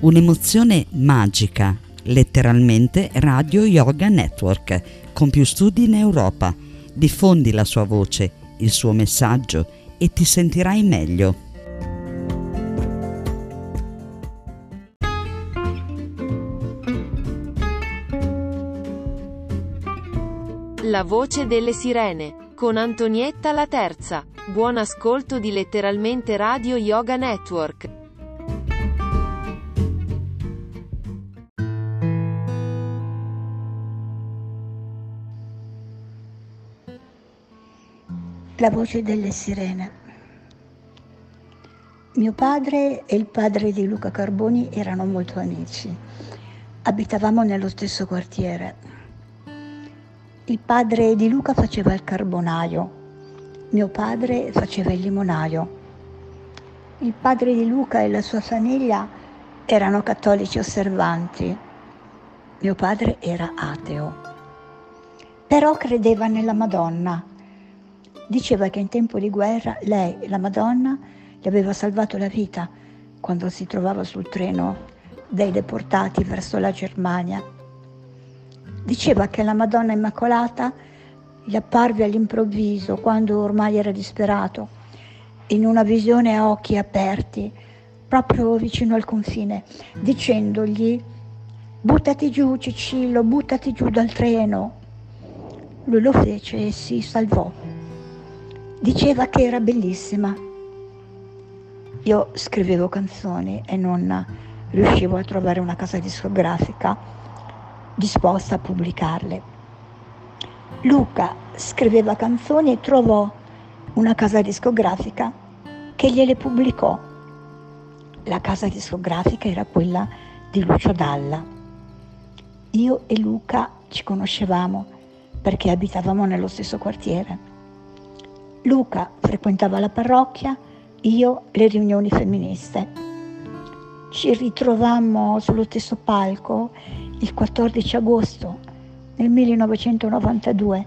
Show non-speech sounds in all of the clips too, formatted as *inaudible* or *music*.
Un'emozione magica, letteralmente Radio Yoga Network, con più studi in Europa. Diffondi la sua voce, il suo messaggio e ti sentirai meglio. La voce delle sirene, con Antonietta la Terza. Buon ascolto di letteralmente Radio Yoga Network. La voce delle sirene. Mio padre e il padre di Luca Carboni erano molto amici. Abitavamo nello stesso quartiere. Il padre di Luca faceva il carbonaio, mio padre faceva il limonaio. Il padre di Luca e la sua famiglia erano cattolici osservanti, mio padre era ateo, però credeva nella Madonna. Diceva che in tempo di guerra lei, la Madonna, gli aveva salvato la vita quando si trovava sul treno dei deportati verso la Germania Diceva che la Madonna Immacolata gli apparve all'improvviso, quando ormai era disperato, in una visione a occhi aperti, proprio vicino al confine, dicendogli buttati giù Cicillo, buttati giù dal treno. Lui lo fece e si salvò. Diceva che era bellissima. Io scrivevo canzoni e non riuscivo a trovare una casa discografica disposta a pubblicarle. Luca scriveva canzoni e trovò una casa discografica che gliele pubblicò. La casa discografica era quella di Lucio Dalla. Io e Luca ci conoscevamo perché abitavamo nello stesso quartiere. Luca frequentava la parrocchia, io le riunioni femministe. Ci ritrovammo sullo stesso palco il 14 agosto del 1992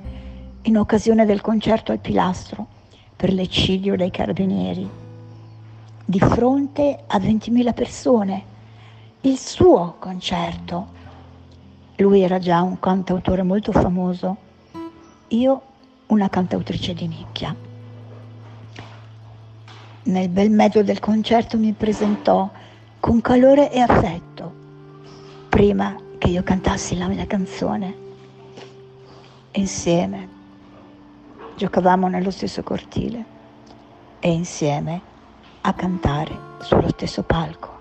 in occasione del concerto al Pilastro per l'eccidio dei carabinieri. Di fronte a 20.000 persone, il suo concerto. Lui era già un cantautore molto famoso, io una cantautrice di nicchia. Nel bel mezzo del concerto mi presentò con calore e affetto, prima che io cantassi la mia canzone. Insieme giocavamo nello stesso cortile e insieme a cantare sullo stesso palco.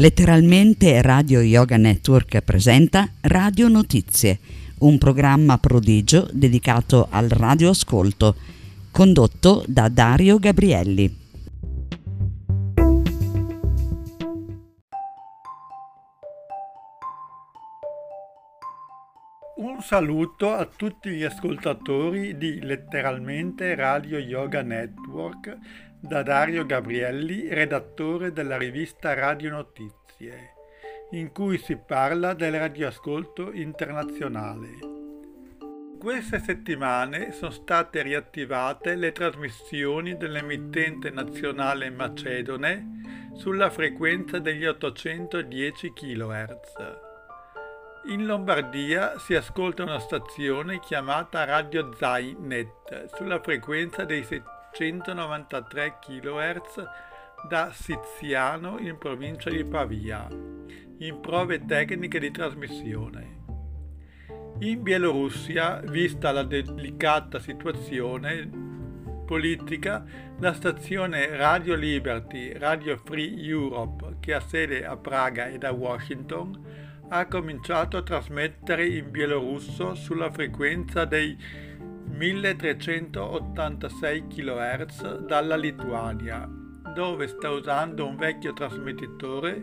Letteralmente Radio Yoga Network presenta Radio Notizie, un programma prodigio dedicato al radioascolto, condotto da Dario Gabrielli. Un saluto a tutti gli ascoltatori di Letteralmente Radio Yoga Network da Dario Gabrielli, redattore della rivista Radio Notizie, in cui si parla del radioascolto internazionale. Queste settimane sono state riattivate le trasmissioni dell'emittente nazionale macedone sulla frequenza degli 810 kHz. In Lombardia si ascolta una stazione chiamata Radio Zainet sulla frequenza dei 7 193 kHz da Siziano in provincia di Pavia, in prove tecniche di trasmissione. In Bielorussia, vista la delicata situazione politica, la stazione Radio Liberty, Radio Free Europe, che ha sede a Praga ed a Washington, ha cominciato a trasmettere in bielorusso sulla frequenza dei 1386 kHz dalla Lituania, dove sta usando un vecchio trasmettitore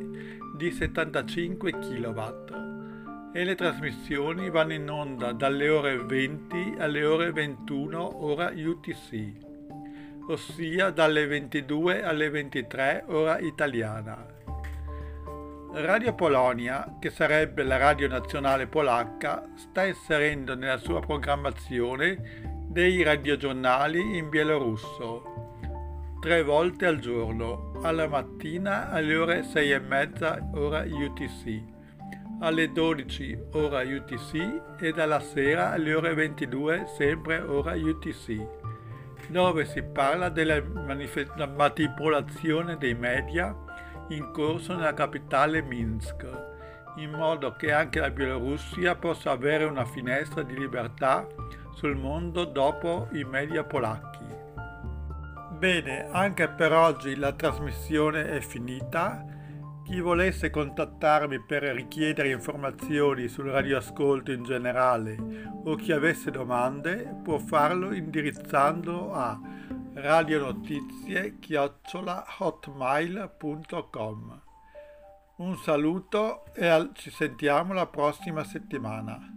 di 75 kW e le trasmissioni vanno in onda dalle ore 20 alle ore 21 ora UTC, ossia dalle 22 alle 23 ora italiana. Radio Polonia, che sarebbe la radio nazionale polacca, sta inserendo nella sua programmazione dei radiogiornali in bielorusso, tre volte al giorno, alla mattina alle ore 6 e mezza ora UTC, alle 12 ora UTC e dalla sera alle ore 22 sempre ora UTC, dove si parla della manipolazione dei media in corso nella capitale Minsk, in modo che anche la Bielorussia possa avere una finestra di libertà sul mondo dopo i media polacchi. Bene, anche per oggi la trasmissione è finita. Chi volesse contattarmi per richiedere informazioni sul radioascolto in generale o chi avesse domande può farlo indirizzando a radionotizie chiocciola hotmail.com. Un saluto e ci sentiamo la prossima settimana.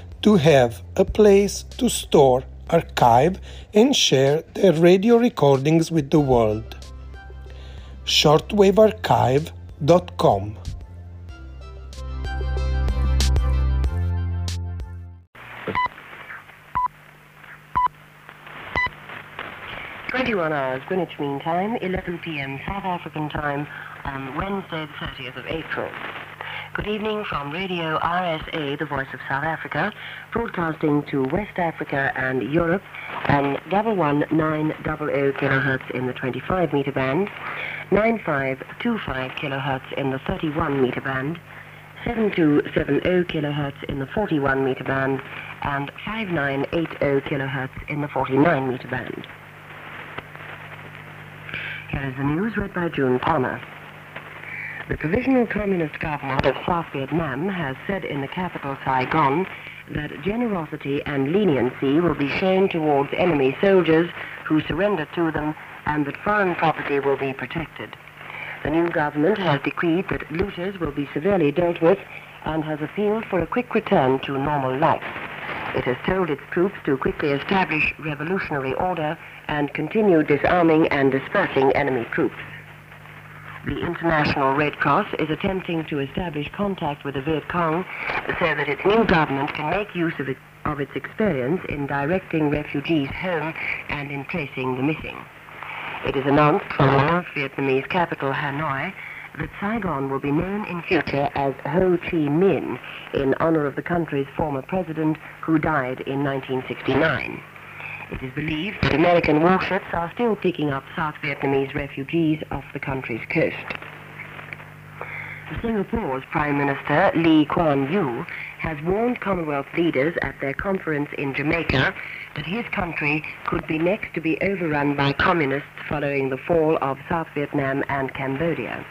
to have a place to store archive and share their radio recordings with the world. shortwavearchive.com Twenty-one hours Greenwich Mean Time, 11 p.m. South African Time on Wednesday, the 30th of April. Good evening from Radio RSA, the voice of South Africa, broadcasting to West Africa and Europe, and double one nine double O kilohertz in the 25 meter band, 9525 kilohertz in the 31 meter band, 7270 kilohertz in the 41 meter band, and 5980 kilohertz in the 49 meter band. Here is the news read by June Palmer. The Provisional Communist Government of South Vietnam has said in the capital, Saigon, that generosity and leniency will be shown towards enemy soldiers who surrender to them and that foreign property will be protected. The new government has decreed that looters will be severely dealt with and has appealed for a quick return to normal life. It has told its troops to quickly establish revolutionary order and continue disarming and dispersing enemy troops. The International Red Cross is attempting to establish contact with the Viet Cong so that its new government can make use of, it, of its experience in directing refugees home and in tracing the missing. It is announced from the North Vietnamese capital, Hanoi, that Saigon will be known in future as Ho Chi Minh in honor of the country's former president who died in 1969. It is believed that American warships are still picking up South Vietnamese refugees off the country's coast. Singapore's Prime Minister Lee Kuan Yew has warned Commonwealth leaders at their conference in Jamaica that his country could be next to be overrun by communists following the fall of South Vietnam and Cambodia.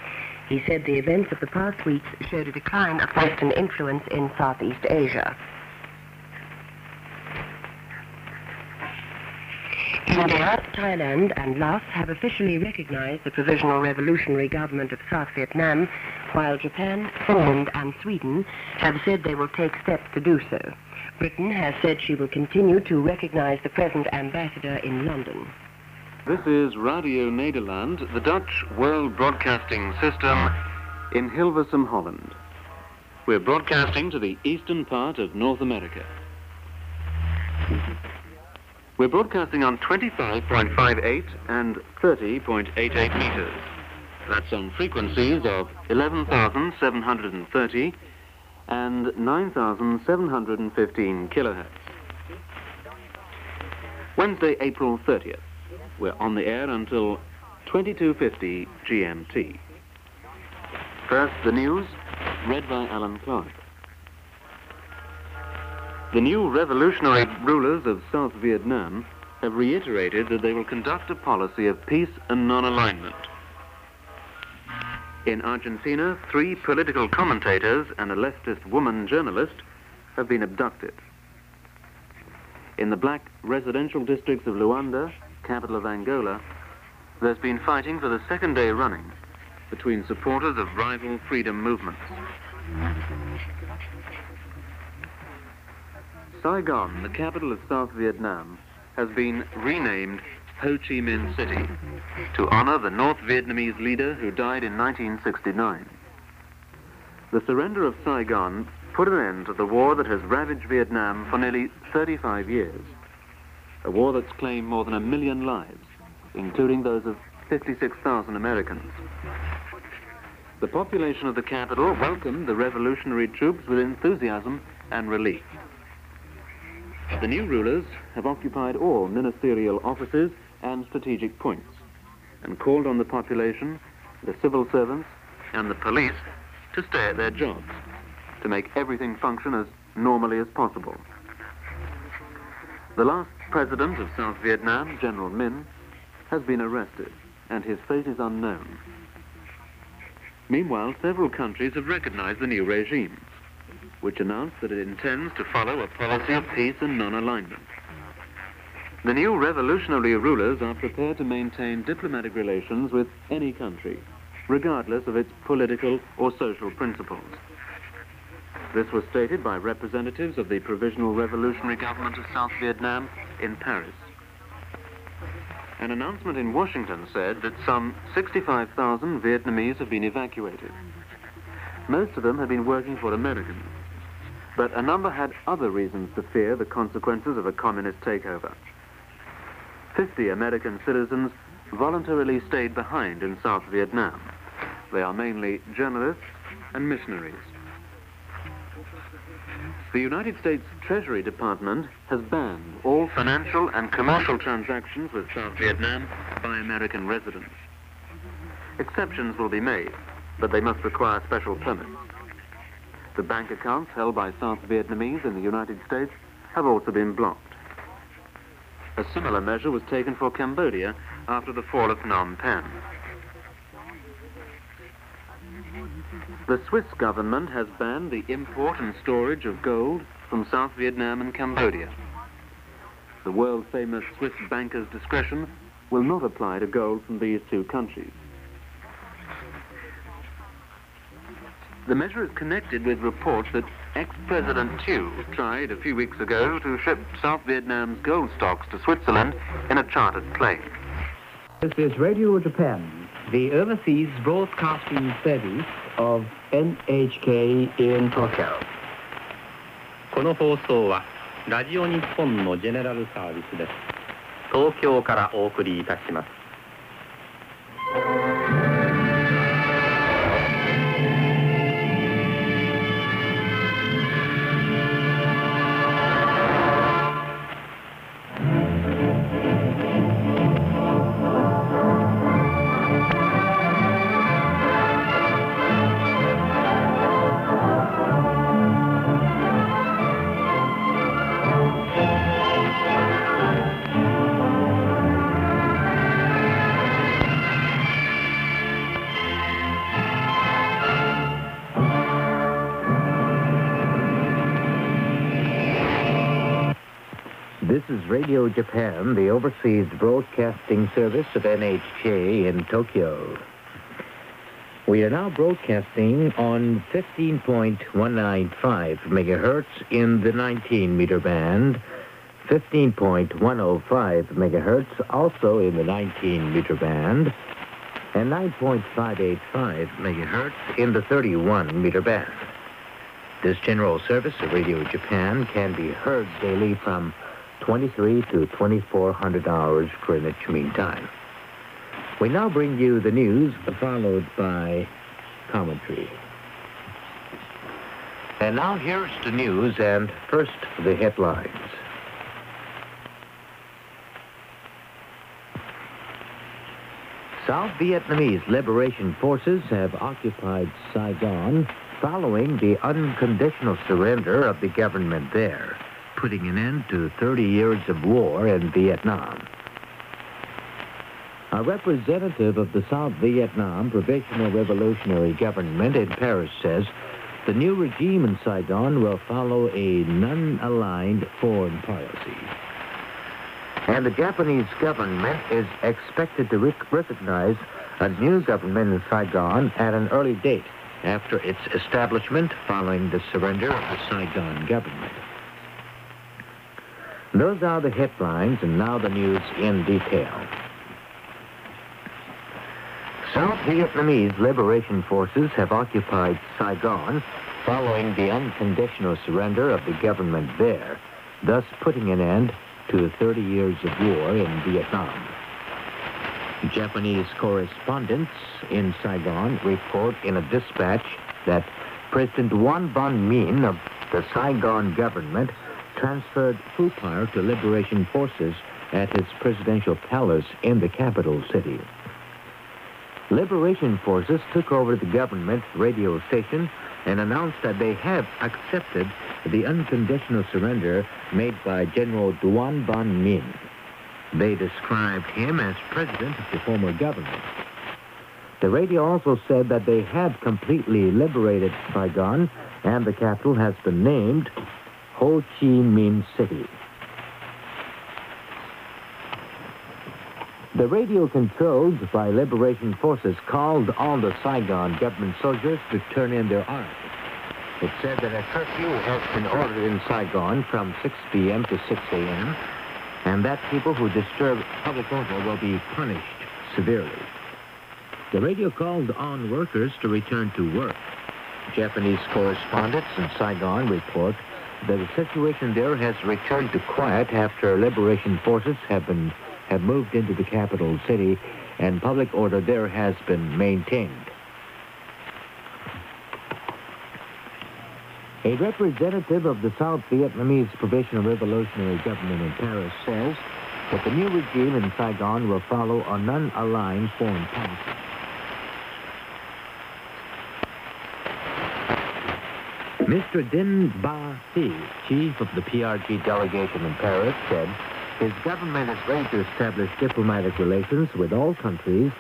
He said the events of the past weeks showed a decline of Western influence in Southeast Asia. India, Thailand, and Laos have officially recognized the Provisional Revolutionary Government of South Vietnam, while Japan, Finland, and Sweden have said they will take steps to do so. Britain has said she will continue to recognize the present ambassador in London. This is Radio Nederland, the Dutch World Broadcasting System in Hilversum, Holland. We're broadcasting to the eastern part of North America. We're broadcasting on 25.58 and 30.88 meters. That's on frequencies of 11,730 and 9,715 kilohertz. Wednesday, April 30th. We're on the air until 22.50 GMT. First, the news, read by Alan Clark. The new revolutionary rulers of South Vietnam have reiterated that they will conduct a policy of peace and non-alignment. In Argentina, three political commentators and a leftist woman journalist have been abducted. In the black residential districts of Luanda, capital of Angola, there's been fighting for the second day running between supporters of rival freedom movements. Saigon, the capital of South Vietnam, has been renamed Ho Chi Minh City to honor the North Vietnamese leader who died in 1969. The surrender of Saigon put an end to the war that has ravaged Vietnam for nearly 35 years. A war that's claimed more than a million lives, including those of 56,000 Americans. The population of the capital welcomed the revolutionary troops with enthusiasm and relief. The new rulers have occupied all ministerial offices and strategic points and called on the population, the civil servants, and the police to stay at their jobs, to make everything function as normally as possible. The last president of South Vietnam, General Minh, has been arrested, and his fate is unknown. Meanwhile, several countries have recognized the new regime which announced that it intends to follow a policy of peace and non-alignment. The new revolutionary rulers are prepared to maintain diplomatic relations with any country, regardless of its political or social principles. This was stated by representatives of the Provisional Revolutionary Government of South Vietnam in Paris. An announcement in Washington said that some 65,000 Vietnamese have been evacuated. Most of them have been working for Americans but a number had other reasons to fear the consequences of a communist takeover. Fifty American citizens voluntarily stayed behind in South Vietnam. They are mainly journalists and missionaries. The United States Treasury Department has banned all financial and commercial transactions with South Vietnam by American residents. Exceptions will be made, but they must require special permits. The bank accounts held by South Vietnamese in the United States have also been blocked. A similar measure was taken for Cambodia after the fall of Phnom Penh. The Swiss government has banned the import and storage of gold from South Vietnam and Cambodia. The world-famous Swiss banker's discretion will not apply to gold from these two countries. The measure is connected with reports that ex-President Thieu tried a few weeks ago to ship South Vietnam's gold stocks to Switzerland in a chartered plane. This is Radio Japan, the overseas broadcasting service of NHK in Tokyo. この放送はラジオ日本のジェネラルサービスです東京からお送りいたします Radio Japan, the overseas broadcasting service of NHK in Tokyo. We are now broadcasting on 15.195 megahertz in the 19 meter band, 15.105 megahertz also in the 19 meter band, and 9.585 megahertz in the 31 meter band. This general service of Radio Japan can be heard daily from 23 to 2400 hours Greenwich Mean Time. We now bring you the news, followed by commentary. And now here's the news, and first the headlines. South Vietnamese liberation forces have occupied Saigon following the unconditional surrender of the government there, putting an end to 30 years of war in Vietnam. A representative of the South Vietnam Provisional Revolutionary Government in Paris says the new regime in Saigon will follow a non-aligned foreign policy. And the Japanese government is expected to rec- recognize a new government in Saigon at an early date after its establishment following the surrender of the Saigon government. Those are the headlines, and now the news in detail. South Vietnamese liberation forces have occupied Saigon following the unconditional surrender of the government there, thus putting an end to 30 years of war in Vietnam. Japanese correspondents in Saigon report in a dispatch that President Wan Ban Min of the Saigon government transferred power to liberation forces at his presidential palace in the capital city. Liberation forces took over the government radio station and announced that they have accepted the unconditional surrender made by General Duan Ban Min. They described him as president of the former government. The radio also said that they had completely liberated Saigon and the capital has been named Ho Chi Minh City. The radio controlled by liberation forces called on the Saigon government soldiers to turn in their arms. It said that a curfew has been ordered in Saigon from 6 p.m. to 6 a.m and that people who disturb public order will be punished severely. The radio called on workers to return to work. Japanese correspondents in Saigon report the situation there has returned to quiet after liberation forces have been have moved into the capital city and public order there has been maintained. A representative of the South Vietnamese Provisional Revolutionary Government in Paris says that the new regime in Saigon will follow a non-aligned foreign policy. Mr. Din Ba chief of the PRG delegation in Paris, said his government is ready to establish diplomatic relations with all countries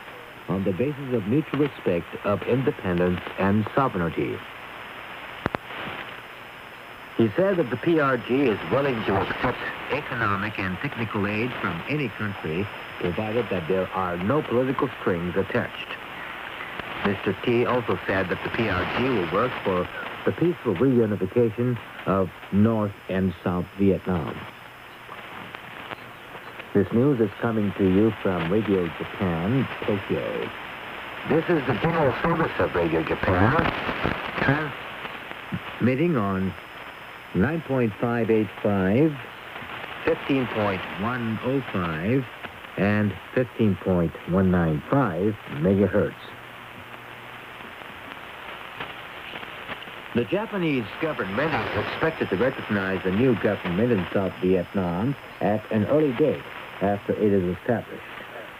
on the basis of mutual respect of independence and sovereignty. He said that the PRG is willing to accept economic and technical aid from any country, provided that there are no political strings attached. Mr. T also said that the PRG will work for the peaceful reunification of North and South Vietnam. This news is coming to you from Radio Japan, Tokyo. This is the general service of Radio Japan, transmitting on 9.585, 15.105, and 15.195 megahertz. The Japanese government is expected to recognize the new government in South Vietnam at an early date after it is established,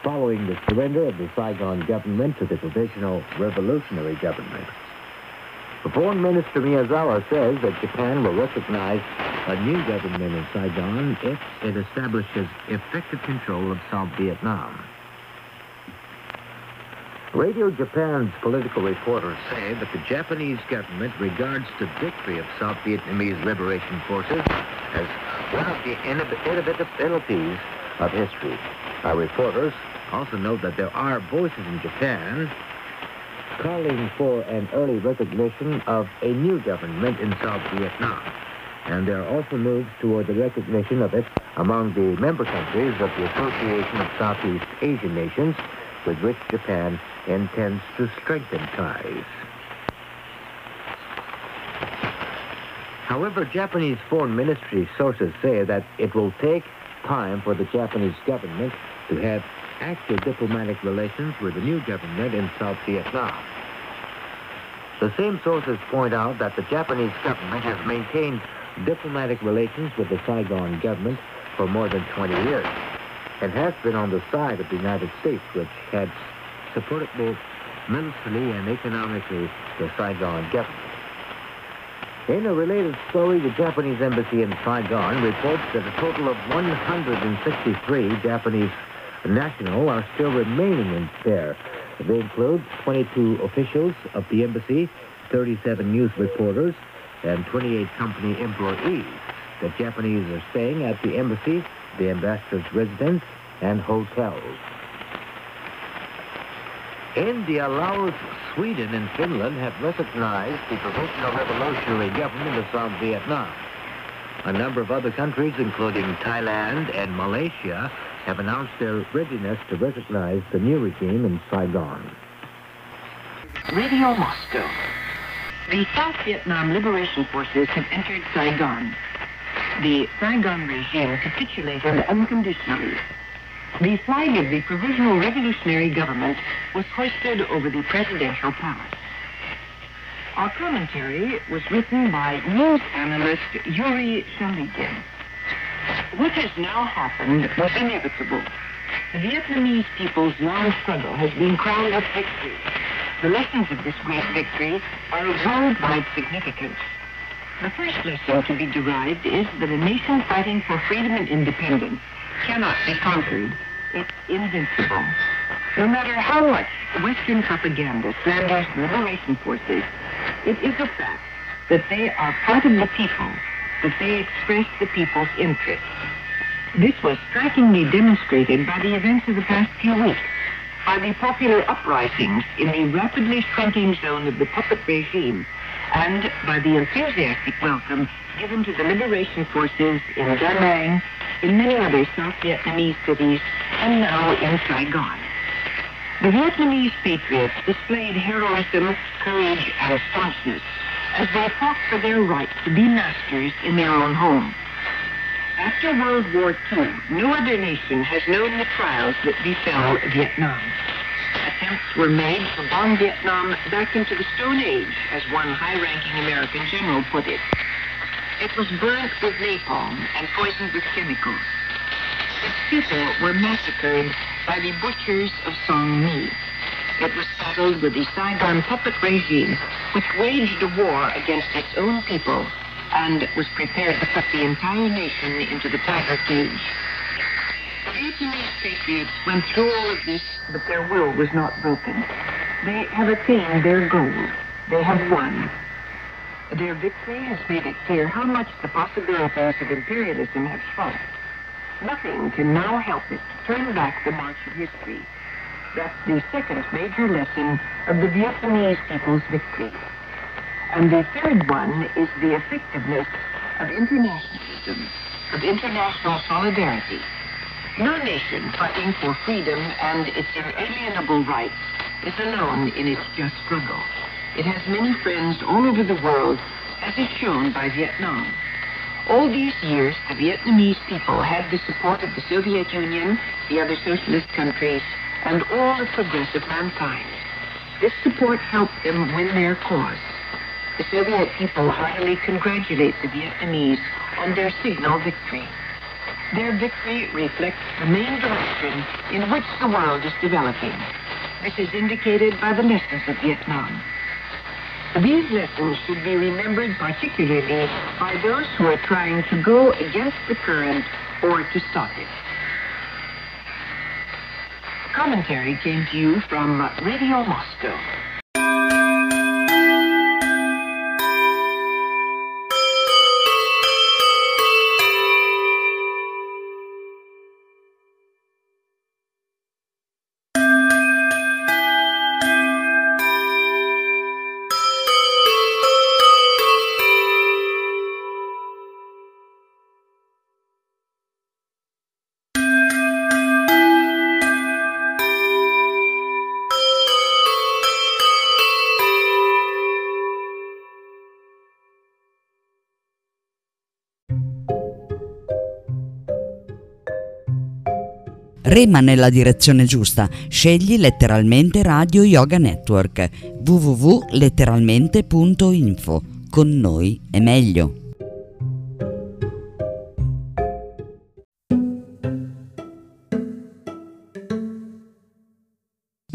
following the surrender of the Saigon government to the Provisional Revolutionary Government. Foreign Minister Miyazawa says that Japan will recognize a new government in Saigon if it establishes effective control of South Vietnam. Radio Japan's political reporters say that the Japanese government regards the victory of South Vietnamese liberation forces as one of the inevitabilities of history. Our reporters also note that there are voices in Japan calling for an early recognition of a new government in South Vietnam. And there are also moves toward the recognition of it among the member countries of the Association of Southeast Asian Nations, with which Japan intends to strengthen ties. However, Japanese foreign ministry sources say that it will take time for the Japanese government to have active diplomatic relations with the new government in South Vietnam. The same sources point out that the Japanese government has maintained diplomatic relations with the Saigon government for more than 20 years and has been on the side of the United States, which had supported both militarily and economically the Saigon government. In a related story, the Japanese embassy in Saigon reports that a total of 163 Japanese nationals are still remaining in there. They include 22 officials of the embassy, 37 news reporters, and 28 company employees. The Japanese are staying at the embassy, the ambassador's residence, and hotels. India, Laos, Sweden, and Finland have recognized the Provisional Revolutionary Government of South Vietnam. A number of other countries, including Thailand and Malaysia, have announced their readiness to recognize the new regime in Saigon. Radio Moscow. The South Vietnam Liberation Forces have entered Saigon. The Saigon regime capitulated unconditionally. The flag of the Provisional Revolutionary Government was hoisted over the presidential palace. Our commentary was written by news analyst Yuri Shaligin. What has now happened was inevitable. The Vietnamese people's long struggle has been crowned with victory. The lessons of this great victory are of worldwide significance. The first lesson to be derived is that a nation fighting for freedom and independence cannot be conquered. It's invincible. No matter how much Western propaganda the liberation forces, it is a fact that they are part of the people, that they express the people's interests. This was strikingly demonstrated by the events of the past few weeks, by the popular uprisings in the rapidly shrinking zone of the puppet regime, and by the enthusiastic welcome given to the liberation forces in Da Nang, in many other South Vietnamese cities, and now in Saigon. The Vietnamese patriots displayed heroism, courage, and staunchness as they fought for their right to be masters in their own home. After World War II, no other nation has known the trials that befell Vietnam. Attempts were made to bomb Vietnam back into the Stone Age, as one high-ranking American general put it. It was burnt with napalm and poisoned with chemicals. Its people were massacred by the butchers of Song Mi. It was saddled with the Saigon puppet regime, which waged a war against its own people and was prepared to put the entire nation into the tiger cage. The Vietnamese patriots went through all of this, but their will was not broken. They have attained their goal. They have won. Their victory has made it clear how much the possibilities of imperialism have shrunk. Nothing can now help it to turn back the march of history. That's the second major lesson of the Vietnamese people's victory. And the third one is the effectiveness of internationalism, of international solidarity. No nation fighting for freedom and its inalienable rights is alone in its just struggle. It has many friends all over the world, as is shown by Vietnam. All these years, the Vietnamese people had the support of the Soviet Union, the other socialist countries, and all the progressive mankind. This support helped them win their cause. The Soviet people heartily congratulate the Vietnamese on their signal victory. Their victory reflects the main direction in which the world is developing. This is indicated by the lessons of Vietnam. These lessons should be remembered particularly by those who are trying to go against the current or to stop it. Commentary came to you from Radio Moscow. Rema nella direzione giusta, scegli letteralmente Radio Yoga Network www.letteralmente.info. Con noi è meglio.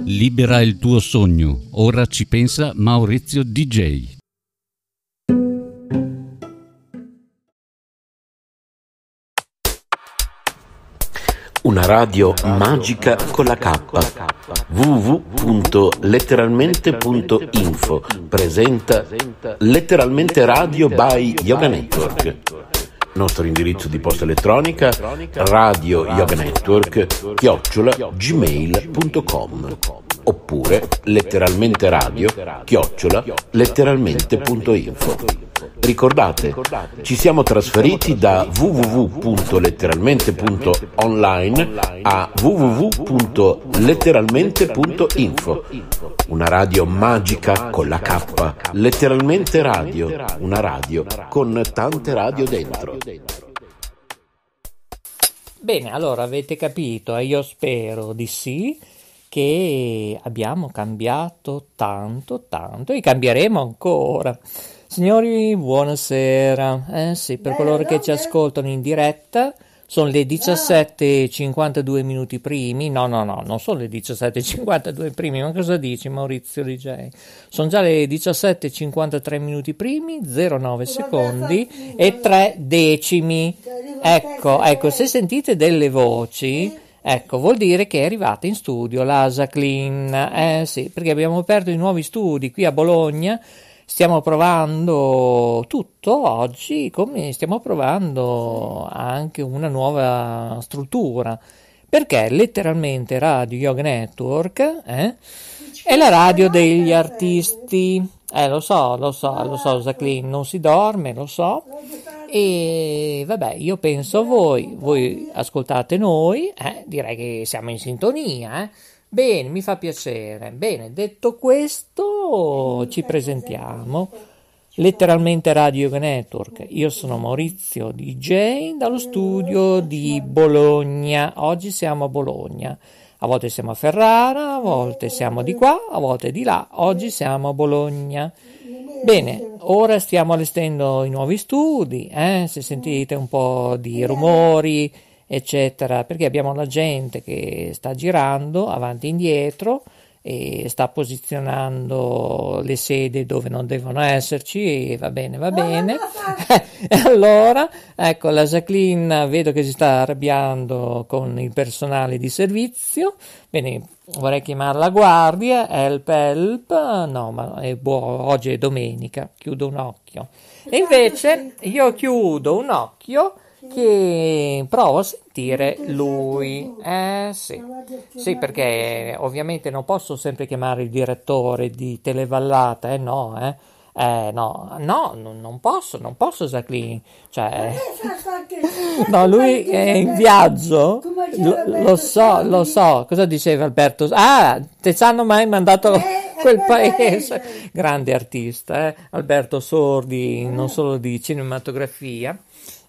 Libera il tuo sogno, ora ci pensa Maurizio DJ. Una radio magica con la K. www.letteralmente.info presenta Letteralmente Radio by Yoga Network. Nostro indirizzo di posta elettronica radio yoga network chiocciola gmail.com oppure letteralmente radio chiocciola letteralmente.info. Ricordate, ci siamo trasferiti da www.letteralmente.online a www.letteralmente.info. Una radio magica con la K, letteralmente radio, una radio con tante radio dentro. Bene, allora avete capito, e io spero di sì, che abbiamo cambiato tanto, tanto e cambieremo ancora. Signori, buonasera. Eh sì, per coloro che ci ascoltano in diretta, sono le 17.52 minuti primi. No, no, no, non sono le 17.52 primi, ma cosa dici Maurizio DJ? Sono già le 17.53 minuti primi, 09 secondi e 3 decimi. Ecco, ecco, se sentite delle voci... Ecco, vuol dire che è arrivata in studio la Jacqueline, eh sì, perché abbiamo aperto i nuovi studi qui a Bologna, stiamo provando tutto oggi, come stiamo provando anche una nuova struttura, perché letteralmente Radio Yoga Network eh, è la radio degli artisti, eh lo so, lo so, lo so Jacqueline, non si dorme, lo so, e vabbè, io penso a voi, voi ascoltate noi, eh, direi che siamo in sintonia. Eh. Bene, mi fa piacere. Bene, detto questo, ci presentiamo. Letteralmente Radio Network. Io sono Maurizio DJ dallo studio di Bologna. Oggi siamo a Bologna. A volte siamo a Ferrara, a volte siamo di qua, a volte di là. Oggi siamo a Bologna. Bene, ora stiamo allestendo i nuovi studi, eh? se sentite un po' di rumori, eccetera, perché abbiamo la gente che sta girando avanti e indietro e sta posizionando le sedi dove non devono esserci e va bene, va bene. *laughs* e allora, ecco, la Jacqueline vedo che si sta arrabbiando con il personale di servizio. Bene, vorrei chiamare la guardia, help, help. No, ma è buono, oggi è domenica, chiudo un occhio. E invece io chiudo un occhio che provo a sentire lui. Eh sì. Sì, perché ovviamente non posso sempre chiamare il direttore di Televallata, eh no, eh. Eh no, no, non posso, non posso Jacqueline. Cioè, *laughs* no, lui è in viaggio. Lo, lo, so, lo so. Cosa diceva Alberto? Ah, te ci hanno mai mandato quel paese? Grande artista, eh? Alberto Sordi, non solo di cinematografia.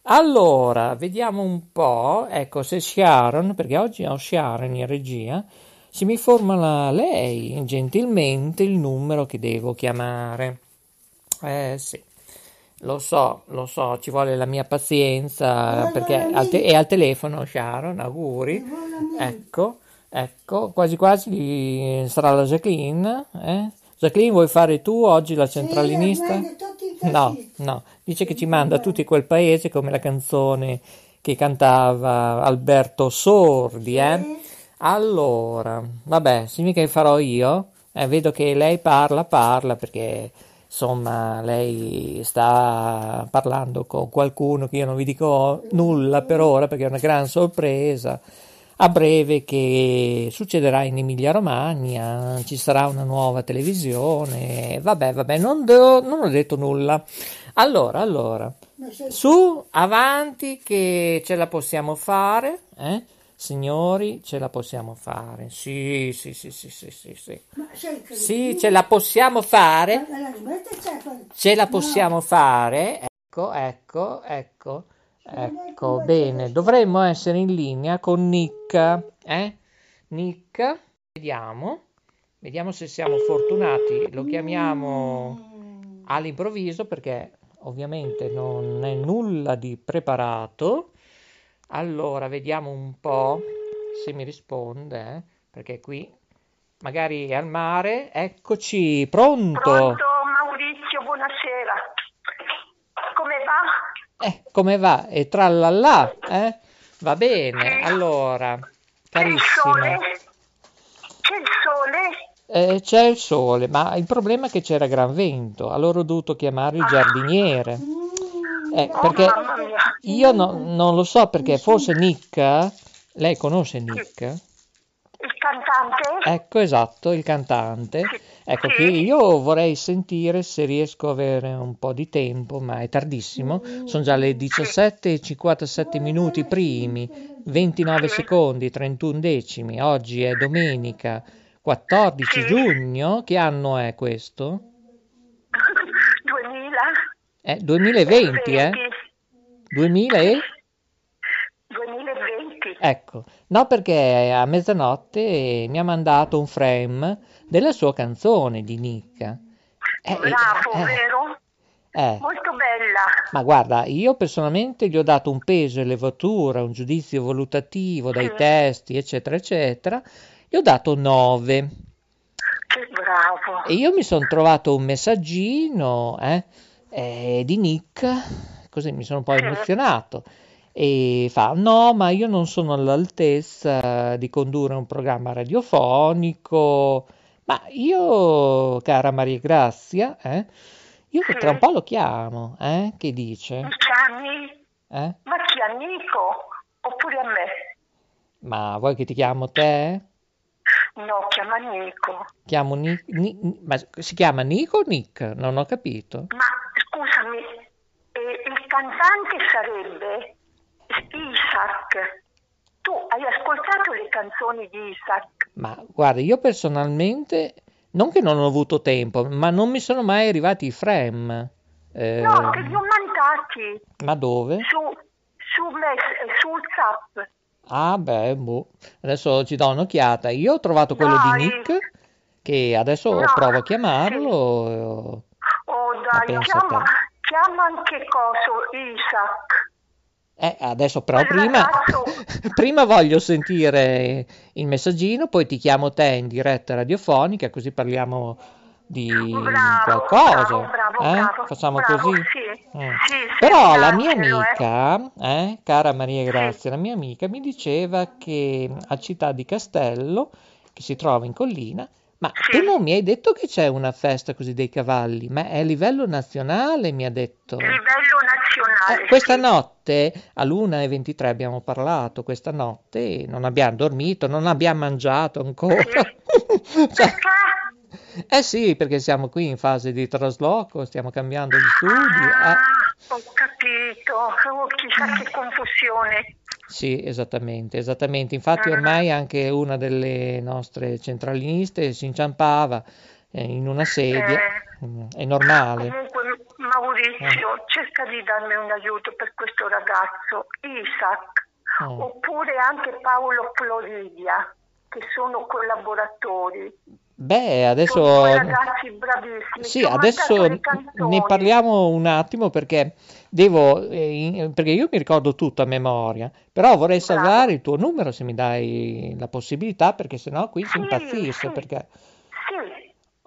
Allora, vediamo un po', ecco, se Sharon, perché oggi ho Sharon in regia, se mi formula lei gentilmente il numero che devo chiamare. Eh sì, lo so, lo so, ci vuole la mia pazienza perché al te- è al telefono Sharon, auguri. Ecco, ecco, quasi quasi sarà la Jacqueline. Eh? Jacqueline, vuoi fare tu oggi la centralinista? No, no, dice che ci manda tutti quel paese come la canzone che cantava Alberto Sordi, eh? Allora, vabbè, significa che farò io? Eh, vedo che lei parla, parla perché insomma lei sta parlando con qualcuno che io non vi dico nulla per ora perché è una gran sorpresa a breve che succederà in Emilia Romagna, ci sarà una nuova televisione, vabbè, vabbè, non, do, non ho detto nulla. Allora, allora, su, avanti che ce la possiamo fare, eh? Signori, ce la possiamo fare. Sì, sì, sì, sì, sì, sì. Sì, sì ce la possiamo fare. Ce la possiamo fare. Ecco, ecco, ecco. Ecco, bene, dovremmo essere in linea con Nick, eh? Nick, vediamo, vediamo se siamo fortunati, lo chiamiamo all'improvviso perché ovviamente non è nulla di preparato. Allora, vediamo un po' se mi risponde, eh? perché qui magari è al mare. Eccoci, pronto? Pronto Maurizio, buonasera. Come va? Eh, come va? E trallallà, eh? Va bene, allora, carissima. C'è il sole? Eh, c'è il sole, ma il problema è che c'era gran vento, allora ho dovuto chiamare il giardiniere. Eh, perché io no- non lo so perché forse Nick, lei conosce Nick? Il cantante? Ecco, esatto, il cantante. Ecco che io vorrei sentire se riesco a avere un po' di tempo, ma è tardissimo. Sono già le 17 e 57 minuti primi, 29 secondi, 31 decimi. Oggi è domenica 14 giugno. Che anno è questo? *laughs* 2000? Eh, 2020, eh? 2000 e? 2020? Ecco, no perché a mezzanotte mi ha mandato un frame della sua canzone di Nick. Eh, Bravo, eh, vero? eh, Molto bella. ma guarda, io personalmente gli ho dato un peso e levatura, un giudizio valutativo dai testi, eccetera, eccetera. Gli ho dato 9. Che bravo. E io mi sono trovato un messaggino eh, eh, di Nick, così mi sono un po' emozionato. E fa: No, ma io non sono all'altezza di condurre un programma radiofonico. Ma io, cara Maria Grazia, eh, io tra un po' lo chiamo, eh, che dice? Mi chiami? Eh? Ma chi a Nico? Oppure a me? Ma vuoi che ti chiamo te? No, chiama Nico. Chiamo Ni- Ni- ma si chiama Nico o Nick? Non ho capito. Ma scusami, eh, il cantante sarebbe Isaac. Tu hai ascoltato le canzoni di Isaac? Ma guarda, io personalmente, non che non ho avuto tempo, ma non mi sono mai arrivati i frame. Eh, No, te li ho mandati ma dove? su, su, mess- su WhatsApp. Ah, beh, boh. Adesso ci do un'occhiata. Io ho trovato quello Dai. di Nick, che adesso No, provo a chiamarlo. Oh dai, chiama, chiama anche coso Isaac. Eh, adesso però prima, *laughs* prima voglio sentire il messaggino, poi ti chiamo te in diretta radiofonica, così parliamo di qualcosa. bravo, bravo, eh? bravo, Facciamo bravo, così. sì, Mm. sì, sì, Però la mia eh. amica, eh, cara Maria Grazia, la mia amica mi diceva che a Città di Castello, che si trova in collina, ma tu non mi hai detto che c'è una festa così dei cavalli, ma è a livello nazionale, mi ha detto. Livello nazionale. Eh, questa notte all'1.23 abbiamo parlato, questa notte non abbiamo dormito, non abbiamo mangiato ancora. *laughs* Cioè, eh sì, perché siamo qui in fase di trasloco, stiamo cambiando di studi. eh. Ah, ho capito. Oh, chissà che confusione. Sì, esattamente, esattamente. Infatti ormai anche una delle nostre centraliniste si inciampava eh, in una sedia, Mm, è normale. Comunque, Maurizio, cerca di darmi un aiuto per questo ragazzo, Isaac, Mm. oppure anche Paolo Floridia, che sono collaboratori. Beh, adesso... ragazzi bravissimi. Sì, adesso ne parliamo un attimo perché devo, eh, perché io mi ricordo tutto a memoria, però vorrei salvare il tuo numero se mi dai la possibilità, perché sennò qui si impazzisce, perché Sì,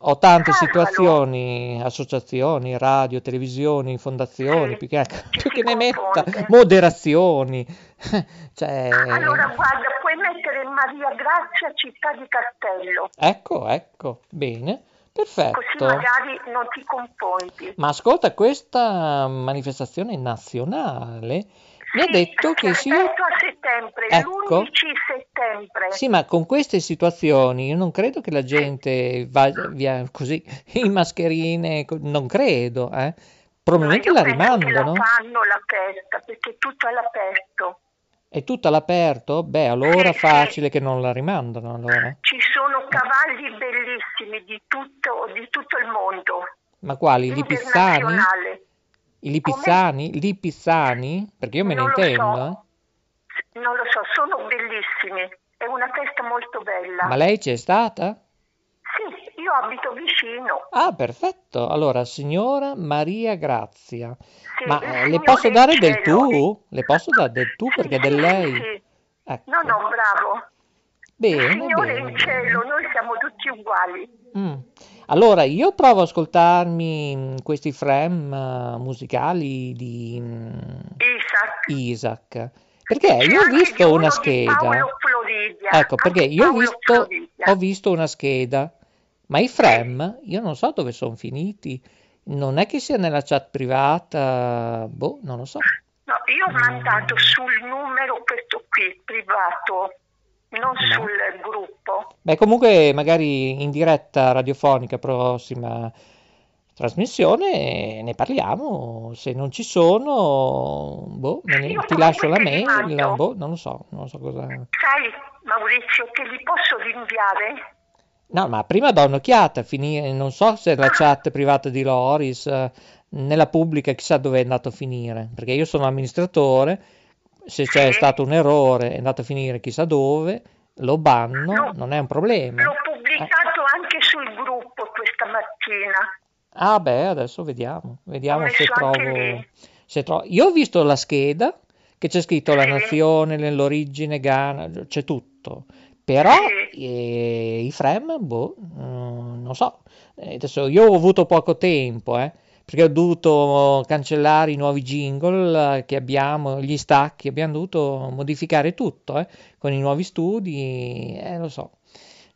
ho tante Salvalo. situazioni, associazioni, radio, televisioni, fondazioni, più che, più che ne metta, moderazioni, *laughs* cioè, allora guarda, puoi mettere Maria Grazia Città di Castello, ecco, ecco, bene, così perfetto. magari non ti confondi. Ma ascolta, questa manifestazione nazionale mi ha detto che sì, Detto a settembre, Ecco. l'11 settembre. sì, ma con queste situazioni io non credo che la gente vada via così *laughs* in mascherine, non credo, eh. Probabilmente la rimandano. la fanno la festa perché è tutto all'aperto. È tutta all'aperto? Beh, allora facile che non la rimandano, allora. Ci sono cavalli bellissimi di tutto, di tutto il mondo, Ma quali? Lipizzani? internazionale. I lipizzani? I lipizzani? Perché io me ne Non lo intendo. so. Non lo so, sono bellissimi. È una festa molto bella. Ma lei c'è stata? Sì, io abito vicino. Ah, perfetto. Allora, signora Maria Grazia. Sì, Ma eh, le posso dare del tu? Le posso dare del tu perché è del lei? Sì. Ecco. No, no, bravo. Bene, Signore bene. in cielo, noi siamo tutti uguali. Mm. Allora, io provo ad ascoltarmi mm, questi frame eh, musicali di mm, Isaac. Isaac. Perché C'è io ho visto una scheda. Ecco, perché io ho visto, ho visto una scheda, ma i frame io non so dove sono finiti. Non è che sia nella chat privata, boh, non lo so. No, io ho mandato sul numero questo qui, privato, non Ma- sul gruppo. Beh, comunque magari in diretta radiofonica prossima trasmissione ne parliamo, se non ci sono, boh, ne- ti lascio la mail, mando. boh, non lo so, non so cosa... Sai, Maurizio, te li posso rinviare? No, ma prima do un'occhiata, finire, non so se la chat privata di Loris, eh, nella pubblica chissà dove è andato a finire, perché io sono amministratore, se c'è stato un errore è andato a finire chissà dove, lo banno, non è un problema. L'ho pubblicato anche sul gruppo questa mattina. Ah beh, adesso vediamo, vediamo se trovo, se trovo. Io ho visto la scheda che c'è scritto la nazione, l'origine, Ghana, c'è tutto. Però eh, i frame, boh, mm, non so. Eh, Adesso io ho avuto poco tempo, eh, perché ho dovuto cancellare i nuovi jingle eh, che abbiamo, gli stacchi, abbiamo dovuto modificare tutto, eh, con i nuovi studi, eh, lo so.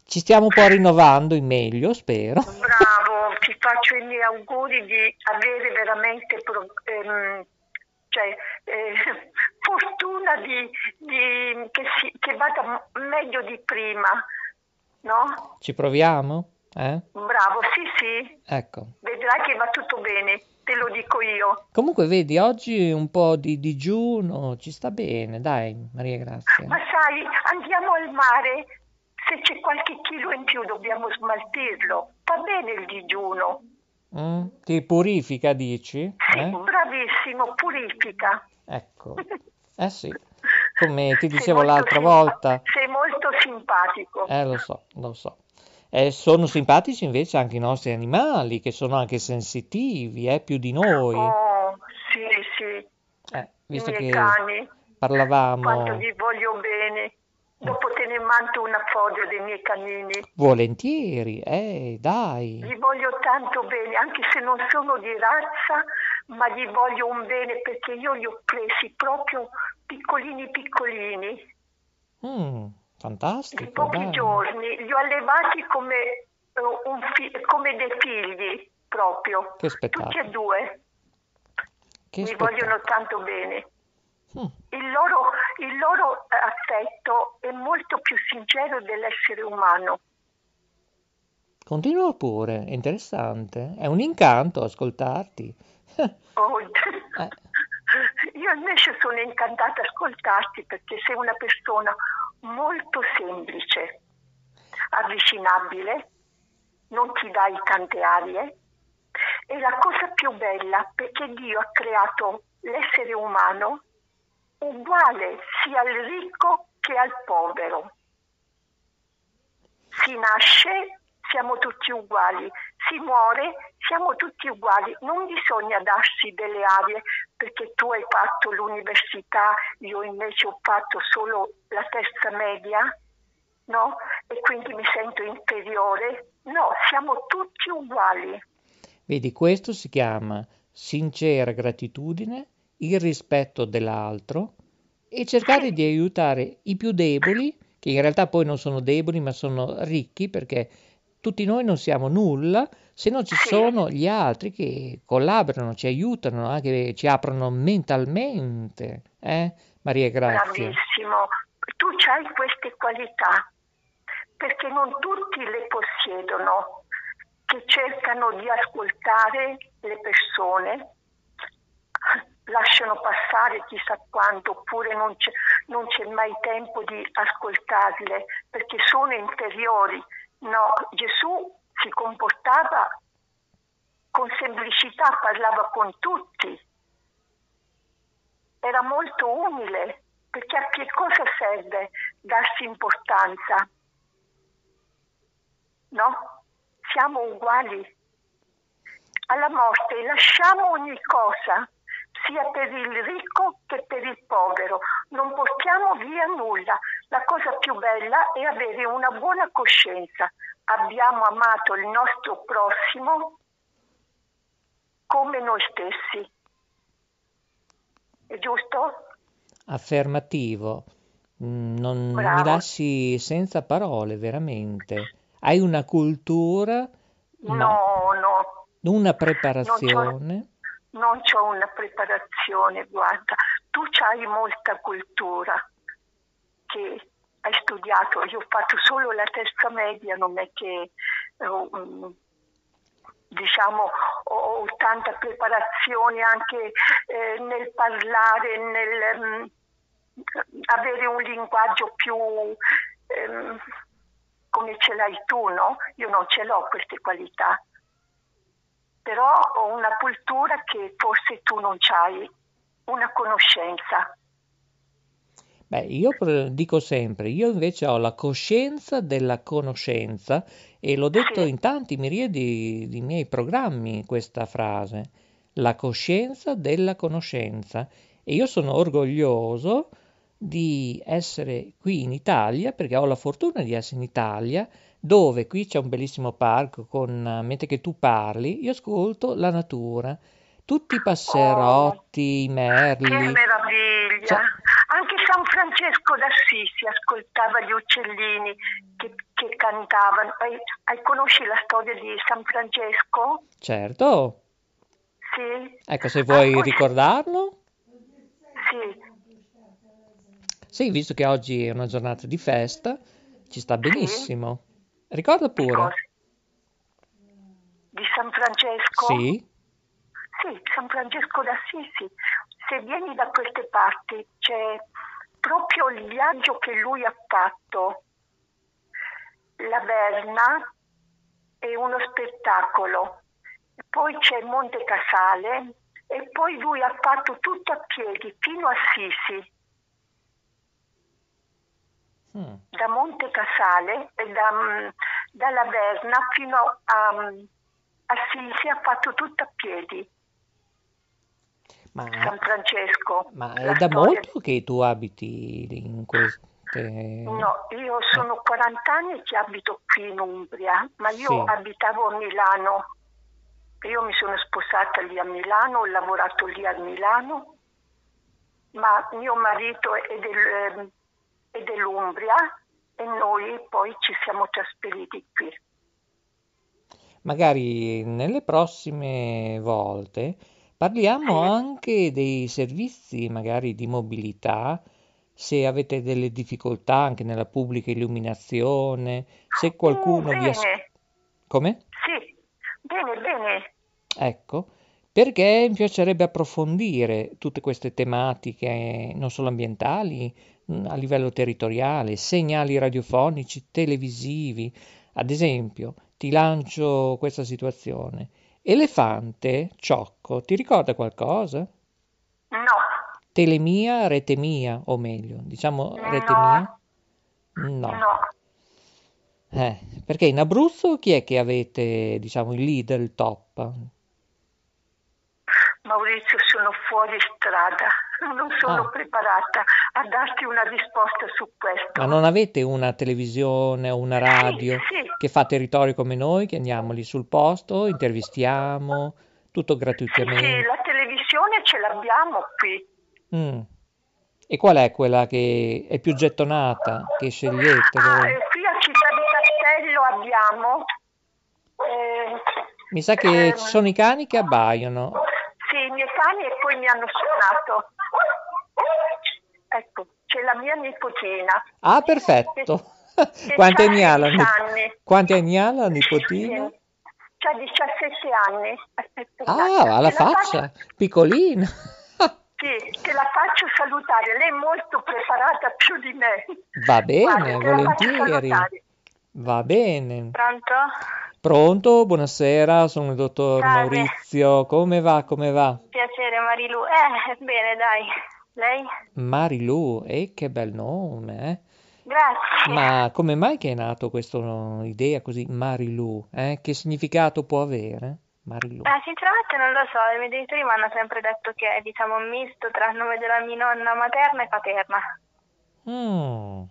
Ci stiamo un po' rinnovando in meglio, spero. Bravo, ti faccio i miei auguri di avere veramente pro- ehm, cioè, eh, *laughs* fortuna di, di- che, si- che vada meglio di prima, no? Ci proviamo? Eh? Bravo, sì, sì, Ecco. vedrai che va tutto bene, te lo dico io. Comunque vedi, oggi un po' di digiuno ci sta bene, dai, Maria Grazia. Ma sai, andiamo al mare, se c'è qualche chilo in più dobbiamo smaltirlo. Va bene il digiuno. Mm? Ti purifica, dici? Eh? Bravissimo, purifica. Ecco. *laughs* Eh sì, come ti dicevo l'altra volta. Sei molto simpatico. Eh, lo so, lo so. E sono simpatici invece anche i nostri animali, che sono anche sensitivi, eh, più di noi. Oh, sì, sì. Eh, visto I miei che cani, quanto parlavamo gli voglio bene. Dopo te ne mando una foto dei miei canini. volentieri, eh, dai. Gli voglio tanto bene, anche se non sono di razza, ma gli voglio un bene perché io li ho presi proprio piccolini piccolini, Mm, fantastico, pochi dai. giorni. Li ho allevati come, eh, un fi- come dei figli proprio, Che tutti spettacolo, e due. che Mi spettacolo. vogliono tanto bene. Mm. Il loro, il loro affetto è molto più sincero dell'essere umano. Continua pure, è interessante. È un incanto ascoltarti. *laughs* Oh, Eh. *laughs* Io invece sono incantata a ascoltarti perché sei una persona molto semplice, avvicinabile, non ti dai tante arie. E la cosa più bella perché Dio ha creato l'essere umano uguale sia al ricco che al povero. Si nasce, siamo tutti uguali, si muore, siamo tutti uguali. Non bisogna darsi delle arie perché tu hai fatto l'università, io invece ho fatto solo la terza media, no? E quindi mi sento inferiore. No, siamo tutti uguali. Vedi, questo si chiama sincera gratitudine, il rispetto dell'altro e cercare di aiutare i più deboli, che in realtà poi non sono deboli ma sono ricchi perché tutti noi non siamo nulla se non ci sono gli altri che collaborano, ci aiutano, anche ci aprono mentalmente. Eh? Maria Grazia. Bravissimo. Tu hai queste qualità perché non tutti le possiedono, che cercano di ascoltare le persone, lasciano passare chissà quanto, oppure non c'è, non c'è mai tempo di ascoltarle perché sono interiori. No, Gesù si comportava con semplicità, parlava con tutti, era molto umile, perché a che cosa serve darsi importanza? No? Siamo uguali. Alla morte lasciamo ogni cosa, sia per il ricco che per il povero. Non portiamo via nulla. La cosa più bella è avere una buona coscienza. Abbiamo amato il nostro prossimo come noi stessi. È giusto? Affermativo. Mm, Non Bravo. mi lasci senza parole, veramente. Hai una cultura, No, no, una preparazione. Non ho una preparazione, guarda, tu hai molta cultura che hai studiato, io ho fatto solo la terza media, non è che eh, mm, diciamo ho, tanta preparazione anche eh, nel parlare, nel mm, avere un linguaggio più ehm, come ce l'hai tu, no? Io non ce l'ho queste qualità però ho una cultura che forse tu non hai, una conoscenza. Beh, io dico sempre, io invece ho la coscienza della conoscenza e l'ho detto in tanti miriadi di miei programmi questa frase, la coscienza della conoscenza. E io sono orgoglioso di essere qui in Italia, perché ho la fortuna di essere in Italia, dove qui c'è un bellissimo parco con, eh, mentre che tu parli, io ascolto la natura, tutti i passerotti, i Che merli. meraviglia! Cioè- Anche San Francesco d'Assisi ascoltava gli uccellini che, che cantavano. Hai, hai- conosci la storia di San Francesco? Certo, Sì? ecco se vuoi Ah, ricordarlo. Sì. Sì, visto che oggi è una giornata di festa, ci sta benissimo. Ricorda pure. Di San Francesco? Sì, Sì, San Francesco d'Assisi. Se vieni da queste parti c'è proprio il viaggio che lui ha fatto. La Verna è uno spettacolo. Poi c'è Monte Casale e poi lui ha fatto tutto a piedi fino a Sisi. Mm. Da Monte Casale e da, mm, dalla Verna fino a, mm, a Sisi ha fatto tutto a piedi. ma, San Francesco. ma è da storia- molto che tu abiti in queste... No, io sono 40 anni che abito qui in Umbria, ma io Sì. abitavo a Milano. Io mi sono sposata lì a Milano, ho lavorato lì a Milano, ma mio marito è, del- è dell'Umbria e noi poi ci siamo trasferiti qui. Magari nelle prossime volte parliamo anche dei servizi, magari di mobilità, se avete delle difficoltà anche nella pubblica illuminazione, se qualcuno vi... as- Bene, Come? sì, bene, bene. Ecco, perché mi piacerebbe approfondire tutte queste tematiche, non solo ambientali, a livello territoriale, segnali radiofonici, televisivi. Ad esempio, ti lancio questa situazione. Elefante, ciocco, ti ricorda qualcosa? No, Telemia, rete mia, o meglio, diciamo rete No. mia? No. no. Eh, perché in Abruzzo chi è che avete, diciamo, il leader, il top? Maurizio, sono fuori strada, non sono Ah. preparata a darti una risposta su questo. Ma non avete una televisione o una radio sì. che fa territorio come noi, che andiamo lì sul posto, intervistiamo, tutto Sì, gratuitamente? la televisione ce l'abbiamo qui. Mm. E qual è quella che è più gettonata, che scegliete Ah, voi? e qui a Città di Castello abbiamo. eh, Mi sa che ehm, ci sono i cani che abbaiano. Sì, i miei cani e poi mi hanno suonato. Ecco, c'è la mia nipotina. Ah, perfetto. Che Quanti anni ha la 16 nip- anni. Quanti anni ha la nipotina? C'ha 17 anni. Aspetta, Ah, la la faccio- faccia, piccolina. Sì, te la faccio salutare. Lei è molto preparata più di me. Va bene, Guarda, volentieri. Va bene. Pronto? Pronto? Buonasera, sono il dottor Salve. Maurizio. Come va? Come va? Piacere Marilu. Eh, bene, dai. Lei? Marilu, e che bel nome, eh? Grazie. Ma come mai che è nato questa idea così, Marilu? Eh? Che significato può avere? Marilu. Eh, sinceramente non lo so, i miei genitori mi hanno sempre detto che è diciamo un misto tra il nome della mia nonna materna e paterna. Mm.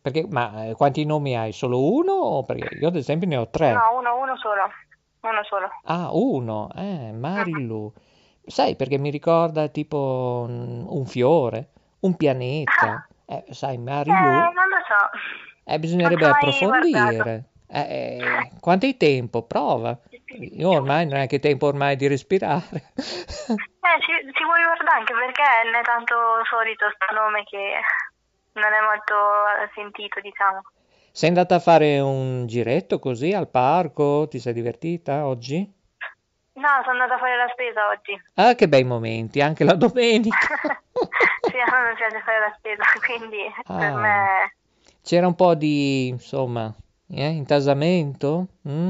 Perché, ma eh, quanti nomi hai? Solo uno? Perché io ad esempio ne ho tre. No, uno, uno solo. Uno solo. Ah, uno, eh, Marilu. Sai, perché mi ricorda tipo un, un fiore, un pianeta. Eh, sai, Eh, Marilu. non lo so. Eh, bisognerebbe approfondire. Eh, eh, quanto hai tempo? Prova. Io ormai non è che tempo ormai di respirare. *laughs* Eh, ci, ci vuoi guardare anche perché non è tanto solito sto nome che non è molto sentito, diciamo. Sei andata a fare un giretto così al parco? Ti sei divertita oggi? No, sono andata a fare la spesa oggi. Ah, che bei momenti, anche la domenica. *laughs* Sì, a me piace fare la spesa, quindi per Ah. me... C'era un po' di, insomma, eh, intasamento? Mm?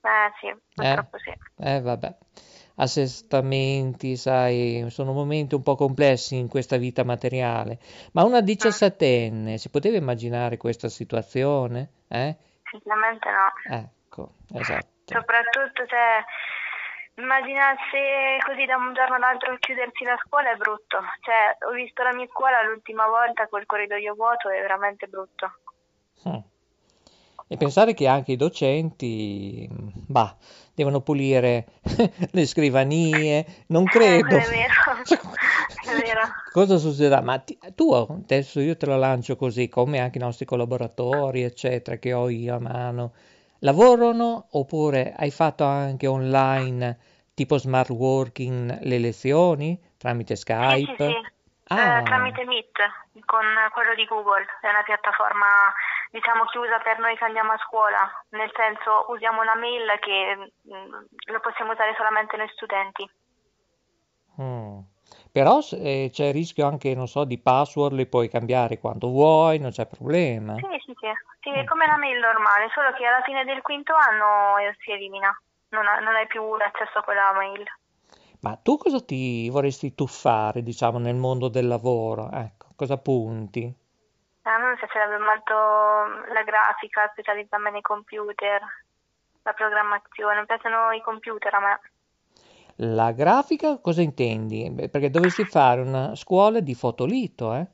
Eh sì, purtroppo sì. Eh, vabbè. Assestamenti, sai, sono momenti un po' complessi in questa vita materiale. Ma una diciassettenne si poteva immaginare questa situazione? Eh? Sinceramente no. Ecco, esatto. Soprattutto se immaginarsi così da un giorno all'altro chiudersi la scuola è brutto. Cioè, ho visto la mia scuola l'ultima volta col corridoio vuoto, è veramente brutto. Mm. E pensare che anche i docenti, bah, devono pulire *laughs* le scrivanie, non credo. Eh, è vero, *laughs* è vero. Cosa succederà? Ma ti- tu, adesso io te lo lancio così, come anche i nostri collaboratori, eccetera, che ho io a mano, lavorano oppure hai fatto anche online, tipo smart working, le lezioni tramite Sì, Skype? sì, sì. Ah. Eh, tramite Meet, con quello di Google, è una piattaforma diciamo chiusa per noi che andiamo a scuola, nel senso usiamo una mail che mm, lo possiamo usare solamente noi studenti. Mm. Però eh, c'è il rischio anche, non so, di password, le puoi cambiare quando vuoi, non c'è problema. Sì, sì, sì, sì, è come una mail normale, solo che alla fine del quinto anno eh, si elimina, non, ha- non hai più l'accesso a quella mail. Ma tu cosa ti vorresti tuffare, diciamo, nel mondo del lavoro? Ecco, cosa punti? A me mi piacerebbe molto mm, la grafica, specializzarmi nei computer, la programmazione, mi piacciono i computer a me. La grafica cosa intendi? Perché dovresti fare una scuola di fotolito, eh?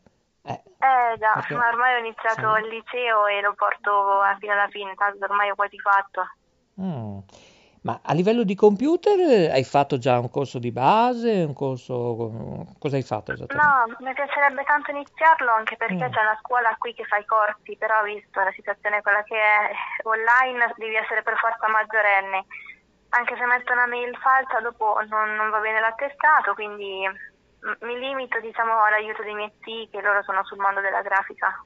Eh già, Perché- ma ormai ho iniziato sì. il liceo e lo porto fino alla fine, tanto ormai ho quasi fatto. Mm. Ma a livello di computer eh, hai fatto già un corso di base, un corso... Cosa hai fatto esattamente? No, mi piacerebbe tanto iniziarlo anche perché Mm. c'è una scuola qui che fa i corsi, però visto la situazione quella che è online devi essere per forza maggiorenne. Anche se metto una mail falsa dopo non, non va bene l'attestato, quindi mm, mi limito diciamo all'aiuto dei miei zii che loro sono sul mondo della grafica.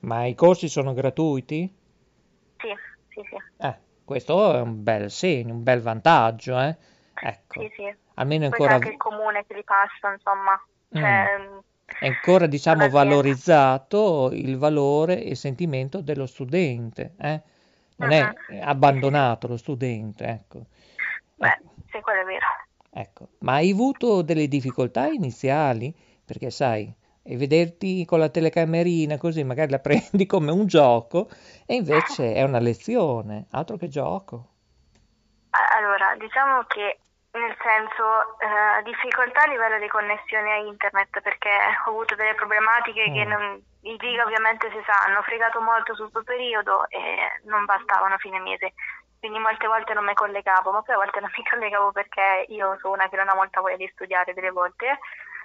Ma i corsi sono gratuiti? Sì, sì, sì. Eh, questo è un bel segno, un bel vantaggio, eh? Ecco, Sì, sì. almeno Poi ancora, anche il comune che li passa, insomma. Cioè, mm, è ancora, diciamo, valorizzato il valore e il sentimento dello studente, eh? Non è abbandonato lo studente, ecco. Beh, sì, quello è vero. Ecco, ma hai avuto delle difficoltà iniziali? Perché sai, e vederti con la telecamerina così magari la *laughs* prendi come un gioco e invece è una lezione, altro che gioco. Allora, diciamo che nel senso eh, difficoltà a livello di connessione a internet perché ho avuto delle problematiche che Mm. non, i giga ovviamente si sa, hanno fregato molto sul suo periodo e non bastavano fine mese. Quindi molte volte non mi collegavo, ma poi a volte non mi *laughs* collegavo perché io sono una che non ha molta voglia di studiare delle volte,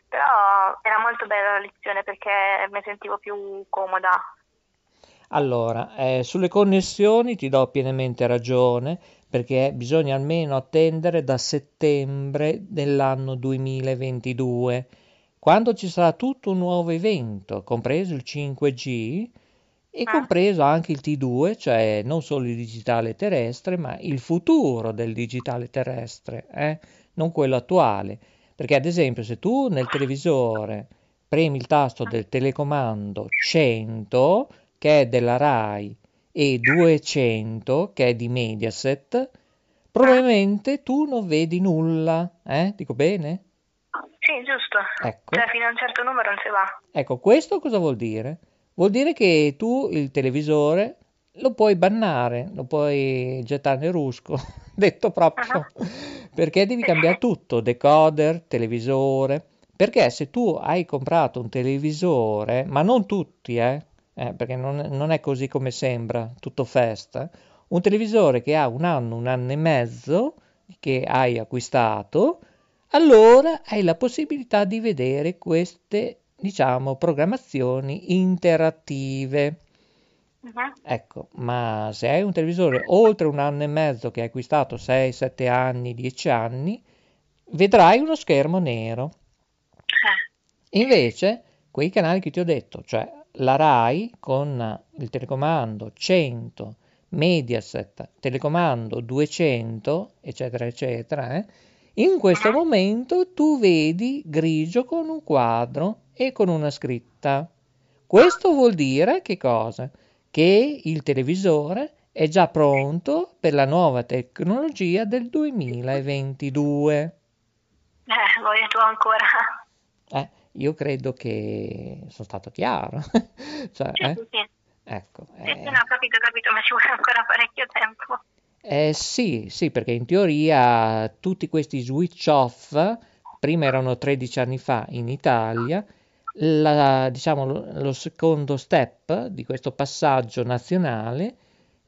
però era molto bella la lezione perché mi sentivo più comoda. Allora, eh, sulle connessioni ti do pienamente ragione perché bisogna almeno attendere da settembre dell'anno 2022, quando ci sarà tutto un nuovo evento, compreso il 5G e compreso anche il T2, cioè non solo il digitale terrestre, ma il futuro del digitale terrestre, eh? Non quello attuale. Perché ad esempio se tu nel televisore premi il tasto del telecomando 100, che è della RAI, e 200, che è di Mediaset, probabilmente tu non vedi nulla, eh? Dico bene? Sì, giusto. Ecco. Cioè, fino a un certo numero non si va. Ecco, questo cosa vuol dire? Vuol dire che tu il televisore lo puoi bannare, lo puoi gettare nel rusco, *laughs* detto proprio, perché devi cambiare tutto, decoder, televisore, perché se tu hai comprato un televisore, ma non tutti, eh, eh, perché non, non è così come sembra, tutto festa, un televisore che ha un anno, un anno e mezzo, che hai acquistato, allora hai la possibilità di vedere queste, diciamo, programmazioni interattive. Mhm. Ecco, ma se hai un televisore oltre un anno e mezzo che hai acquistato 6, 7 anni, 10 anni, vedrai uno schermo nero. Invece, quei canali che ti ho detto, cioè la RAI con il telecomando 100, Mediaset, telecomando 200, eccetera, eccetera, eh, in questo momento tu vedi grigio con un quadro e con una scritta. Questo vuol dire che cosa? Che il televisore è già pronto per la nuova tecnologia del 2022. Eh, voglio tu ancora. Eh, io credo che sono stato chiaro. *laughs* Cioè, Sì, eh, sì. Ecco, eh, sì, no, ho capito, capito, ma ci vuole ancora parecchio tempo. Eh, sì, sì, perché in teoria tutti questi switch off, prima erano 13 anni fa in Italia, la- diciamo, lo, secondo step di questo passaggio nazionale,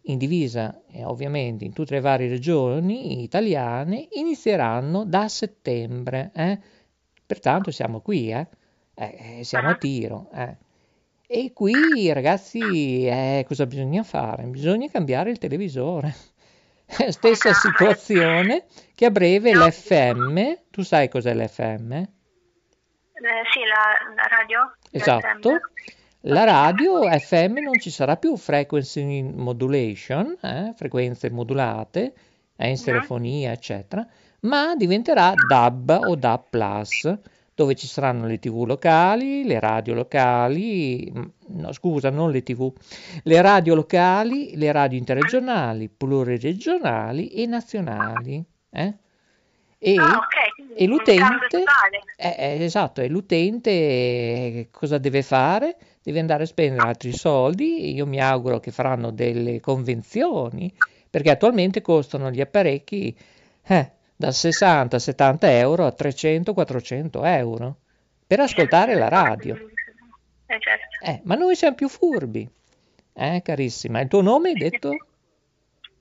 in divisa eh, ovviamente in tutte le varie regioni italiane, inizieranno da settembre. eh. Pertanto siamo qui, eh. Eh, eh, siamo a tiro. eh. E qui, ragazzi, cosa bisogna fare? Bisogna cambiare il televisore. Stessa situazione che a breve l'FM, tu sai cos'è l'FM? Eh, sì, la, la radio? Esatto. La radio FM non ci sarà più frequency modulation, eh, frequenze modulate, eh, in stereofonia, eccetera, ma diventerà DAB o DAB+, dove ci saranno le TV locali, le radio locali, mm, no scusa, non le TV, le radio locali, le radio interregionali, pluriregionali e nazionali. eh. E, Ah, ok, quindi e cambio l'utente, eh, esatto, e l'utente cosa deve fare? Deve andare a spendere altri soldi, io mi auguro che faranno delle convenzioni, perché attualmente costano gli apparecchi eh, da 60-70 euro a 300-400 euro per ascoltare la radio. Eh, certo. Eh, ma noi siamo più furbi, eh, carissima. Il tuo nome hai detto?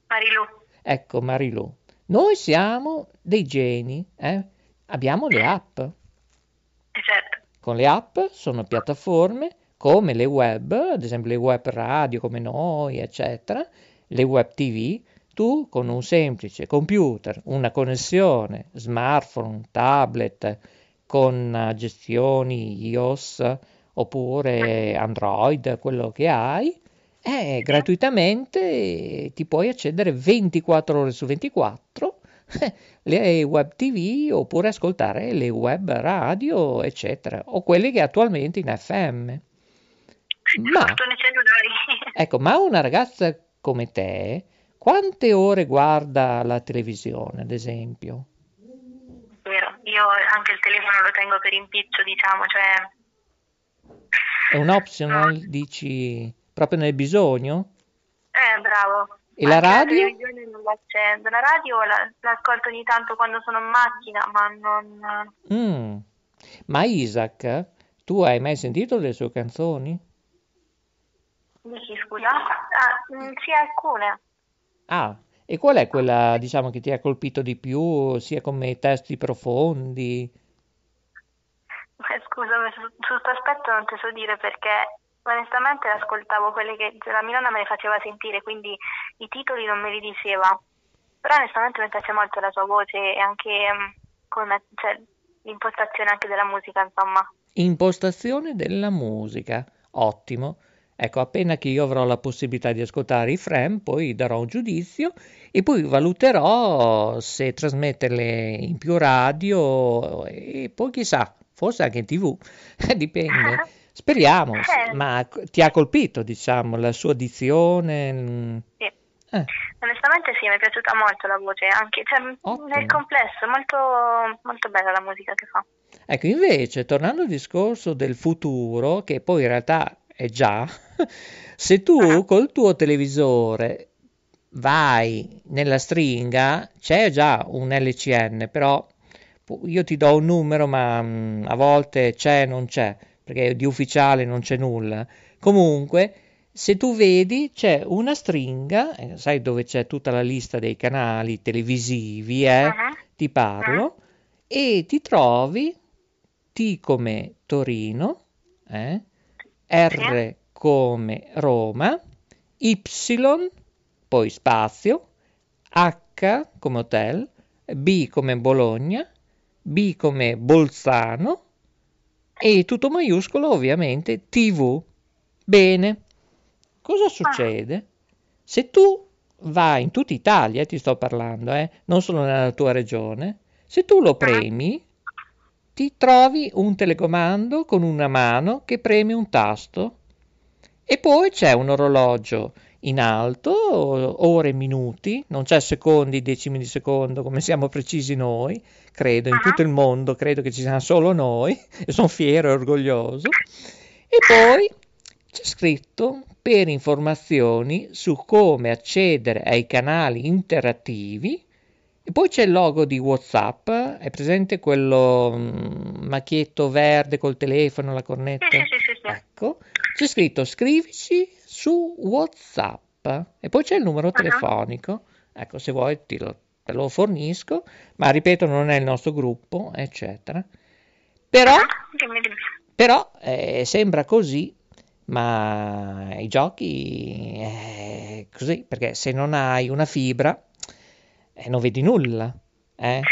Marilu. Ecco, Marilu. Noi siamo dei geni, eh? Abbiamo le app. certo. Con le app sono piattaforme come le web, ad esempio le web radio come noi, eccetera, le web TV. Tu con un semplice computer, una connessione, smartphone, tablet, con eh, gestioni iOS oppure Android, quello che hai, eh, gratuitamente ti puoi accedere 24 ore su 24 *laughs* le web TV oppure ascoltare le web radio, eccetera, o quelle che attualmente in FM. Ma, ecco, ma una ragazza come te, quante ore guarda la televisione, ad esempio? Vero, io anche il telefono lo tengo per impiccio, diciamo, cioè... È un optional, dici, proprio nel bisogno? Eh, bravo. E la radio? televisione non l'accendo. La radio la- l'ascolto ogni tanto quando sono in macchina, ma non... Mm. Ma Isaac, tu hai mai sentito le sue canzoni? Dici, scusa? Ah, mm, sì, alcune. Ah, e qual è quella, diciamo, che ti ha colpito di più, sia come testi profondi? Eh, Scusami, su, su questo aspetto non ti so dire perché onestamente ascoltavo quelle che la mia nonna me le faceva sentire, quindi i titoli non me li diceva. Però onestamente mi piace molto la sua voce e anche mm, come, cioè, l'impostazione anche della musica, insomma. Impostazione della musica, ottimo. Ecco, appena che io avrò la possibilità di ascoltare i frame, poi darò un giudizio e poi valuterò se trasmetterle in più radio e poi chissà, forse anche in tv, *laughs* dipende. Speriamo, Eh. ma ti ha colpito, diciamo, la sua dizione? Sì. Eh. Onestamente sì, mi è piaciuta molto la voce, anche cioè, nel complesso, molto, molto bella la musica che fa. Ecco, invece, tornando al discorso del futuro, che poi in realtà è già, *laughs* se tu uh-huh. col tuo televisore vai nella stringa, c'è già un LCN, però io ti do un numero, ma mh, a volte c'è, non c'è, perché di ufficiale non c'è nulla. Comunque, se tu vedi c'è una stringa, eh, sai dove c'è tutta la lista dei canali televisivi, eh? uh-huh. ti parlo, uh-huh. e ti trovi T come Torino, eh? R come Roma, Y, poi spazio, H come hotel, B come Bologna, B come Bolzano e tutto maiuscolo ovviamente TV. Bene, cosa succede? Se tu vai in tutta Italia, ti sto parlando, eh, non solo nella tua regione, se tu lo premi, ti trovi un telecomando con una mano che preme un tasto e poi c'è un orologio in alto, ore e minuti, non c'è secondi, decimi di secondo come siamo precisi noi, credo, in tutto il mondo, credo che ci siano solo noi *laughs* e sono fiero e orgoglioso. E poi c'è scritto per informazioni su come accedere ai canali interattivi e poi c'è il logo di WhatsApp, è presente quello mm, macchietto verde col telefono, la cornetta? Sì, sì, sì, sì. Ecco, c'è scritto scrivici su WhatsApp e poi c'è il numero uh-huh. telefonico. Ecco, se vuoi ti lo, te lo fornisco, ma ripeto, non è il nostro gruppo, eccetera. Però, uh-huh. però eh, sembra così, ma i giochi è così, perché se non hai una fibra eh, non vedi nulla. Eh? Eh,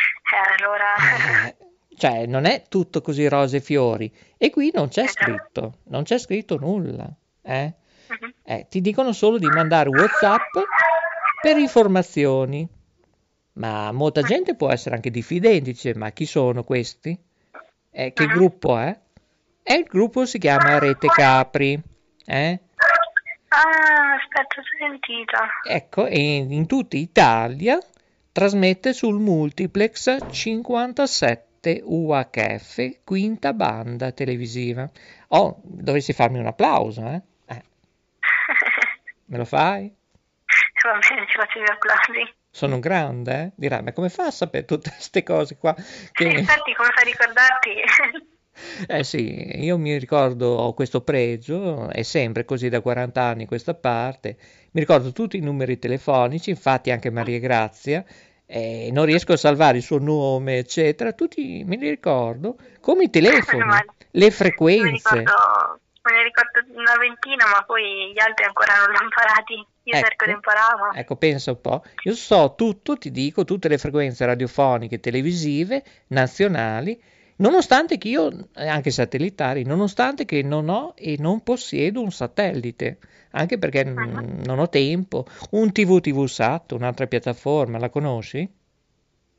allora... Eh, cioè, non è tutto così rose e fiori. E qui non c'è esatto. scritto, non c'è scritto nulla. Eh? Uh-huh. Eh, ti dicono solo di mandare WhatsApp per informazioni. Ma molta gente può essere anche diffidente, dice, ma chi sono questi? Eh, che uh-huh. gruppo è? E il gruppo si chiama Rete Capri. Eh? Ah, aspetta, ho sentito. Ecco, e in, in tutta Italia Trasmette sul multiplex 57 UHF, quinta banda televisiva. Oh, dovresti farmi un applauso, eh? eh. *laughs* Me lo fai? Va bene, ci faccio gli applausi. Sono grande, eh? Dirai, ma come fa a sapere tutte queste cose qua? Che... infatti, come fai a ricordarti? Eh sì, io mi ricordo, ho questo pregio, è sempre così da 40 anni questa parte, mi ricordo tutti i numeri telefonici, infatti anche Maria Grazia, eh, non riesco a salvare il suo nome, eccetera, tutti me li ricordo, come i telefoni, le frequenze. Me, ne ricordo una ventina, ma poi gli altri ancora non li ho imparati. Io ecco, cerco di impararlo. Ecco, pensa un po'. Io so tutto, ti dico, tutte le frequenze radiofoniche, televisive, nazionali, nonostante che io, anche satellitari, nonostante che non ho e non possiedo un satellite anche perché uh-huh. non ho tempo. Un TV TV Sat, un'altra piattaforma, la conosci?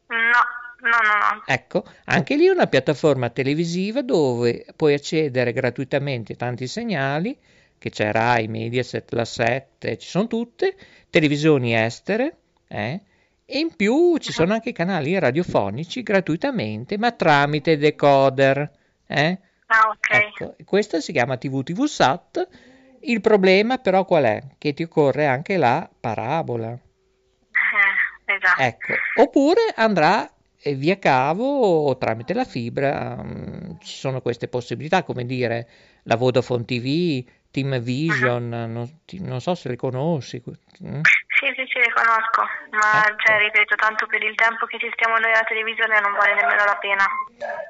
No, no, no, no. Ecco, anche lì è una piattaforma televisiva dove puoi accedere gratuitamente a tanti segnali, che c'è Rai, Mediaset, La 7, ci sono tutte, televisioni estere, eh? E in più ci sono anche canali radiofonici gratuitamente, ma tramite decoder. Eh? Ah, ok. Ecco, questa si chiama TV TV Sat il problema però qual è? Che ti occorre anche la parabola. Eh, esatto. Ecco, oppure andrà eh, via cavo o tramite la fibra, um, ci sono queste possibilità, come dire la Vodafone TV, Team Vision, uh-huh. non, ti, non, so se le conosci. Mm? Sì, le conosco, ma ecco. cioè, ripeto, tanto per il tempo che ci stiamo noi alla televisione non vale nemmeno la pena.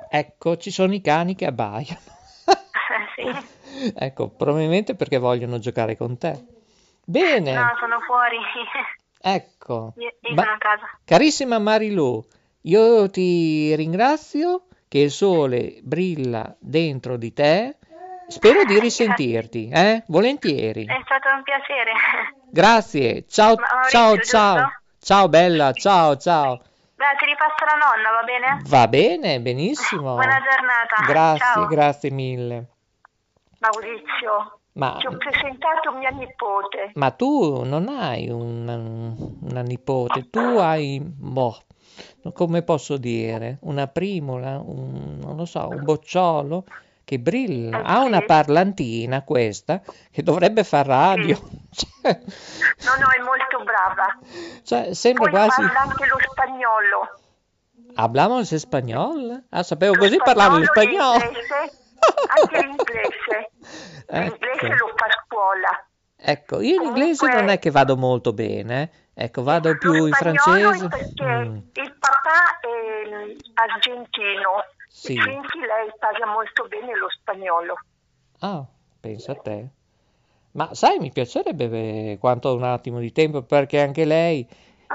Ecco, ci sono i cani che abbaiano. Eh, *laughs* sì. *laughs* Ecco, probabilmente perché vogliono giocare con te. Bene. No, sono fuori. *laughs* Ecco. Io, io ba- sono a casa. Carissima Marilu, io ti ringrazio che il sole brilla dentro di te. Spero di risentirti, eh? Volentieri. È stato un piacere. *laughs* Grazie. Ciao, ciao, ciao. Ciao bella, ciao, ciao. Beh, ti ripasso la nonna, va bene? Va bene, benissimo. Buona giornata. Grazie, ciao. grazie mille. Maurizio, Ma, Ti ho presentato mia nipote. ma tu non hai una, una nipote, tu hai, boh, come posso dire, una primola, un, non lo so, un bocciolo che brilla. Ha una parlantina questa che dovrebbe far radio. *laughs* Cioè, No, no, è molto brava. cioè, sembra Poi quasi... parla anche lo spagnolo. Hablamos español? Ah, sapevo così parlavo in Spagnolo, spagnolo. l'inglese, anche l'inglese. L'inglese *laughs* Ecco. lo fa a scuola. Ecco, io in inglese non è che vado molto bene, eh. ecco, vado più in Spagnolo francese. perché Mm, il papà è argentino. Sì. Quindi lei parla molto bene lo spagnolo. Ah, pensa a te. Ma sai, mi piacerebbe quanto un attimo di tempo perché anche lei,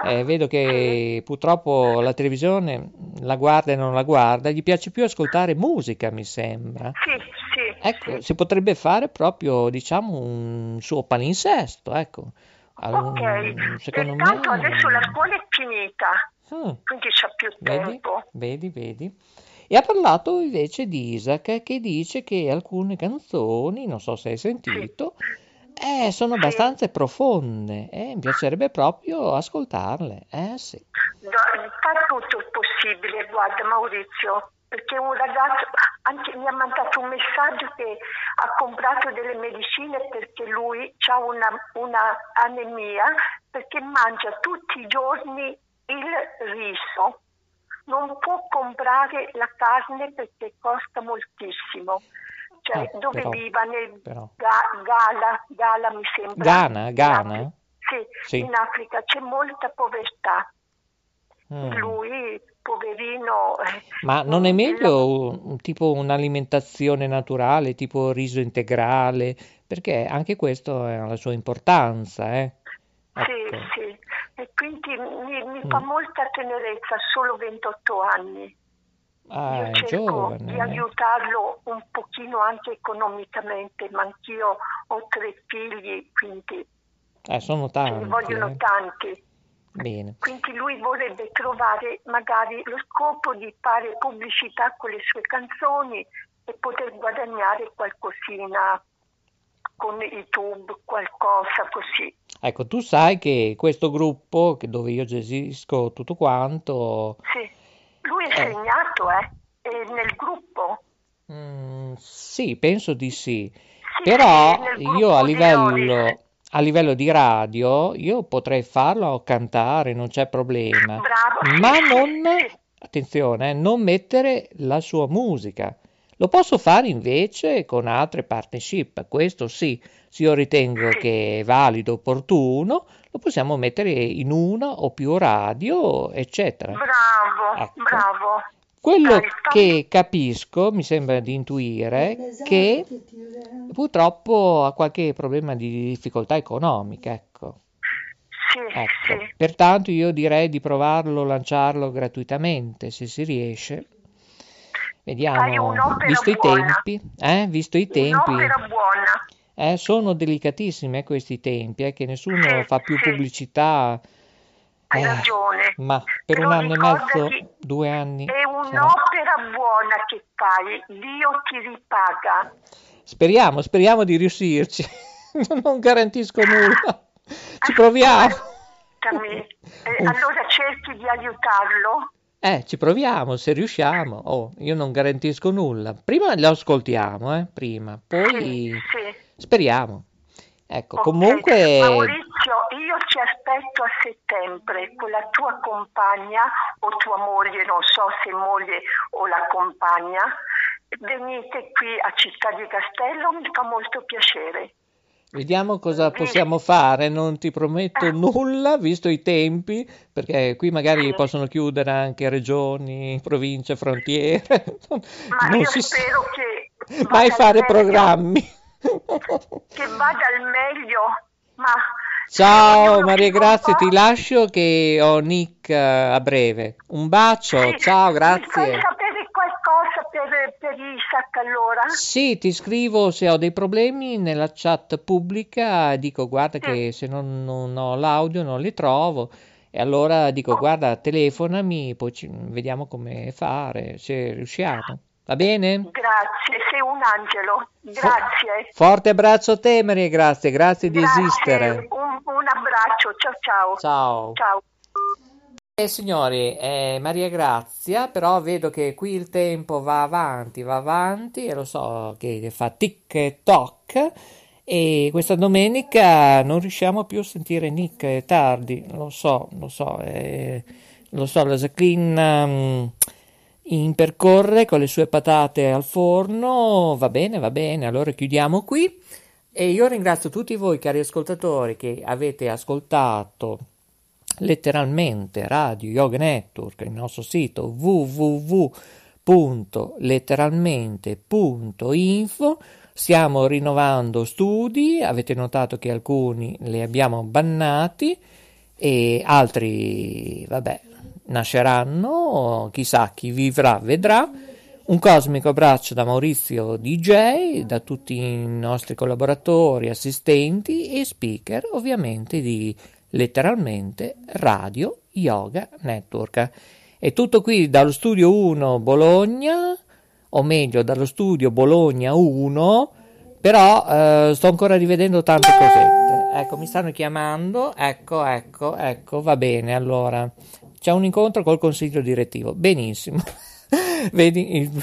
eh, vedo che purtroppo la televisione la guarda e non la guarda, gli piace più ascoltare musica, mi sembra. Sì, sì. Ecco, si potrebbe fare proprio, diciamo, un suo palinsesto, ecco. Allora, Ok, secondo e tanto me... adesso la scuola è finita, Mm. quindi c'ha più Vedi? tempo. Vedi, vedi. E ha parlato invece di Isaac che dice che alcune canzoni, non so se hai sentito, eh, sono abbastanza profonde e mi piacerebbe proprio ascoltarle. Eh sì. Fa tutto il possibile, guarda Maurizio, perché un ragazzo anche mi ha mandato un messaggio che ha comprato delle medicine perché lui ha una, una anemia, perché mangia tutti i giorni il riso. Non può comprare la carne perché costa moltissimo. Cioè, Ah, dove però- viva nel però. Ga- Gala, Gala mi sembra. Ghana, Ghana? Sì, Sì. in Africa c'è molta povertà. Mm. Lui, poverino, eh, Ma non è meglio un tipo un'alimentazione naturale, tipo riso integrale? Perché anche questo ha la sua importanza, eh? sì, Ecco. sì. E quindi mi, mi fa Mm. molta tenerezza, solo 28 anni. Ah, Io cerco giovane. di aiutarlo un pochino anche economicamente, ma anch'io ho tre figli, quindi Eh, sono ce ne tanti, vogliono eh. tanti. Bene. Quindi lui vorrebbe trovare magari lo scopo di fare pubblicità con le sue canzoni e poter guadagnare qualcosina con YouTube, qualcosa così. Ecco, tu sai che questo gruppo che- dove io gestisco tutto quanto, Sì. Lui è Eh. segnato, eh? È nel gruppo. mm, sì, penso di sì. Sì, Però io a livello, a livello di radio, io potrei farlo cantare, non c'è problema. Bravo, Ma *laughs* non, attenzione, eh, non mettere la sua musica. Lo posso fare invece con altre partnership, questo sì, se io ritengo che è valido, opportuno, lo possiamo mettere in una o più radio, eccetera. Bravo, Ecco. bravo. Quello che capisco, mi sembra di intuire, che purtroppo ha qualche problema di difficoltà economica, ecco. Sì, Ecco. sì. Pertanto io direi di provarlo, lanciarlo gratuitamente, se si riesce. Vediamo, visto i tempi, eh, visto i tempi, eh, sono delicatissimi eh, questi tempi, eh, che nessuno Sì, fa più sì. pubblicità, Hai eh, ragione. ma per Però un anno e mezzo, due anni, È sarà. un'opera buona che fai, Dio ti ripaga. Speriamo, speriamo di riuscirci. *laughs* non garantisco nulla. Ci proviamo. Eh, allora cerchi di aiutarlo. Eh, ci proviamo, se riusciamo. Oh, io non garantisco nulla. Prima lo ascoltiamo, eh, prima, poi Sì. speriamo. Ecco, Ok. comunque Maurizio, io ti aspetto a settembre con la tua compagna o tua moglie, non so se moglie o la compagna. Venite qui a Città di Castello, mi fa molto piacere. Vediamo cosa possiamo fare. Non ti prometto nulla, visto i tempi, perché qui magari possono chiudere anche regioni, province, frontiere. Ma Non io si spero che mai fare meglio, programmi. Che vada al meglio, ma Ciao Maria Grazia, ti lascio che ho Nick eh, a breve. Un bacio, ciao, mi fai grazie. Per, per Isaac allora? Sì, ti scrivo se ho dei problemi nella chat pubblica, dico guarda che se non, non ho l'audio non li trovo e allora dico guarda telefonami, poi ci- vediamo come fare, se riusciamo. Va bene? Grazie, sei un angelo. Grazie. Forte abbraccio a te Maria grazie di Grazie, esistere. Un, un abbraccio, ciao ciao. Ciao. Ciao. Eh, signori, eh, Maria Grazia, però vedo che qui il tempo va avanti, va avanti e lo so che fa tic e toc e questa domenica non riusciamo più a sentire Nick, è tardi, lo so, lo so, eh, lo so, la Jacqueline mm, impercorre con le sue patate al forno, va bene, va bene, allora chiudiamo qui e io ringrazio tutti voi cari ascoltatori che avete ascoltato letteralmente Radio Yoga Network, il nostro sito www.letteralmente.info. Stiamo rinnovando studi, avete notato che alcuni li abbiamo bannati e altri, vabbè, nasceranno, chissà chi vivrà vedrà. Un cosmico abbraccio da Maurizio DJ, da tutti i nostri collaboratori, assistenti e speaker, ovviamente di letteralmente Radio Yoga Network. È tutto qui dallo studio 1 Bologna, o meglio dallo studio Bologna 1, però eh, sto ancora rivedendo tante cosette. Ecco, mi stanno chiamando, ecco, ecco, ecco, va bene, allora c'è un incontro col consiglio direttivo, benissimo. *laughs* Vedi, il,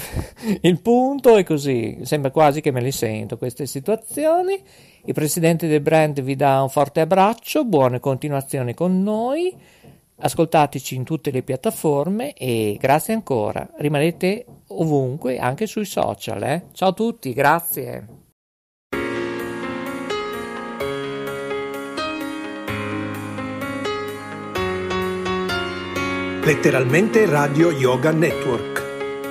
il punto è così, sembra quasi che me li sento queste situazioni. Il presidente del brand vi dà un forte abbraccio, buone continuazioni con noi, ascoltateci in tutte le piattaforme e grazie ancora. Rimanete ovunque, anche sui social. Eh? Ciao a tutti, grazie. Letteralmente Radio Yoga Network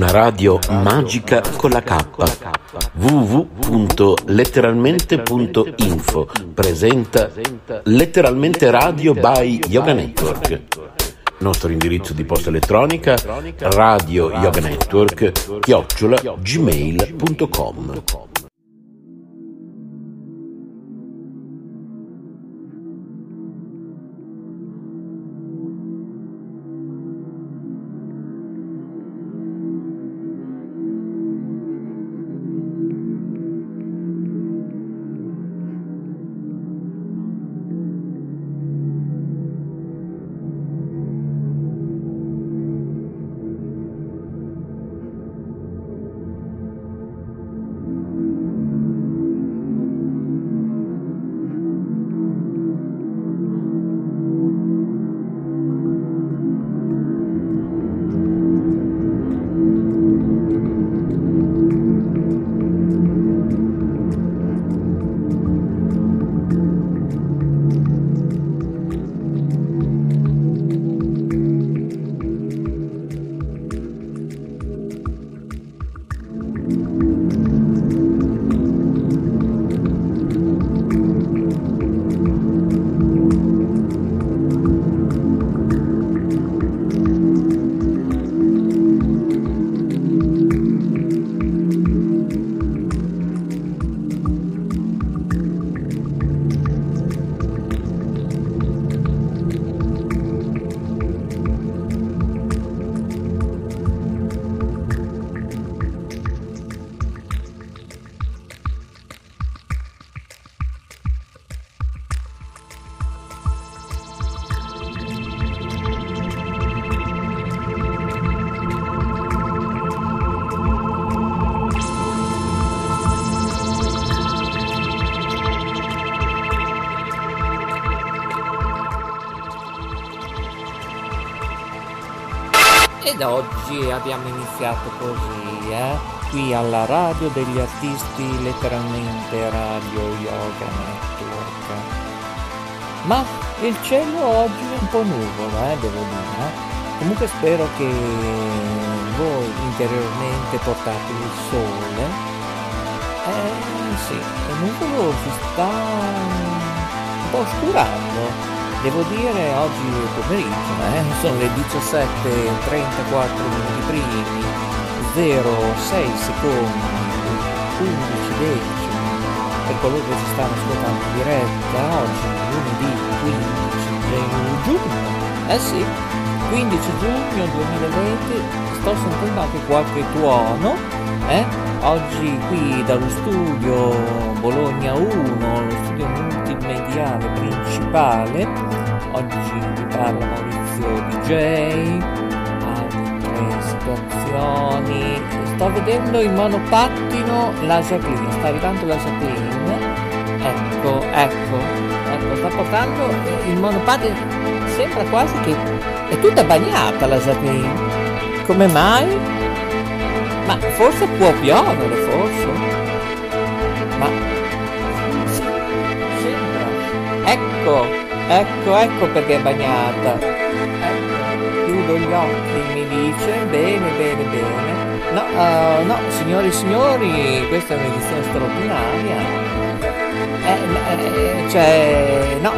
Una radio magica con la K. www.letteralmente.info presenta Letteralmente Radio by Yoga Network. Nostro indirizzo di posta elettronica radio yoga network chiocciola gmail.com qui alla radio degli artisti, letteralmente Radio Yoga Network. Ma il cielo oggi è un po' nuvolo, eh, devo dire. Eh? Comunque spero che voi interiormente portate il sole. Eh sì, il nuvolo si sta un po' oscurando Devo dire oggi pomeriggio, eh, *laughs* sono le 17.34 minuti primi, 06 secondi, 15 decimi, per coloro che si stanno ascoltando in diretta, oggi lunedì 15 giugno, eh sì, 15 giugno 2020, sto sentendo anche qualche tuono, eh? Oggi qui dallo studio Bologna 1, lo studio multimediale principale, oggi vi parla Maurizio DJ, altre situazioni, sto vedendo in monopattino la Jacqueline, sta arrivando la Jacqueline, ecco, ecco, ecco, sta portando il monopattino, sembra quasi che è tutta bagnata la Jacqueline, come mai? Ma forse può piovere, forse. Ma sembra. Ecco, ecco, ecco perché è bagnata. Gli occhi, mi dice. Bene, bene, bene. No, uh, no, signori e signori, questa è un'edizione straordinaria. Eh, eh, c'è, no,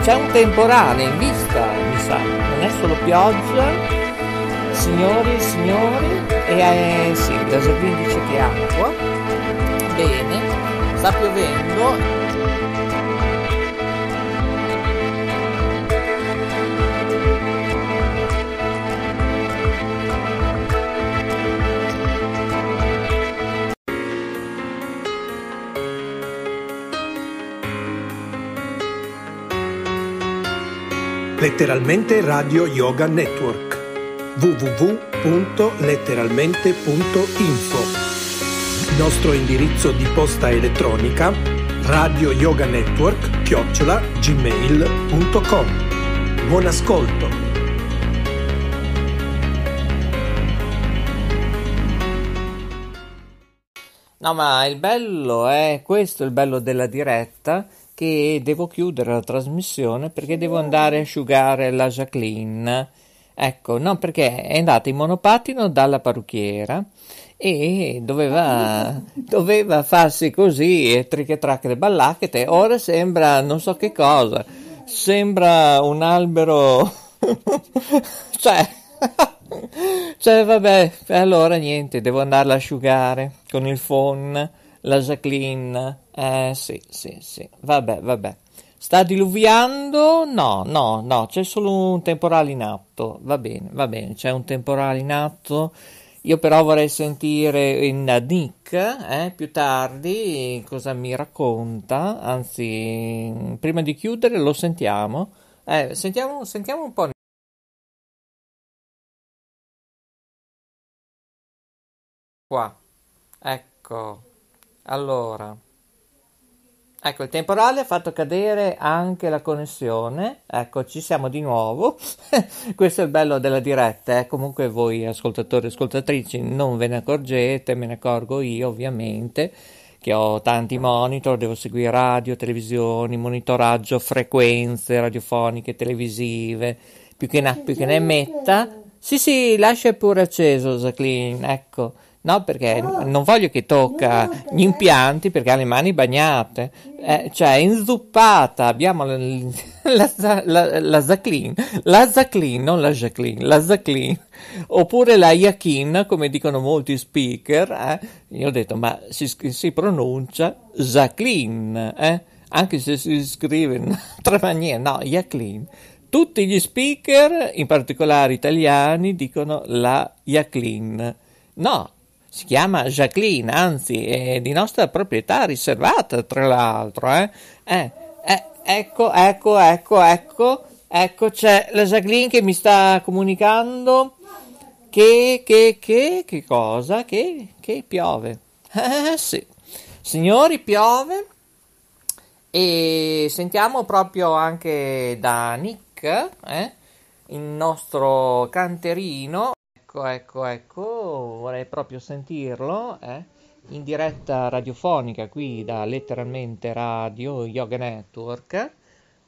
c'è un temporale in vista, mi sa. Non è solo pioggia, signori e signori, e eh, sì, la Giardini dice che acqua, bene, sta piovendo, letteralmente Radio Yoga Network. www.letteralmente.info Nostro indirizzo di posta elettronica radio yoga network chiocciola gmail.com Buon ascolto! No, ma il bello è questo, il bello della diretta, che devo chiudere la trasmissione perché devo andare a asciugare la Jacqueline. Ecco, no, perché è andata in monopattino dalla parrucchiera e doveva, *laughs* doveva farsi così, e triche tracche ballacchete. Ora sembra non so che cosa, sembra un albero, *laughs* cioè, *laughs* cioè, vabbè, allora niente, devo andarla a asciugare con il phon, la Jacqueline. Eh, sì, sì, sì, vabbè, vabbè. Sta diluviando? No, no, no, c'è solo un temporale in atto. Va bene, va bene, c'è un temporale in atto. Io però vorrei sentire in Nick eh, più tardi cosa mi racconta. Anzi, prima di chiudere lo sentiamo. Eh, sentiamo, sentiamo un po'. Qua. Ecco. Allora. Ecco, il temporale ha fatto cadere anche la connessione. Ecco, ci siamo di nuovo. *laughs* Questo è il bello della diretta. Eh. Comunque voi ascoltatori e ascoltatrici non ve ne accorgete, me ne accorgo io ovviamente, che ho tanti monitor, devo seguire radio, televisioni, monitoraggio, frequenze radiofoniche, televisive, più che, ne, più che ne metta. Sì, sì, lascia pure acceso, Jacqueline, ecco. No, perché non voglio che tocca gli impianti perché ha le mani bagnate, eh, cioè inzuppata. Abbiamo la, la, la, la Zaclin, la Zaclin, non la Jacqueline, la Zaclin, oppure la Yakin, come dicono molti speaker. Eh. Io ho detto, ma si, si pronuncia Jacqueline, eh? anche se si scrive in altra *laughs* maniera, no, Jacqueline. Tutti gli speaker, in particolare italiani, dicono la Jacqueline. No, si chiama Jacqueline, anzi è di nostra proprietà riservata tra l'altro. Eh? Eh, eh, ecco, ecco, ecco, ecco, ecco c'è la Jacqueline che mi sta comunicando che, che, che, che cosa? Che, che piove. *laughs* Eh sì, signori piove e sentiamo proprio anche da Nick, eh? il nostro canterino Ecco, ecco, ecco, vorrei proprio sentirlo, eh? in diretta radiofonica qui da letteralmente Radio Yoga Network,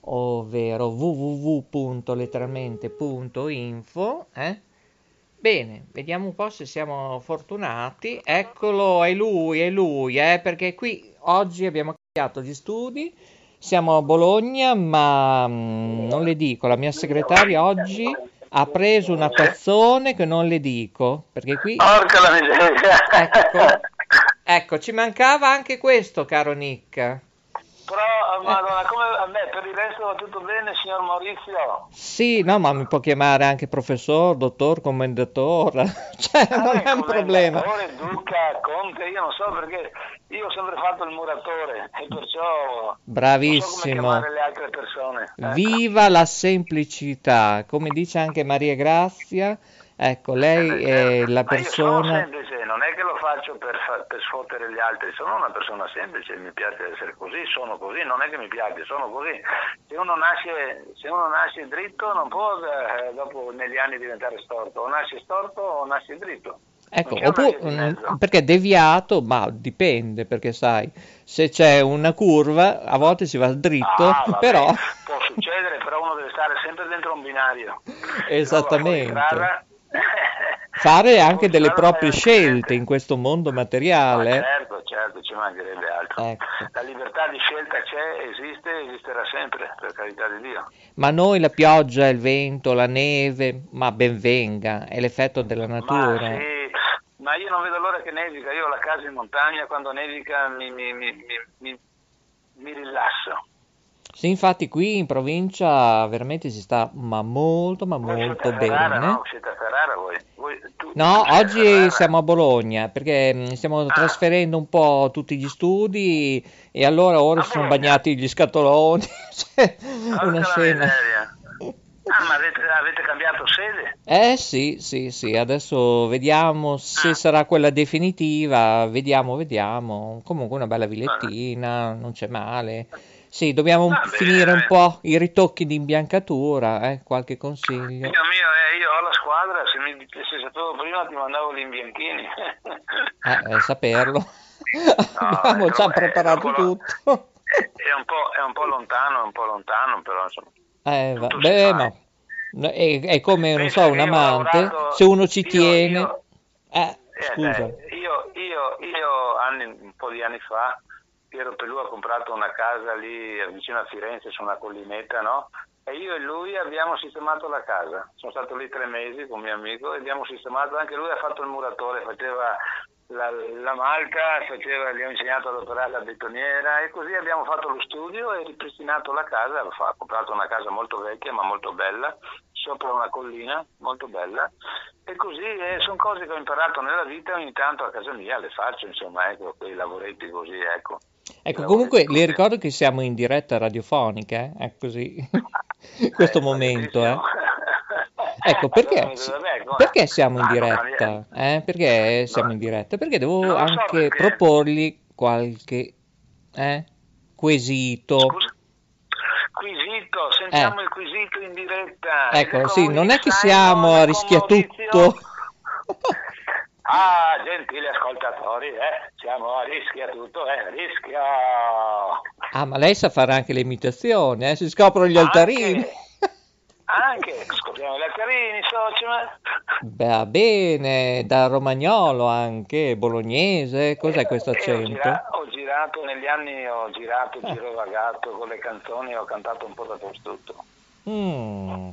ovvero www.letteralmente.info. Eh? Bene, vediamo un po' se siamo fortunati. Eccolo, è lui, è lui, eh? perché qui oggi abbiamo cambiato gli studi. Siamo a Bologna, ma mm, non le dico, la mia segretaria oggi ha preso una tazzone che non le dico, perché qui... Porca la miseria! Ecco, *laughs* ecco, ci mancava anche questo, caro Nick. Però, madonna, come a me per il resto va tutto bene, signor Maurizio? Sì, no, ma mi può chiamare anche professor, dottor, commendatore, *laughs* cioè non è un problema. Commendatore, Duca, Conte, io non so perché io ho sempre fatto il muratore e perciò non so come Bravissimo. chiamare le altre persone. Ecco. Viva la semplicità, come dice anche Maria Grazia, ecco, lei è la Ma io sono persona... semplice, non è che lo faccio per, fa- per sfottere gli altri, sono una persona semplice, mi piace essere così, sono così, non è che mi piace, sono così. Se uno nasce, se uno nasce dritto non può eh, dopo negli anni diventare storto, o nasce storto o nasce dritto. Ecco, oppure, perché deviato, ma dipende, perché sai, se c'è una curva, a volte si va dritto, Ah, però... può succedere, però uno deve stare sempre dentro un binario. *laughs* Esattamente. Strada, Fare anche delle proprie scelte in questo mondo materiale. Certo, certo, ci mancherebbe altro. Ecco. La libertà di scelta c'è, esiste, esisterà sempre, per carità di Dio. Ma noi la pioggia, il vento, la neve, ma ben venga, è l'effetto della natura. Ma sì, ma io non vedo l'ora che nevica, io ho la casa in montagna, quando nevica mi, mi, mi- mi rilasso. Sì, infatti qui in provincia veramente si sta ma molto, ma molto A Ferrara, bene. no? Siete a Ferrara voi? Voi- No, a oggi Ferrara? siamo a Bologna perché mh, stiamo trasferendo un po' tutti gli studi e allora ora si sono bagnati gli scatoloni, *laughs* cioè, Porca una scena. miseria. Ah, ma avete, avete cambiato sede? Eh sì, sì, sì, adesso vediamo se sarà quella definitiva, vediamo, vediamo. Comunque una bella villettina, non c'è male. Sì, dobbiamo un- finire un po' i ritocchi di imbiancatura, eh, qualche consiglio. Dio mio, eh, io ho la squadra, se mi se sapevo prima ti mandavo gli imbianchini. *laughs* Eh, eh, saperlo. *laughs* Abbiamo già preparato tutto. è, un po', è un po' lontano, è un po' lontano, però insomma. Eh, va- beh, ma no, è, è come, non so, un amante, lavorato- se uno ci io- tiene... io- Eh, Eh, scusa. dai, io, io, io anni, un po' di anni fa, Piero Pelù ha comprato una casa lì vicino a Firenze su una collinetta, no? E io e lui abbiamo sistemato la casa. Sono stato lì tre mesi con mio amico e abbiamo sistemato, anche lui ha fatto il muratore, faceva la, la malta, faceva, gli ho insegnato ad operare la betoniera e così abbiamo fatto lo studio e ripristinato la casa, ha comprato una casa molto vecchia ma molto bella, sopra una collina, molto bella. E così sono cose che ho imparato nella vita, ogni tanto a casa mia le faccio, insomma, ecco, quei lavoretti così, ecco. Ecco, comunque le ricordo che siamo in diretta radiofonica, eh? è così, in *laughs* *laughs* questo momento, eh. Ecco, *laughs* perché, perché siamo in diretta? Eh? Perché siamo in diretta? Perché devo anche proporgli qualche eh, quesito. Quesito, sentiamo il quesito in diretta. Ecco, Ecco, sì, non è che siamo a con rischia Maurizio. tutto. Ah, gentili ascoltatori, eh, siamo a rischia tutto, eh, rischia. Ah, ma lei sa fare anche le imitazioni, eh? Si scoprono gli altarini. Anche, scopriamo gli altarini, soci, ma... Va bene, da romagnolo anche, bolognese, cos'è questo E ho, accento? gira- ho girato negli anni, ho girato, girovagato con le canzoni, ho cantato un po' dappertutto. Mm.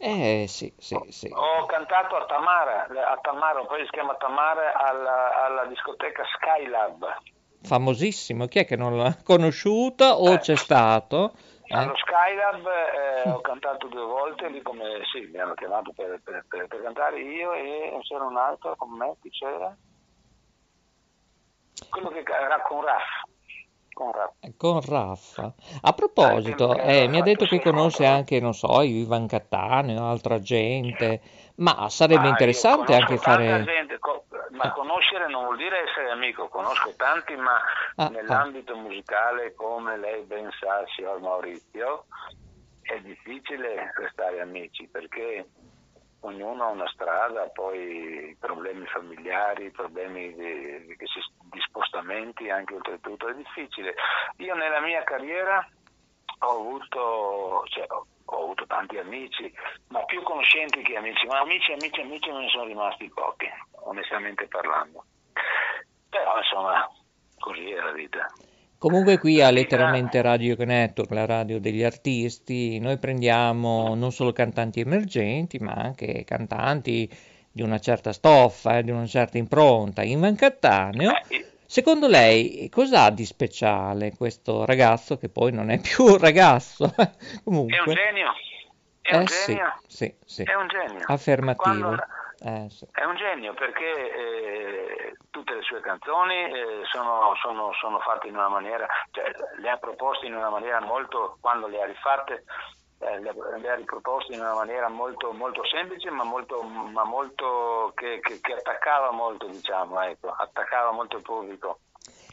Eh sì, sì, sì. Ho cantato a Tamara, a Tamara, un paese si chiama Tamara, alla, alla discoteca Skylab. Famosissimo, chi è che non l'ha conosciuto o c'è stato? Eh? Allo Skylab eh, ho *laughs* cantato due volte, lì come sì, mi hanno chiamato per, per- per- per cantare io e c'era un altro con me, chi c'era? Quello che era con Raff. Con Raff. Con Raffa. A proposito, eh, mi ha detto che conosce anche, non so, Ivan Cattaneo, altra gente, ma sarebbe Ma interessante anche fare... gente, ma conoscere non vuol dire essere amico, conosco tanti, ma Ah, nell'ambito musicale, come lei ben sa, signor Maurizio, è difficile restare amici perché ognuno ha una strada, poi problemi familiari, problemi di, di, spostamenti anche oltretutto, è difficile. Io nella mia carriera ho avuto, cioè, ho avuto tanti amici, ma più conoscenti che amici, ma amici, amici, amici me ne sono rimasti pochi, onestamente parlando. Però insomma, così è la vita. Comunque qui a letteralmente Radio Network, la radio degli artisti, noi prendiamo non solo cantanti emergenti, ma anche cantanti di una certa stoffa, eh, di una certa impronta. Ivan Cattaneo, secondo lei cosa ha di speciale questo ragazzo che poi non è più un ragazzo? Comunque. *laughs* È un genio. È un eh, genio. Sì, sì, sì. È un genio. Affermativo. Quando- Eh, sì. È un genio perché eh, tutte le sue canzoni eh, sono, sono- sono fatte in una maniera, cioè, le ha proposte in una maniera molto, quando le ha rifatte, eh, le, ha- riproposte in una maniera molto, molto semplice ma molto, ma molto che, che- che attaccava molto, diciamo, ecco, attaccava molto il pubblico.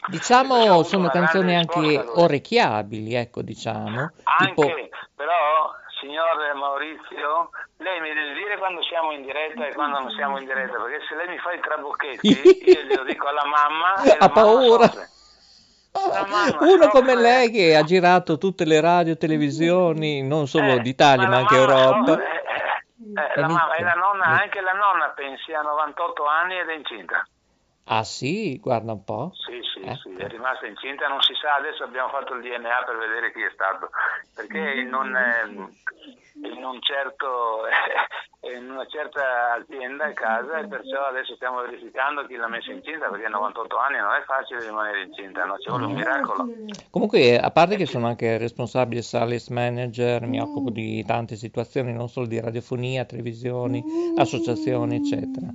Diciamo sono canzoni anche orecchiabili, ecco, diciamo. Tipo, Anche, però, signor Maurizio, lei mi deve dire quando siamo in diretta e quando non siamo in diretta, perché se lei mi fa i trabocchetti, *laughs* io glielo dico alla mamma e ha paura. mamma *laughs* Uno come soffre. lei che ha girato tutte le radio, televisioni, non solo d'Italia ma anche Europa. Eh, la mamma e la nonna, anche la nonna pensi ha 98 anni ed è incinta. Ah sì, guarda un po'. Sì, sì, Eh. sì, è rimasta incinta, non si sa, adesso abbiamo fatto il DNA per vedere chi è stato, perché in un, ehm, in un certo, *laughs* in una certa azienda a casa e perciò adesso stiamo verificando chi l'ha messa incinta, perché a 98 anni non è facile rimanere incinta, no? ci vuole un miracolo. Comunque, a parte che sono anche responsabile sales manager, mi occupo di tante situazioni, non solo di radiofonia, televisioni, associazioni, eccetera.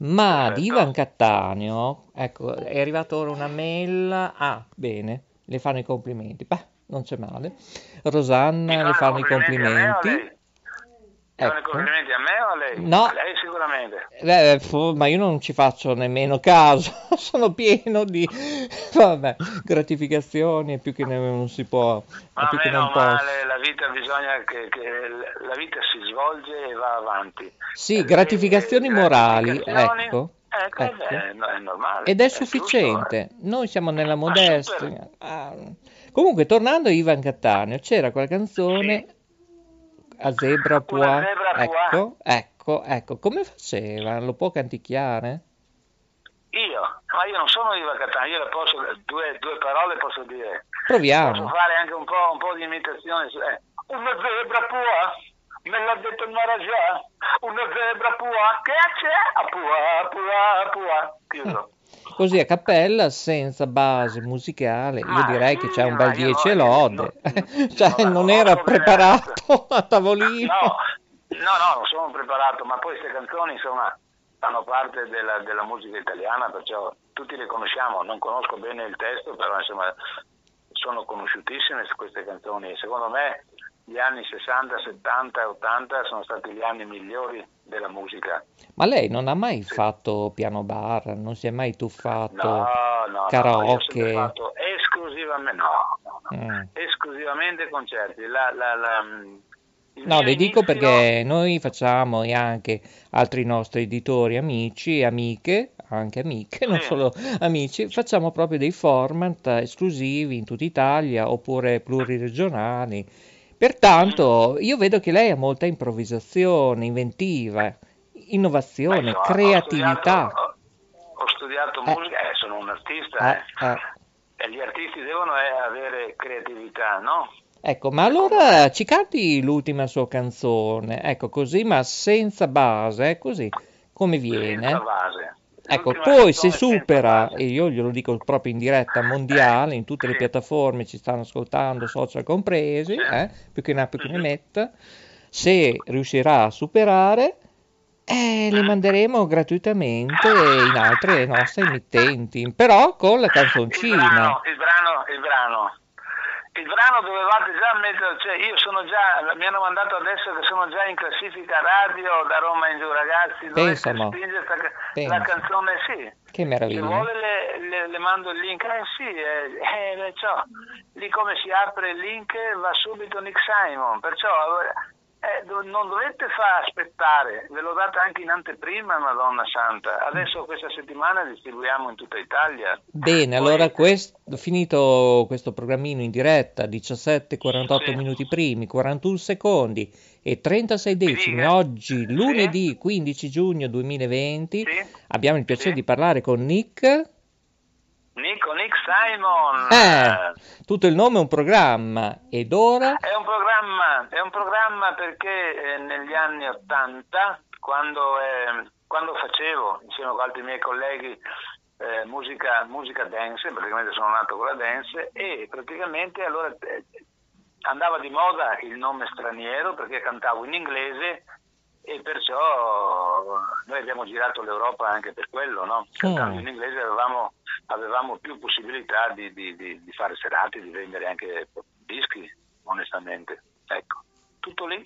Ma di Ivan Cattaneo, ecco, è arrivata ora una mail. Ah, bene, le fanno i complimenti. Beh, non c'è male. Rosanna le fanno i complimenti. Fanno i Ecco. complimenti a me o a lei? No. A lei sicuramente. Eh, ma io non ci faccio nemmeno caso, *laughs* sono pieno di vabbè, gratificazioni e più che ne- non si può, e Ma più che meno non posso. male, la vita bisogna che, che la vita si svolge e va avanti. Sì, gratificazioni morali, gratificazioni, ecco, Ecco, ecco. È, è normale. Ed è giusto, sufficiente. Noi siamo nella modestia. Ah. Comunque, tornando a Ivan Cattaneo, c'era quella canzone a Zebra. Una zebra Ecco, ecco, ecco. Come faceva? Lo può canticchiare? Io, ma io non sono Iva Catania, io le posso, due, due parole posso dire. Proviamo. Posso fare anche un po', un po' di imitazione. eh. Una zebra pua, me l'ha detto il Marajà, una zebra pua, che c'è? A pua, pua, pua. Chiuso. Così a cappella, senza base musicale, io Ma direi che c'è un bel io 10 e lode. *laughs* cioè, non era preparato a tavolino. No, no, no, non sono preparato, ma poi queste canzoni insomma fanno parte della, della musica italiana, perciò tutti le conosciamo, non conosco bene il testo, però insomma sono conosciutissime queste canzoni e secondo me gli anni 60, 70 e 80 sono stati gli anni migliori della musica. Ma lei non ha mai fatto piano bar, non si è mai tuffato No, no, no, no, karaoke? fatto esclusivamente, no, no, no, Mm. esclusivamente concerti. La, la, la, mm, No, le dico inizio- perché noi facciamo e anche altri nostri editori, amici e amiche, anche amiche, *laughs* non Sì. solo amici, facciamo proprio dei format esclusivi in tutta Italia oppure pluriregionali. Pertanto io vedo che lei ha molta improvvisazione, inventiva, innovazione, Beh, insomma, ho creatività. studiato- Ho studiato musica, eh, sono un artista Eh, eh, eh. e gli artisti devono eh, avere creatività, no? Ecco, ma allora ci canti l'ultima sua canzone, ecco così, ma senza base, così come viene. Senza base. Ecco, poi se supera, e io glielo dico proprio in diretta mondiale, in tutte le piattaforme ci stanno ascoltando, social compresi, eh, più che ne ha più che ne metta, se riuscirà a superare, eh, le manderemo gratuitamente in altre nostre emittenti, però con la Il canzoncina. brano, il brano, il brano. Il brano dovevate già mettere, cioè io sono già, mi hanno mandato adesso che sono già in classifica radio da Roma in giù, ragazzi, Pensa, spingere Pensa. la canzone, sì. Che Se meraviglia. vuole le, le- le mando il link, eh sì, eh, eh, perciò, lì come si apre il link va subito Nick Simon, perciò eh, do- non dovete far aspettare, ve l'ho data anche in anteprima, Madonna Santa. Adesso questa settimana distribuiamo in tutta Italia. Bene, allora quest- finito questo programmino in diretta, 17 48 minuti primi, 41 secondi e 36 decimi, oggi lunedì 15 giugno 2020, abbiamo il piacere di parlare con Nick. Nico, Nick Simon. Eh, tutto il nome è un programma ed ora È un programma, è un programma perché eh, negli anni Ottanta, quando, eh, quando facevo insieme con altri miei colleghi eh, musica, musica dance, praticamente sono nato con la dance, e praticamente allora eh, andava di moda il nome straniero perché cantavo in inglese e perciò noi abbiamo girato l'Europa anche per quello, no? Cantando in inglese avevamo, avevamo più possibilità di, di- di- di fare serate, di vendere anche dischi, onestamente. Ecco, tutto lì.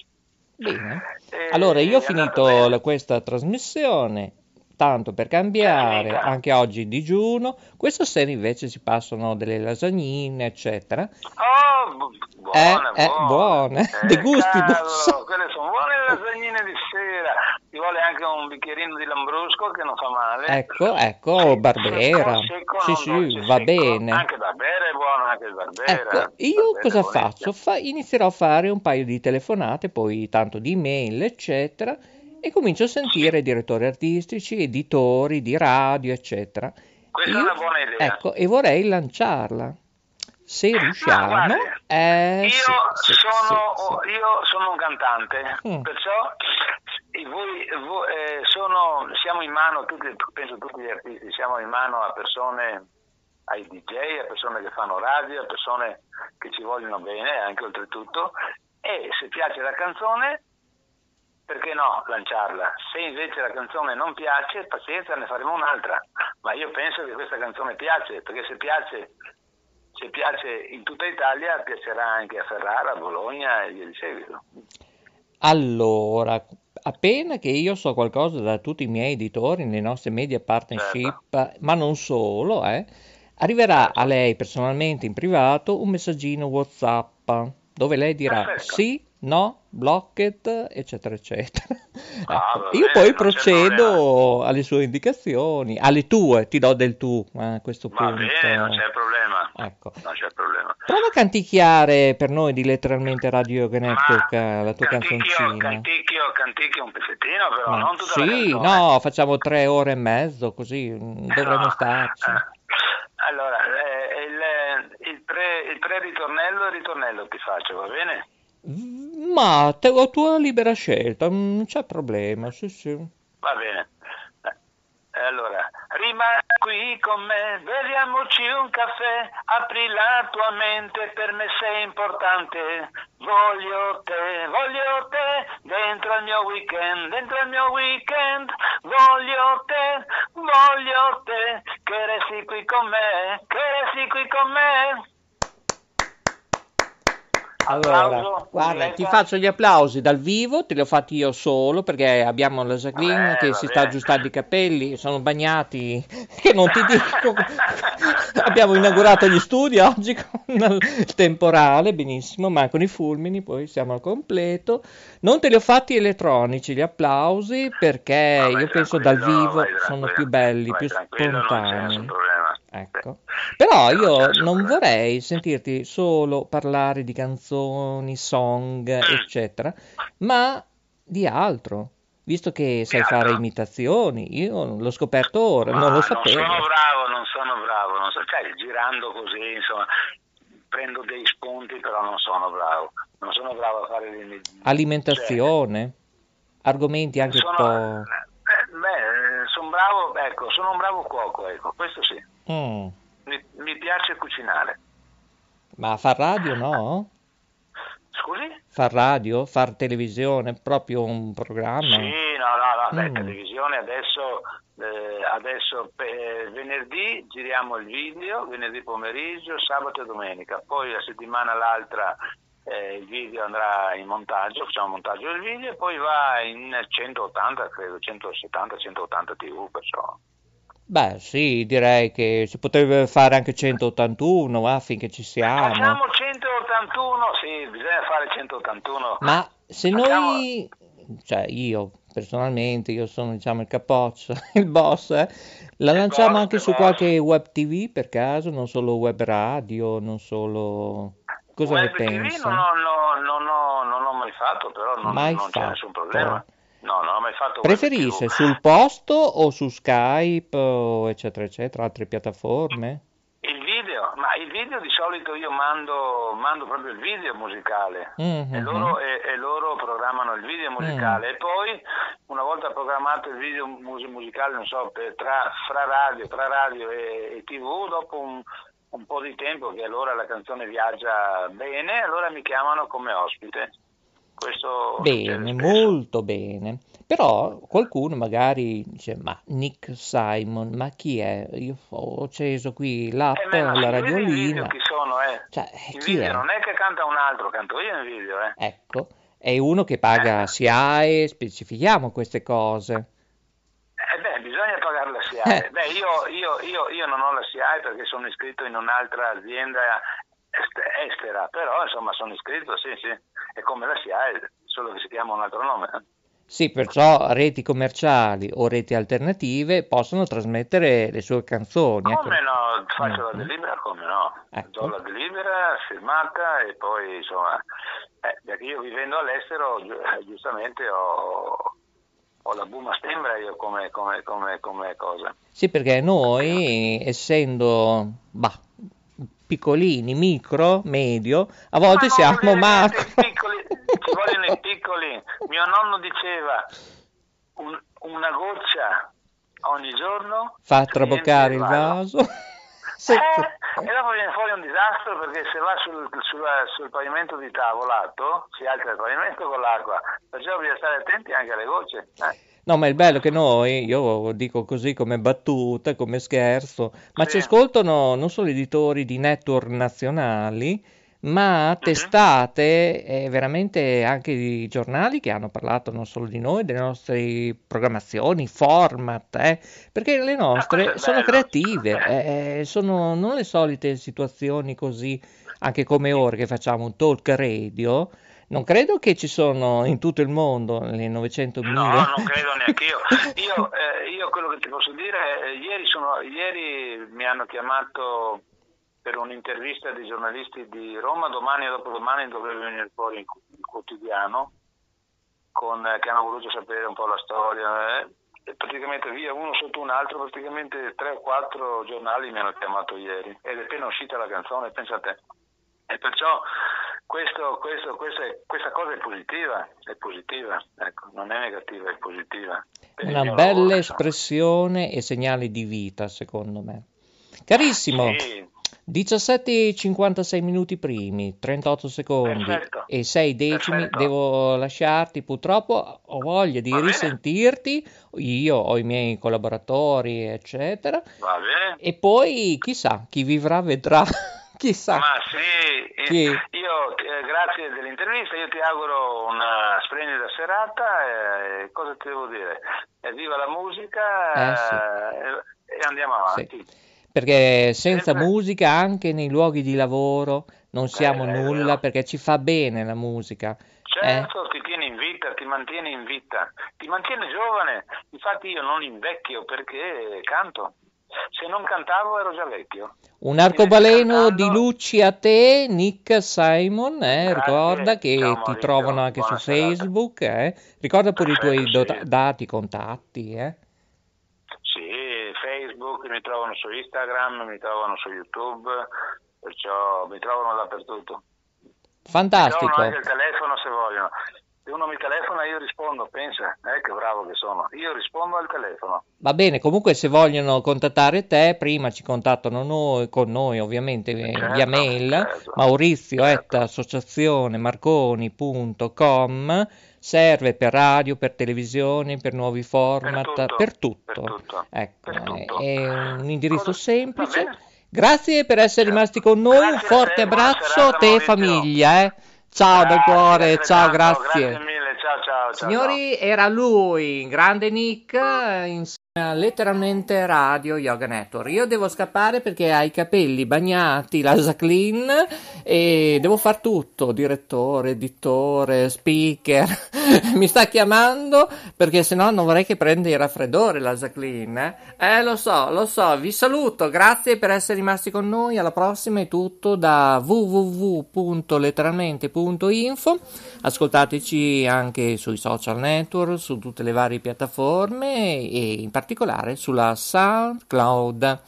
Bene. E- Allora, io ho finito la- questa trasmissione, tanto per cambiare, Finita. anche oggi digiuno. Questa sera invece si passano delle lasagnine, eccetera. Oh, bu- Eh, buone, eh, buone. buone, Eh, *laughs* dei gusti. cavolo, quelle sono buone lasagnine di sera. Ci vuole anche un bicchierino di lambrusco che non fa male. Ecco, ecco, Barbera. secco, Sì, non sì, dolce, va secco. bene. Anche Barbera è buono, anche il Barbera. Ecco, io cosa faccio? Fa- inizierò a fare un paio di telefonate, poi tanto di email, eccetera, e comincio a sentire direttori artistici, editori di radio, eccetera. Questa Io- è una buona idea. Ecco, e vorrei lanciarla. Se riusciamo, guardi, eh, io, sì, sì, sono, sì, sì. io sono un cantante, Mm. perciò e voi, voi, eh, sono, siamo in mano, tutti, penso tutti gli artisti, siamo in mano a persone, ai DJ, a persone che fanno radio, a persone che ci vogliono bene anche oltretutto e se piace la canzone perché no lanciarla? Se invece la canzone non piace, pazienza, ne faremo un'altra. Ma io penso che questa canzone piace, perché se piace, se piace in tutta Italia, piacerà anche a Ferrara, a Bologna e via di seguito. Allora, appena che io so qualcosa da tutti i miei editori, le nostre media partnership, Certo. ma non solo, eh, arriverà a lei personalmente in privato un messaggino WhatsApp dove lei dirà Perfetto. sì, no, blocked, eccetera, eccetera. Ah, Ecco, va Io poi procedo alle sue indicazioni, alle tue, ti do del tu a questo Va punto. bene, non c'è problema. Ecco. Non c'è problema. Prova a canticchiare per noi di letteralmente Radio Network eh, la tua Canticchio, canzoncina. canticchio, canticchio un pezzettino, però Ma non tutta sì, no, facciamo tre ore e mezzo, così mm, dovremmo No. starci. Allora, eh, il, il pre, il pre-ritornello e il ritornello ti faccio, va bene? Ma te, ho tua libera scelta, mm, non c'è problema, sì, sì. Va bene. Eh, Allora, rimani qui con me, beviamoci un caffè, apri la tua mente, per me sei importante. Voglio te, voglio te, dentro al mio weekend, dentro al mio weekend. Voglio te, voglio te, che resti qui con me, che resti qui con me. Allora, Applauso, guarda, ti faccio gli applausi dal vivo, te li ho fatti io solo perché abbiamo la Jacqueline Vabbè, che va si sta aggiustando i capelli, sono bagnati, *laughs* che non ti dico. *laughs* abbiamo inaugurato gli studi oggi con il temporale, benissimo, mancano i fulmini, poi siamo al completo. Non te li ho fatti elettronici gli applausi perché io penso dal vivo vai sono più belli, più non spontanei. Ecco. Però io non vorrei sentirti solo parlare di canzoni, song, eccetera, ma di altro. Visto che sai fare imitazioni, io l'ho scoperto ora, Ma non lo Non sapevo. sono bravo, non sono bravo, non so, cioè, girando così, insomma, prendo dei spunti, però non sono bravo. Non sono bravo a fare le Alimentazione, argomenti anche un po'... Eh, beh, sono bravo, ecco, sono un bravo cuoco, ecco, questo sì. Mm, Mi, mi piace cucinare. Ma far radio no? Scusi? Far radio, far televisione, proprio un programma? Sì, no, no, no, beh, Mm. televisione adesso, eh, adesso eh, venerdì giriamo il video, venerdì pomeriggio, sabato e domenica, poi la settimana l'altra eh, il video andrà in montaggio, facciamo il montaggio del video e poi va in 180, credo, 170, 180 tv, perciò. Beh, sì, direi che si potrebbe fare anche 181, va, finché ci siamo. Facciamo 181, sì, bisogna fare 181. Ma se noi, cioè io personalmente, io sono diciamo il capoccio, *laughs* il boss, eh, la lanciamo boss, anche il su boss. qualche web TV per caso, non solo web radio, non solo... Cosa ne pensa? non ho, no- non ho- non ho mai fatto, però non, Mai non c'è fatto. nessun problema. No, non ho mai fatto Preferisce sul posto o su Skype o eccetera eccetera, altre piattaforme? Il video, ma il video di solito io mando, mando proprio il video musicale Mhm. e, loro, e- e loro programmano il video musicale Mm. e poi una volta programmato il video mus- musicale, non so, per- tra, fra radio, tra radio e, e tv, dopo un, un po' di tempo che allora la canzone viaggia bene, allora mi chiamano come ospite. Questo Bene, molto bene. Però qualcuno magari dice, ma Nick Simon, ma chi è? Io ho acceso qui l'app, Eh, ma la radiolina. chi sono, eh? Cioè, in chi video è? non è che canta un altro, canto io in video, eh. Ecco, è uno che paga SIAE, specifichiamo queste cose. Eh beh, bisogna pagare la SIAE. Beh, io, io- io- io non ho la SIAE perché sono iscritto in un'altra azienda est- estera, però insomma sono iscritto, sì, sì, è come la SIAE, solo che si chiama un altro nome. eh. Sì, perciò reti commerciali o reti alternative possono trasmettere le sue canzoni. ecco. Come no, faccio la Mm. delibera, come no, Ecco. do la delibera firmata e poi insomma, eh, perché io vivendo all'estero gi- eh, giustamente ho, ho la Buma Stembra io come, come, come, come cosa. Sì, perché noi, essendo bah, piccolini, micro, medio, a volte siamo macro. Ci vogliono i piccoli, mio nonno diceva un- una goccia ogni giorno Fa traboccare il vaso. Sì, Eh, sì. e dopo viene fuori un disastro perché se va sul, sulla- sul pavimento di tavolato si alza il pavimento con l'acqua, perciò bisogna stare attenti anche alle gocce. eh. No, ma il bello è che noi, io dico così come battuta, come scherzo, ma ci ascoltano non solo editori di network nazionali, ma testate e veramente anche di giornali che hanno parlato non solo di noi, delle nostre programmazioni, format, eh, perché le nostre sono creative, eh, sono non le solite situazioni così, anche come ora che facciamo un talk radio. Non credo che ci sono in tutto il mondo le 900.000. No, non credo *laughs* neanche io. Io, eh, io quello che ti posso dire, eh, ieri, sono- ieri mi hanno chiamato per un'intervista dei giornalisti di Roma, domani e dopodomani dovrebbe venire fuori il quotidiano, con, eh, che hanno voluto sapere un po' la storia. eh. E praticamente via uno sotto un altro, praticamente tre o quattro giornali mi hanno chiamato ieri ed è appena uscita la canzone, pensa a te. E perciò questo, questo, questo è- questa cosa è positiva, è positiva, ecco, non è negativa, è positiva. Per Una bella lavoro, espressione e segnale di vita, secondo me. Carissimo, Sì. 17,56 minuti primi, 38 secondi Perfetto. e 6 decimi. Perfetto. Devo lasciarti, purtroppo ho voglia di Va bene. risentirti. Io ho i miei collaboratori, eccetera. Va bene? E poi chissà, chi vivrà vedrà. *laughs* chissà. Ma sì, eh, Sì. io eh, grazie dell'intervista, io ti auguro una splendida serata e cosa ti devo dire? Eh, viva la musica Eh, sì. eh, e andiamo avanti. Perché senza musica anche nei luoghi di lavoro non siamo Eh, nulla perché ci fa bene la musica. Eh? Certo, ti tiene in vita, ti mantiene in vita, ti mantiene giovane. Infatti io non invecchio perché canto. Se non cantavo ero già vecchio. Un arcobaleno di luci a te, Nick Simon, eh, ricorda che ciao ti Maurizio, trovano anche su buona serata. Facebook, eh. Ricorda pure i tuoi Perfetto, sì. dati, contatti, eh. Sì, Facebook, mi trovano su Instagram, mi trovano su YouTube, perciò mi trovano dappertutto. Mi Fantastico. trovano anche il telefono se vogliono. Se uno mi telefona io rispondo, pensa, eh, che bravo che sono. Io rispondo al telefono. Va bene, comunque se vogliono contattare te, prima ci contattano noi, con noi ovviamente eh, Certo, via mail, certo. maurizio associazionemarconi.com, serve per radio, per televisione, per nuovi format, per tutto. Ecco, è un indirizzo semplice. Grazie per essere rimasti con noi, un forte abbraccio a te e famiglia, eh. Ciao dal cuore, ciao, grazie. Grazie mille, ciao ciao. ciao. Signori, era lui, grande Nick, eh, in letteralmente Radio Yoga Network. Io devo scappare perché ha i capelli bagnati, la Jacqueline e devo far tutto, direttore, editore, speaker. *laughs* Mi sta chiamando perché sennò non vorrei che prenda il raffreddore la Jacqueline. Eh? eh, lo so, lo so. Vi saluto, grazie per essere rimasti con noi. Alla prossima è tutto da www.letteralmente.info. Ascoltateci anche sui social network, su tutte le varie piattaforme e in particolare particolare sulla SoundCloud.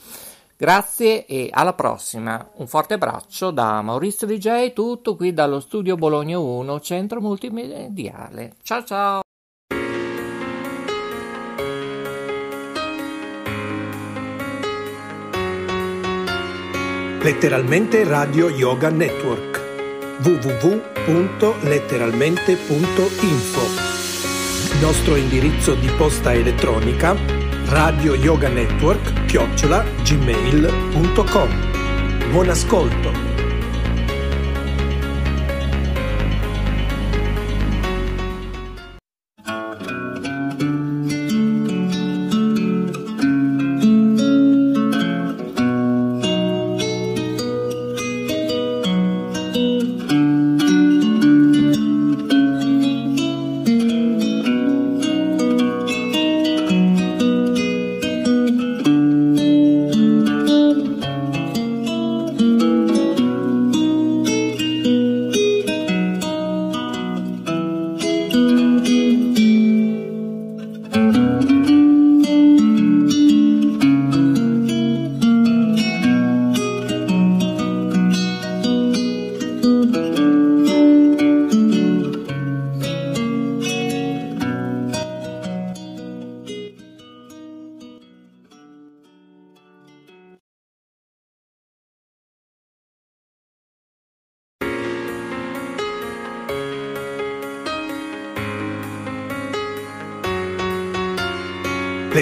Grazie e alla prossima. Un forte abbraccio da Maurizio DJ, tutto qui dallo studio Bologna 1, centro multimediale. Ciao ciao! Letteralmente Radio Yoga Network www.letteralmente.info Nostro indirizzo di posta elettronica Radio Yoga Network chiocciola gmail.com. Buon ascolto!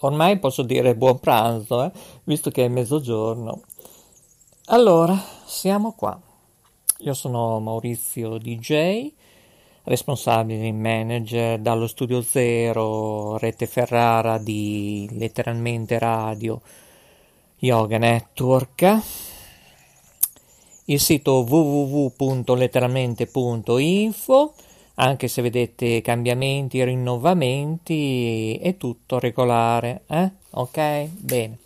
ormai posso dire buon pranzo, eh, visto che è mezzogiorno. Allora, siamo qua. Io sono Maurizio DJ, responsabile manager dallo studio zero Rete Ferrara di letteralmente radio Yoga Network. Il sito www.letteralmente.info anche se vedete cambiamenti, rinnovamenti, è tutto regolare, eh? Ok? Bene.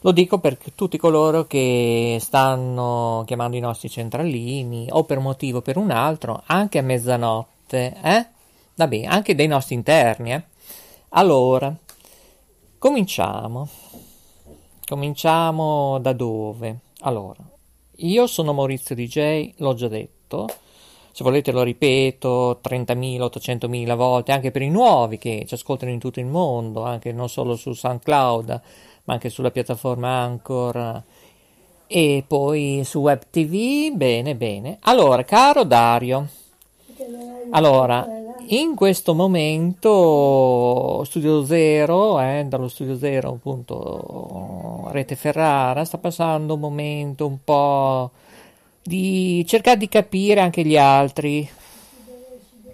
Lo dico per tutti coloro che stanno chiamando i nostri centralini o per un motivo o per un altro, anche a mezzanotte, eh? Vabbè, anche dei nostri interni, eh? Allora, cominciamo. Cominciamo da dove? Allora, io sono Maurizio DJ, l'ho già detto se volete lo ripeto 30.000, 800.000 volte, anche per i nuovi che ci ascoltano in tutto il mondo, anche non solo su SoundCloud, ma anche sulla piattaforma Anchor e poi su Web TV. Bene, bene. Allora, caro Dario, allora, in questo momento Studio Zero, eh, dallo Studio Zero appunto Rete Ferrara, sta passando un momento un po' di cercare di capire anche gli altri.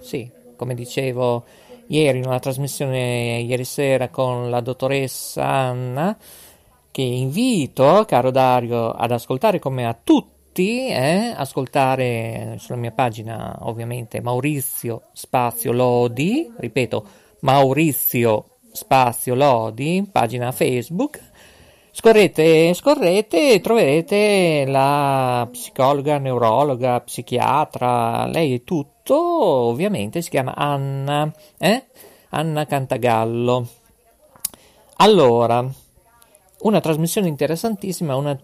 Sì, come dicevo ieri in una trasmissione ieri sera con la dottoressa Anna, che invito, caro Dario, ad ascoltare come a tutti, eh, ascoltare sulla mia pagina ovviamente Maurizio Spazio Lodi, ripeto, Maurizio Spazio Lodi, pagina Facebook, Scorrete, scorrete e troverete la psicologa, neurologa, psichiatra, lei è tutto, ovviamente si chiama Anna, eh? Anna Cantagallo. Allora, una trasmissione interessantissima, una,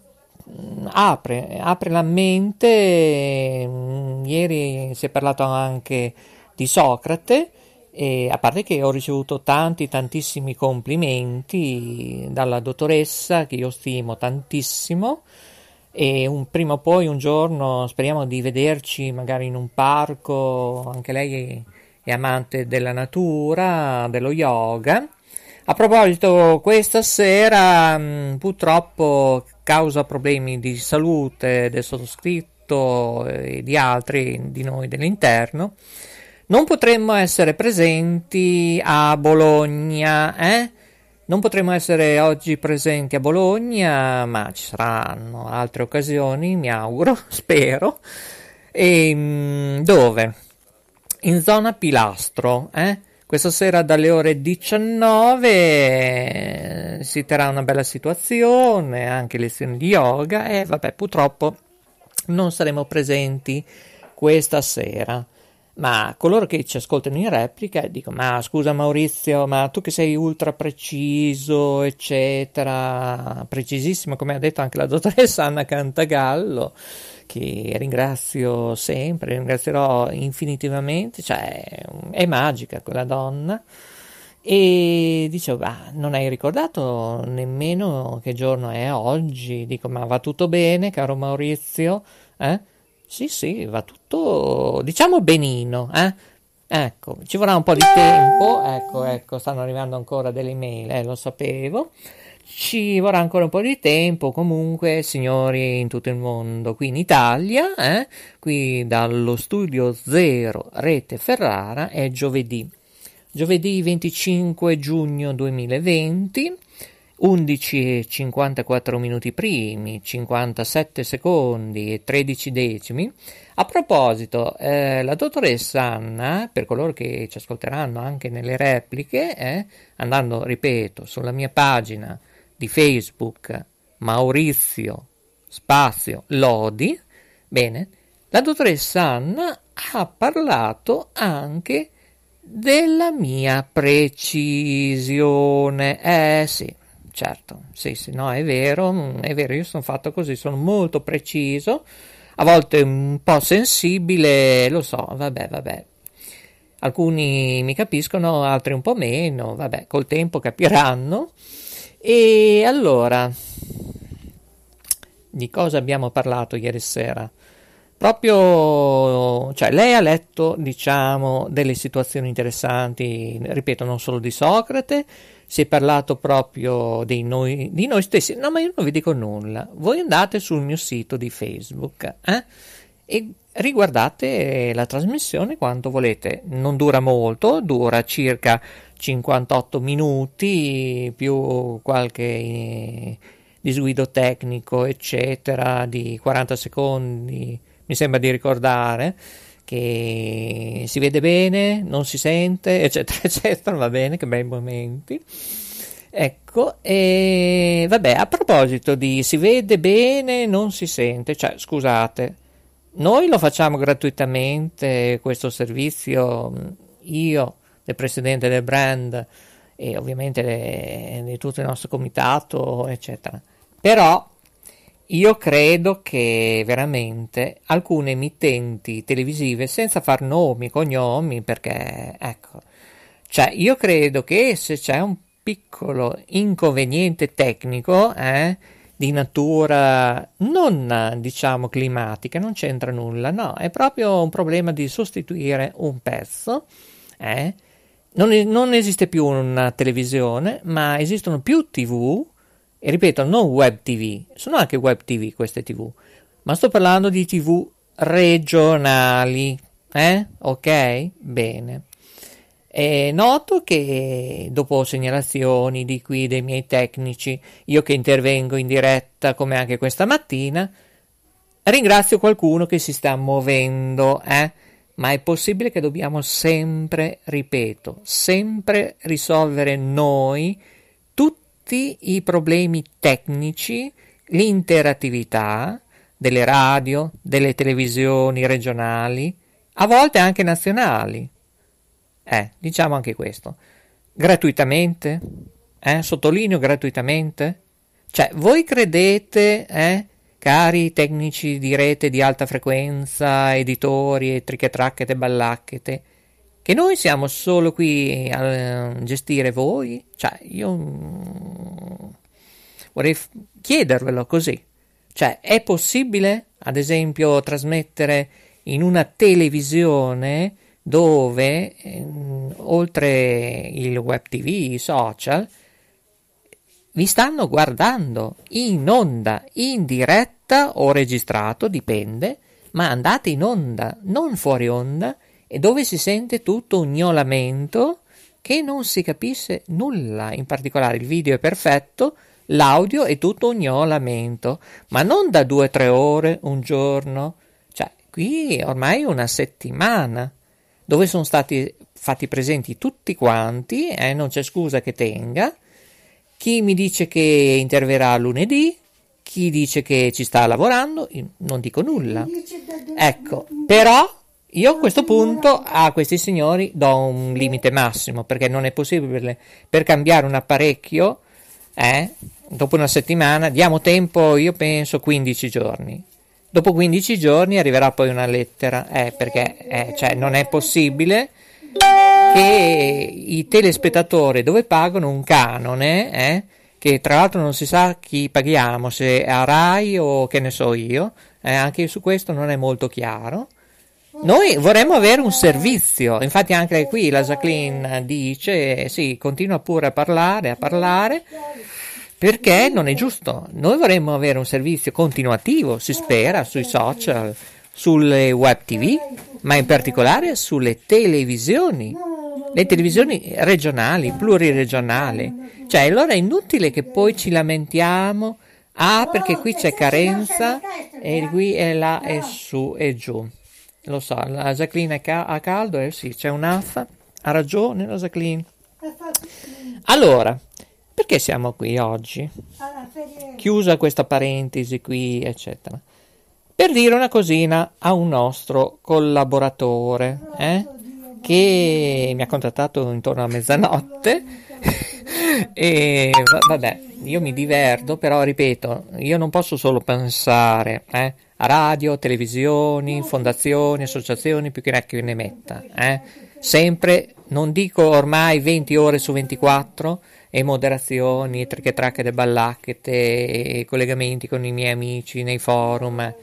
mm, apre, apre la mente, mm, ieri si è parlato anche di Socrate, E a parte che ho ricevuto tanti, tantissimi complimenti dalla dottoressa, che io stimo tantissimo, e un, prima o poi un giorno speriamo di vederci magari in un parco, anche lei è amante della natura, dello yoga. A proposito, questa sera mh, purtroppo causa problemi di salute del sottoscritto e di altri di noi dell'interno, non potremmo essere presenti a Bologna, eh? Non potremo essere oggi presenti a Bologna, ma ci saranno altre occasioni, mi auguro, *laughs* spero. E mm, dove? In zona Pilastro, eh? Questa sera dalle ore 19 eh, si terrà una bella situazione, anche lezioni di yoga e vabbè, purtroppo non saremo presenti questa sera ma coloro che ci ascoltano in replica dicono ma scusa Maurizio ma tu che sei ultra preciso eccetera precisissimo come ha detto anche la dottoressa Anna Cantagallo che ringrazio sempre ringrazierò infinitivamente cioè è magica quella donna e dicevo ah, non hai ricordato nemmeno che giorno è oggi dico ma va tutto bene caro Maurizio eh? Sì, sì, va tutto, diciamo, benino, eh? Ecco, ci vorrà un po' di tempo, ecco, ecco, stanno arrivando ancora delle email, eh, lo sapevo. Ci vorrà ancora un po' di tempo, comunque, signori in tutto il mondo, qui in Italia, eh, qui dallo studio Zero Rete Ferrara, è giovedì. Giovedì 25 giugno 2020 11 e 54 minuti primi, 57 secondi e 13 decimi. A proposito, eh, la dottoressa Anna, per coloro che ci ascolteranno anche nelle repliche, eh, andando, ripeto, sulla mia pagina di Facebook Maurizio Spazio Lodi, bene, la dottoressa Anna ha parlato anche della mia precisione. Eh sì, certo, sì, sì, no, è vero, mm, è vero, io sono fatto così, sono molto preciso, a volte un po' sensibile, lo so, vabbè, vabbè. Alcuni mi capiscono, altri un po' meno, vabbè, col tempo capiranno. E allora, di cosa abbiamo parlato ieri sera? Proprio, cioè, lei ha letto, diciamo, delle situazioni interessanti, ripeto, non solo di Socrate, si è parlato proprio di noi, di noi stessi. No, ma io non vi dico nulla. Voi andate sul mio sito di Facebook eh, e riguardate la trasmissione quanto volete. Non dura molto, dura circa 58 minuti più qualche eh, disguido tecnico, eccetera, di 40 secondi, mi sembra di ricordare che si vede bene, non si sente, eccetera, *laughs* eccetera, va bene, che bei momenti. Ecco, e vabbè, a proposito di si vede bene, non si sente, cioè scusate, noi lo facciamo gratuitamente questo servizio, io, il presidente del brand e ovviamente di tutto il nostro comitato, eccetera. Però io credo che veramente alcune emittenti televisive, senza far nomi, cognomi, perché ecco, cioè io credo che se c'è un piccolo inconveniente tecnico, eh, di natura non diciamo climatica, non c'entra nulla, no, è proprio un problema di sostituire un pezzo, eh. non, non esiste più una televisione, ma esistono più tv e ripeto, non web TV, sono anche web TV queste TV, ma sto parlando di TV regionali, eh? Ok? Bene. E noto che dopo segnalazioni di qui dei miei tecnici, io che intervengo in diretta come anche questa mattina, ringrazio qualcuno che si sta muovendo, eh? Ma è possibile che dobbiamo sempre, ripeto, sempre risolvere noi tutti i problemi tecnici, l'interattività delle radio, delle televisioni regionali, a volte anche nazionali. Eh, diciamo anche questo. Gratuitamente? Eh, sottolineo gratuitamente? Cioè, voi credete, eh, cari tecnici di rete di alta frequenza, editori e trichetracchete ballacchete, Che noi siamo solo qui a gestire voi? Cioè, io mm, vorrei chiedervelo così. Cioè, è possibile, ad esempio, trasmettere in una televisione dove, ehm, oltre il web TV, i social, vi stanno guardando in onda, in diretta o registrato, dipende, ma andate in onda, non fuori onda, e dove si sente tutto un gnolamento che non si capisce nulla. In particolare il video è perfetto, l'audio è tutto un gnolamento, ma non da due o tre ore, un giorno, cioè qui ormai una settimana, dove sono stati fatti presenti tutti quanti, eh, non c'è scusa che tenga, chi mi dice che interverrà lunedì, chi dice che ci sta lavorando, non dico nulla. Ecco, però io a questo punto a questi signori do un limite massimo perché non è possibile per cambiare un apparecchio, eh, dopo una settimana, diamo tempo, io penso 15 giorni. Dopo 15 giorni arriverà poi una lettera, eh, perché eh, cioè, non è possibile che i telespettatori dove pagano un canone, eh, che tra l'altro non si sa chi paghiamo, se a Rai o che ne so io, eh, anche su questo non è molto chiaro. Noi vorremmo avere un servizio, infatti anche qui la Jacqueline dice, sì, continua pure a parlare, a parlare, perché non è giusto. Noi vorremmo avere un servizio continuativo, si spera, sui social, sulle web tv, ma in particolare sulle televisioni, le televisioni regionali, pluriregionali. Cioè, allora è inutile che poi ci lamentiamo, ah, perché qui c'è carenza e qui è là e su e giù. Lo so, la Jacqueline ca- a caldo, eh sì, c'è un'affa, ha ragione la Jacqueline. Allora, perché siamo qui oggi? Chiusa questa parentesi qui, eccetera per dire una cosina a un nostro collaboratore eh, che mi ha contattato intorno a mezzanotte e vabbè io mi diverto però ripeto io non posso solo pensare eh, a radio, televisioni, fondazioni, associazioni più che ne, ne metta eh. sempre non dico ormai 20 ore su 24 e moderazioni, tricche tracche de ballacchete, collegamenti con i miei amici nei forum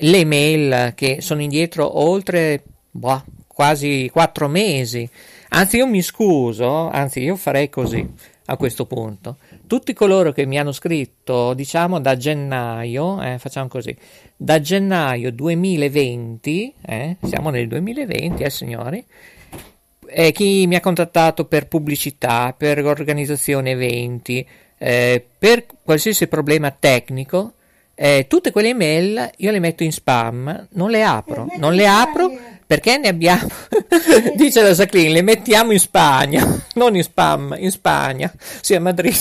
le mail che sono indietro oltre boh, quasi quattro mesi. Anzi, io mi scuso, anzi, io farei così a questo punto. Tutti coloro che mi hanno scritto, diciamo da gennaio, eh, facciamo così, da gennaio 2020, eh, siamo nel 2020, eh signori, eh, chi mi ha contattato per pubblicità, per organizzazione eventi, eh, per qualsiasi problema tecnico, eh, tutte quelle email io le metto in spam, non le apro, non le apro perché ne abbiamo, dice la Jacqueline, le mettiamo in Spagna, non in spam, in Spagna, sì a Madrid.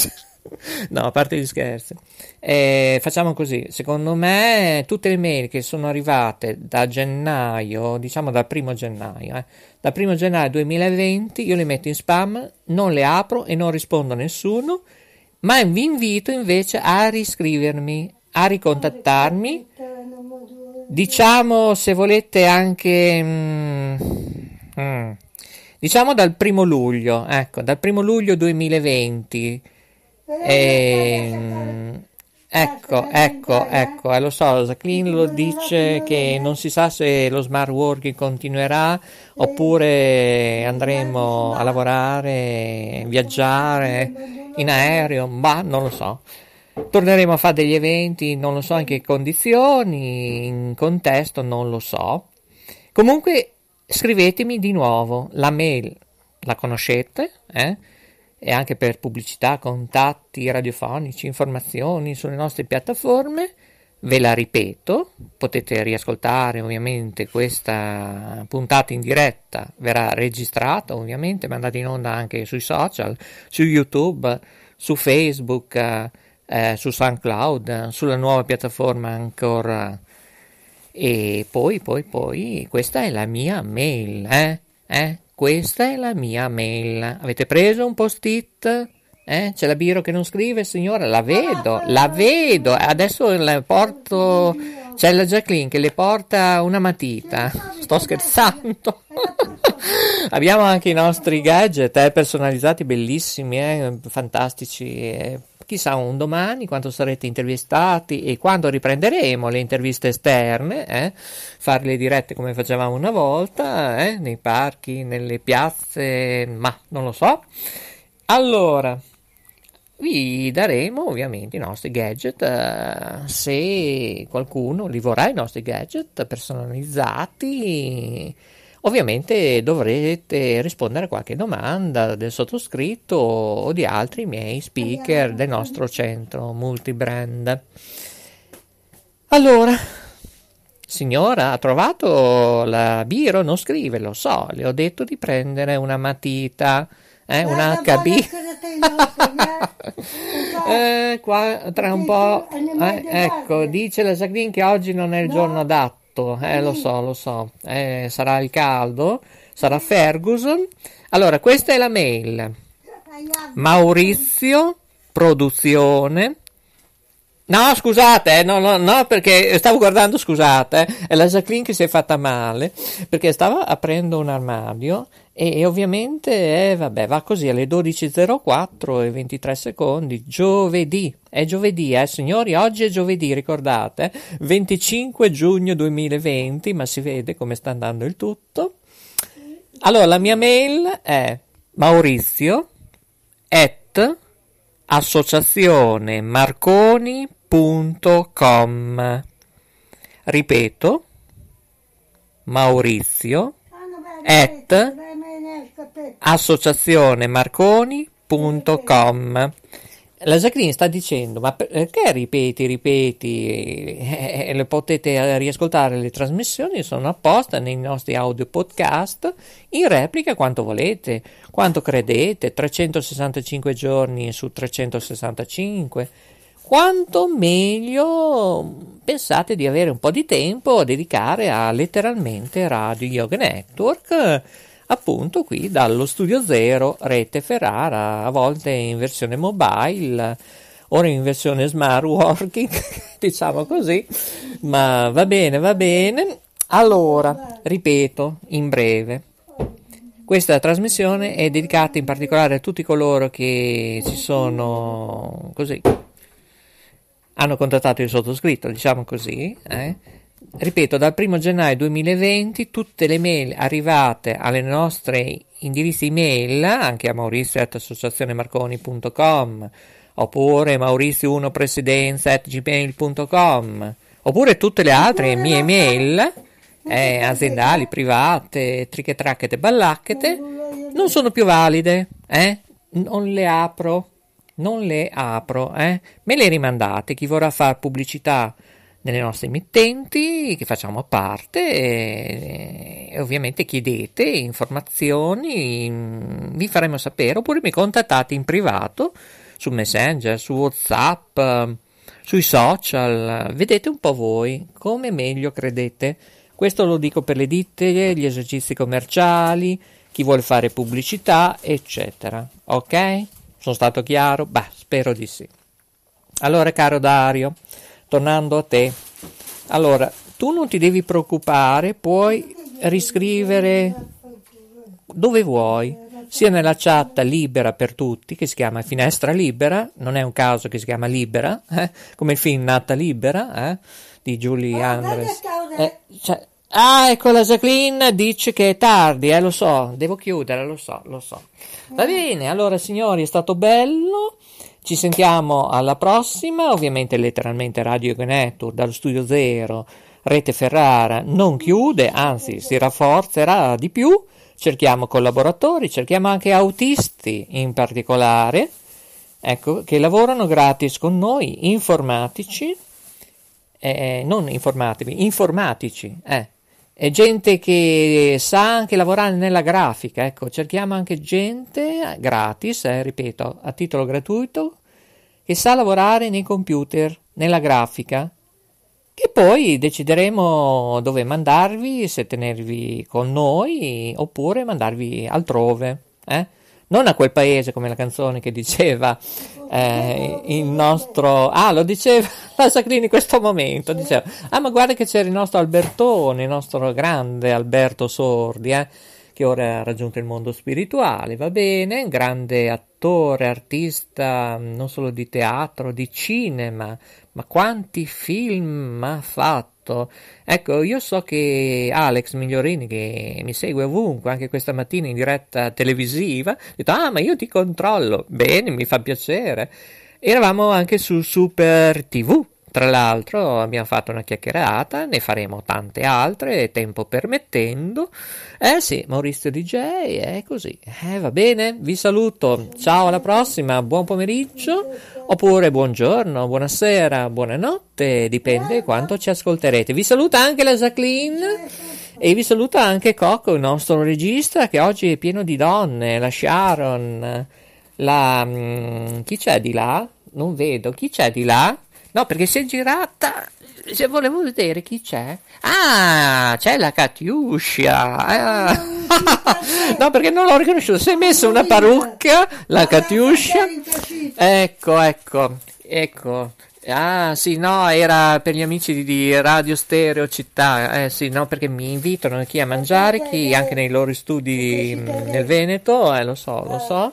No, a parte gli scherzi. Eh, facciamo così, secondo me tutte le mail che sono arrivate da gennaio, diciamo dal primo gennaio, eh, dal primo gennaio 2020 io le metto in spam, non le apro e non rispondo a nessuno, ma vi invito invece a riscrivermi a ricontattarmi. Diciamo se volete anche mm, mm, diciamo dal primo luglio, ecco, dal primo luglio 2020. E, ecco, ecco, ecco, eh, lo so, Jacqueline lo dice che non si sa se lo smart working continuerà oppure andremo a lavorare, viaggiare in aereo, ma non lo so. Torneremo a fare degli eventi, non lo so in che condizioni, in contesto, non lo so. Comunque scrivetemi di nuovo, la mail la conoscete, eh? e anche per pubblicità, contatti radiofonici, informazioni sulle nostre piattaforme. Ve la ripeto, potete riascoltare ovviamente questa puntata in diretta, verrà registrata ovviamente, mandata in onda anche sui social, su YouTube, su Facebook eh, su SoundCloud, sulla nuova piattaforma ancora. E poi, poi, poi, questa è la mia mail, eh? eh? Questa è la mia mail. Avete preso un post-it? Eh? C'è la Biro che non scrive, signora? La vedo, la vedo. Adesso le porto. C'è la Jacqueline che le porta una matita. Sto scherzando. *laughs* Abbiamo anche i nostri gadget eh, personalizzati, bellissimi, eh, fantastici. Eh. Chissà un domani quando sarete intervistati e quando riprenderemo le interviste esterne, eh, farle dirette come facevamo una volta, eh, nei parchi, nelle piazze, ma non lo so. Allora, vi daremo ovviamente i nostri gadget uh, se qualcuno li vorrà i nostri gadget personalizzati ovviamente dovrete rispondere a qualche domanda del sottoscritto o di altri miei speaker del nostro centro multibrand. Allora signora ha trovato la biro? Non scrive lo so le ho detto di prendere una matita eh, un HB *laughs* eh, qua tra un po' eh, ecco dice la Jacqueline che oggi non è il giorno adatto eh, lo so lo so. Eh, sarà il caldo sarà Ferguson. Allora questa è la mail. Maurizio produzione No, scusate, eh, no, no, no, perché stavo guardando, scusate, è la Jacqueline che si è fatta male, perché stava aprendo un armadio e, e ovviamente, eh, vabbè, va così alle 12.04 e 23 secondi, giovedì, è giovedì, eh, signori, oggi è giovedì, ricordate, 25 giugno 2020, ma si vede come sta andando il tutto. Allora, la mia mail è maurizio associazione marconi.com ripeto. Maurizio at associazionemarconi.com la Jacqueline sta dicendo ma perché ripeti ripeti? Eh, potete riascoltare le trasmissioni sono apposta nei nostri audio podcast in replica quanto volete quanto credete 365 giorni su 365 quanto meglio pensate di avere un po' di tempo a dedicare a letteralmente Radio Yoga Network appunto qui dallo studio zero rete Ferrara a volte in versione mobile ora in versione smart working *laughs* diciamo così ma va bene va bene. Allora ripeto in breve questa trasmissione è dedicata in particolare a tutti coloro che ci sono così hanno contattato il sottoscritto, diciamo così. Eh? Ripeto, dal 1 gennaio 2020 tutte le mail arrivate alle nostre indirizzi email, anche a maurizio.associazionemarconi.com oppure maurizio1presidenza.gmail.com oppure tutte le altre mie mail eh, aziendali, private, trichetracchete, ballacchete, non sono più valide, eh? non le apro non le apro, eh? me le rimandate. Chi vorrà fare pubblicità nelle nostre emittenti, che facciamo parte, e, e ovviamente chiedete informazioni, vi faremo sapere, oppure mi contattate in privato su Messenger, su WhatsApp, sui social, vedete un po' voi come meglio credete. Questo lo dico per le ditte, gli esercizi commerciali, chi vuole fare pubblicità, eccetera. Ok? Sono stato chiaro? Beh, spero di sì. Allora, caro Dario, tornando a te, allora, tu non ti devi preoccupare, puoi riscrivere dove vuoi, sia nella chat libera per tutti, che si chiama Finestra Libera, non è un caso che si chiama Libera, eh? come il film Nata Libera, eh? di Julie Andres. Eh, cioè, Ah, ecco la Jacqueline dice che è tardi, eh, lo so, devo chiudere, lo so, lo so. Va bene, allora signori, è stato bello. Ci sentiamo alla prossima, ovviamente letteralmente Radio Network dallo studio zero, Rete Ferrara non chiude, anzi si rafforzerà di più. Cerchiamo collaboratori, cerchiamo anche autisti in particolare, ecco, che lavorano gratis con noi, informatici, eh, non informativi, informatici, eh, è gente che sa anche lavorare nella grafica, ecco, cerchiamo anche gente gratis, eh, ripeto, a titolo gratuito, che sa lavorare nei computer, nella grafica, che poi decideremo dove mandarvi, se tenervi con noi oppure mandarvi altrove, eh? Non a quel paese come la canzone che diceva eh, il nostro ah lo diceva *laughs* la Sacrini in questo momento diceva ah ma guarda che c'era il nostro Albertone il nostro grande Alberto Sordi eh, che ora ha raggiunto il mondo spirituale, va bene, grande attore, artista non solo di teatro, di cinema, ma quanti film ha fatto? Ecco, io so che Alex Migliorini, che mi segue ovunque, anche questa mattina in diretta televisiva, ha detto, ah, ma io ti controllo. Bene, mi fa piacere. Eravamo anche su Super TV, tra l'altro abbiamo fatto una chiacchierata, ne faremo tante altre, tempo permettendo. Eh sì, Maurizio DJ è così. Eh va bene, vi saluto. Ciao alla prossima, buon pomeriggio oppure buongiorno, buonasera, buonanotte, dipende quanto ci ascolterete. Vi saluta anche la Jacqueline e vi saluta anche Coco, il nostro regista che oggi è pieno di donne, la Sharon, la mm, chi c'è di là? Non vedo, chi c'è di là? No, perché si è girata. Se volevo vedere chi c'è. Ah, c'è la Katiuscia. Ah. *laughs* no, perché non l'ho riconosciuto. Si è messa una parrucca, la Katiuscia. Ecco, ecco, ecco. Ah, sì, no, era per gli amici di Radio Stereo Città. Eh, sì, no, perché mi invitano chi a mangiare, chi anche nei loro studi nel Veneto. Eh, lo so, lo so.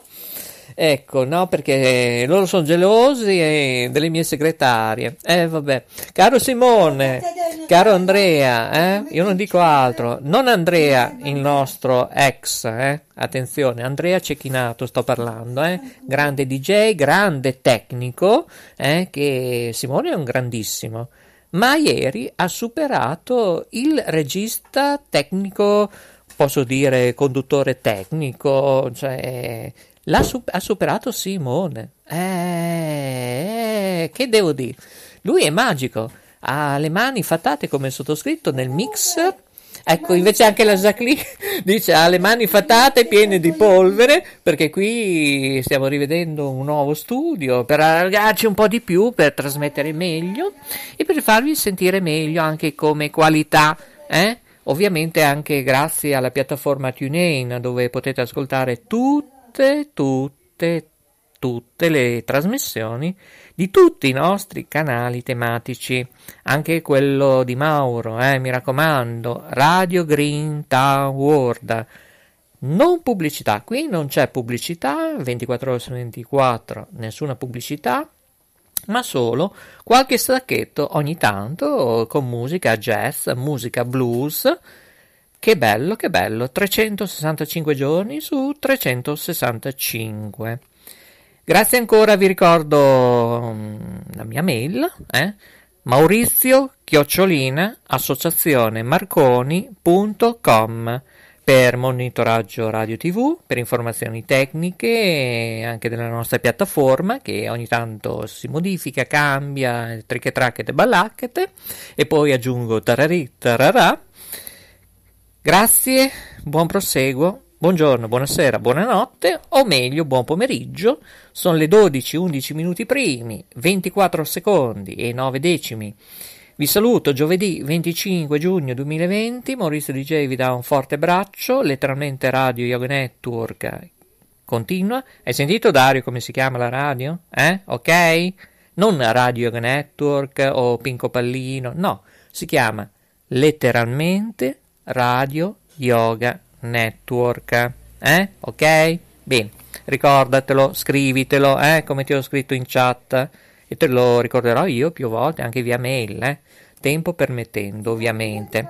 Ecco, no, perché loro sono gelosi e delle mie segretarie. Eh, vabbè. Caro Simone, caro Andrea, eh, io non dico altro. Non Andrea, il nostro ex, eh. Attenzione, Andrea Cecchinato sto parlando, eh. Grande DJ, grande tecnico, eh, che Simone è un grandissimo. Ma ieri ha superato il regista tecnico, posso dire conduttore tecnico, cioè Su- ha superato Simone. Eh, che devo dire? Lui è magico, ha le mani fatate come sottoscritto nel mixer. Ecco, invece anche la Jacqueline *laughs* dice ha le mani fatate piene di polvere perché qui stiamo rivedendo un nuovo studio per allargarci un po' di più, per trasmettere meglio e per farvi sentire meglio anche come qualità, eh? Ovviamente anche grazie alla piattaforma TuneIn dove potete ascoltare tutti tutte, tutte, tutte le trasmissioni di tutti i nostri canali tematici, anche quello di Mauro, eh, mi raccomando, Radio Green Town World. Non pubblicità, qui non c'è pubblicità, 24 ore su 24, nessuna pubblicità, ma solo qualche stacchetto ogni tanto con musica jazz, musica blues, che bello, che bello, 365 giorni su 365. Grazie ancora, vi ricordo mm, la mia mail, eh? Maurizio chiocciolina associazionemarconi.com per monitoraggio radio tv, per informazioni tecniche anche della nostra piattaforma che ogni tanto si modifica, cambia, tricche tracchete ballacchete e poi aggiungo tararì tararà Grazie, buon proseguo, buongiorno, buonasera, buonanotte, o meglio, buon pomeriggio. Sono le 12, 11 minuti primi, 24 secondi e 9 decimi. Vi saluto giovedì 25 giugno 2020. Maurizio DJ vi dà un forte braccio. Letteralmente Radio Yoga Network continua. Hai sentito Dario come si chiama la radio? Eh? Ok? Non Radio Yoga Network o Pinco Pallino, no, si chiama letteralmente Radio Yoga Network. Eh? Ok? Bene, ricordatelo, scrivitelo, eh? Come ti ho scritto in chat e te lo ricorderò io più volte anche via mail, eh? Tempo permettendo, ovviamente.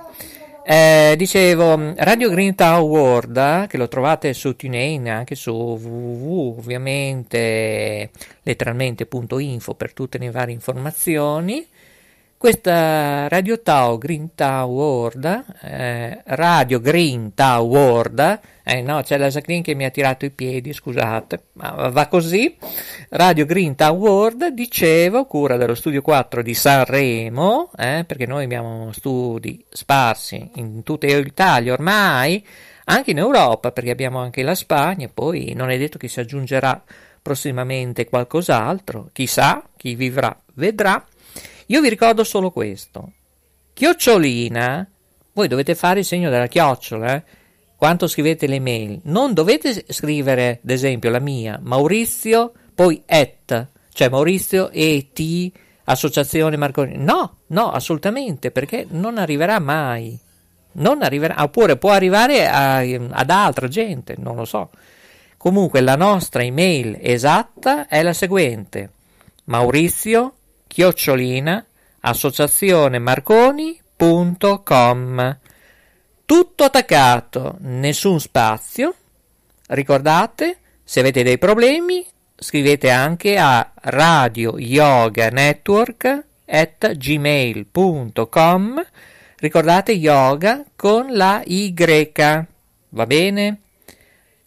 Eh, dicevo, Radio Green Town World, eh, che lo trovate su TuneIn, anche su www, ovviamente, letteralmente.info per tutte le varie informazioni. Questa Radio Tau Green Tau World, eh, Radio Green Tau World, eh no, c'è la Jacqueline che mi ha tirato i piedi, scusate, ma va così. Radio Green Tau World, dicevo, cura dello studio 4 di Sanremo, eh, perché noi abbiamo studi sparsi in tutta l'Italia ormai, anche in Europa, perché abbiamo anche la Spagna, poi non è detto che si aggiungerà prossimamente qualcos'altro, chissà, chi vivrà vedrà. Io vi ricordo solo questo. Chiocciolina, voi dovete fare il segno della chiocciola, eh? Quanto scrivete le mail. Non dovete scrivere, ad esempio, la mia, Maurizio, poi et, cioè Maurizio e T, associazione Marconi. No, no, assolutamente, perché non arriverà mai. non arriverà, oppure può arrivare a, ad altra gente, non lo so. Comunque la nostra email esatta è la seguente: Maurizio chiocciolina associazionemarconi.com tutto attaccato, nessun spazio. Ricordate, se avete dei problemi, scrivete anche a radio yoga network at gmail.com Ricordate yoga con la Y, va bene?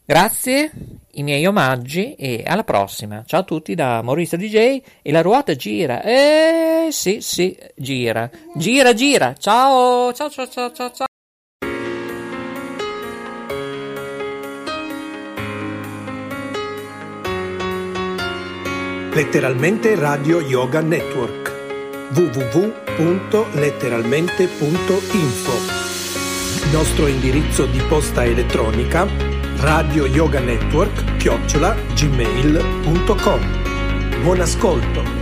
Grazie, i miei omaggi e alla prossima. Ciao a tutti da Maurizio DJ e la ruota gira. Eh sì, sì, gira. Gira, gira. Ciao, ciao, ciao, ciao, ciao. ciao. Letteralmente Radio Yoga Network www.letteralmente.info Nostro indirizzo di posta elettronica radio yoga network chiocciola gmail.com Buon ascolto!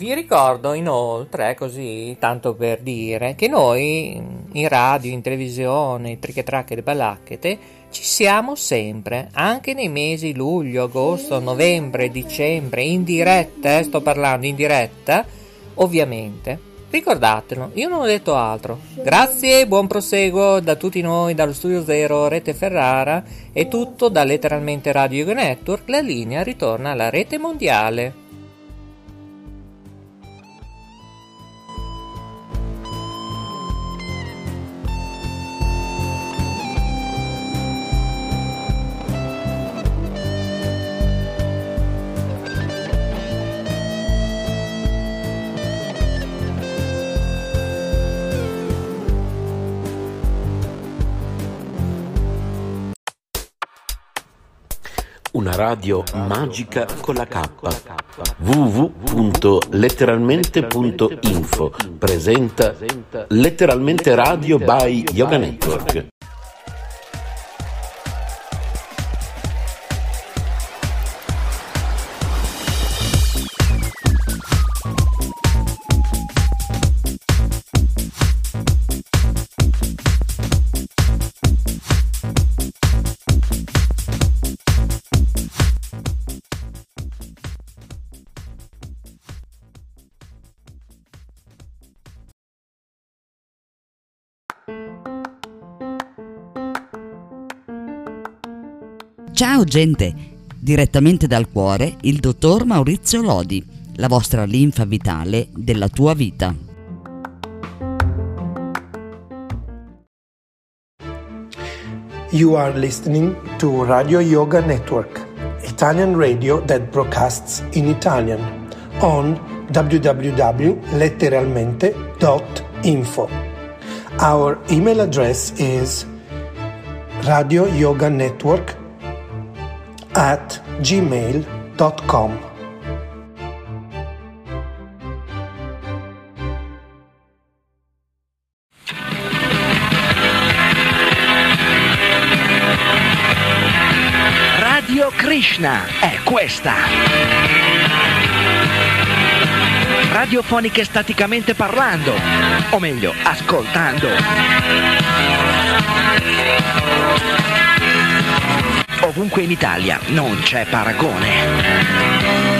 Vi ricordo inoltre, così tanto per dire, che noi in radio, in televisione, triche tracche e balacchete, ci siamo sempre, anche nei mesi luglio, agosto, novembre, dicembre, in diretta, eh, sto parlando in diretta, ovviamente. Ricordatelo, io non ho detto altro. Grazie, buon proseguo da tutti noi, dallo Studio Zero, Rete Ferrara, e tutto da letteralmente Radio Yoga Network, la linea ritorna alla rete mondiale. Radio magica con la K. www.letteralmente.info presenta Letteralmente Radio by Yoga Network. Ciao gente, direttamente dal cuore il dottor Maurizio Lodi, la vostra linfa vitale della tua vita. You are listening to Radio Yoga Network, Italian radio that broadcasts in Italian on www.letteralmente.info. Our email address is Radio Yoga Network at gmail.com. Radio Krishna è questa. Radiofoniche staticamente parlando, o meglio, ascoltando. Ovunque in Italia non c'è paragone.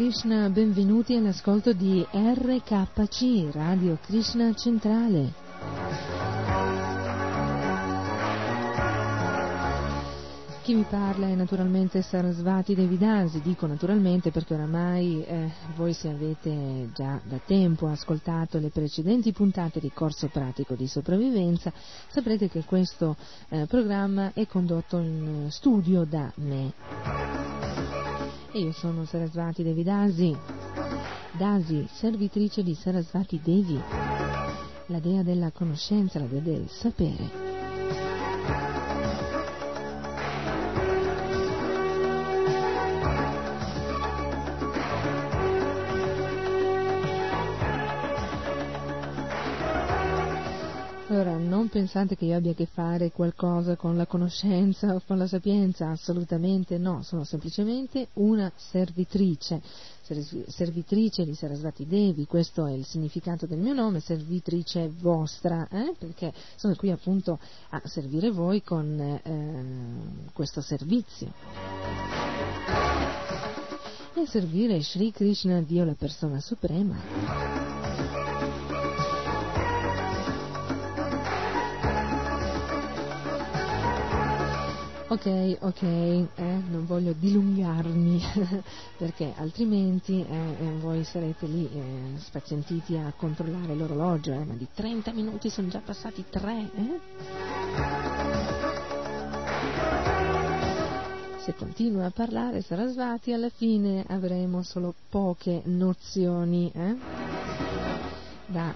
Krishna, benvenuti all'ascolto di RKC, Radio Krishna Centrale. Chi vi parla è naturalmente Sarasvati Devidasi, dico naturalmente perché oramai eh, voi se avete già da tempo ascoltato le precedenti puntate di corso pratico di sopravvivenza saprete che questo eh, programma è condotto in studio da me. E io sono Sarasvati Devidasi, Dasi, servitrice di Sarasvati Devi, la dea della conoscenza, la dea del sapere. Pensate che io abbia a che fare qualcosa con la conoscenza o con la sapienza, assolutamente no, sono semplicemente una servitrice, servitrice di Sarasvati Devi, questo è il significato del mio nome, servitrice vostra, eh? perché sono qui appunto a servire voi con eh, questo servizio. E servire Sri Krishna, Dio la persona suprema. Ok, ok, eh, non voglio dilungarmi *laughs* perché altrimenti eh, eh, voi sarete lì eh, spazientiti a controllare l'orologio, eh, ma di 30 minuti sono già passati 3. Eh? Se continua a parlare Sarasvati alla fine avremo solo poche nozioni da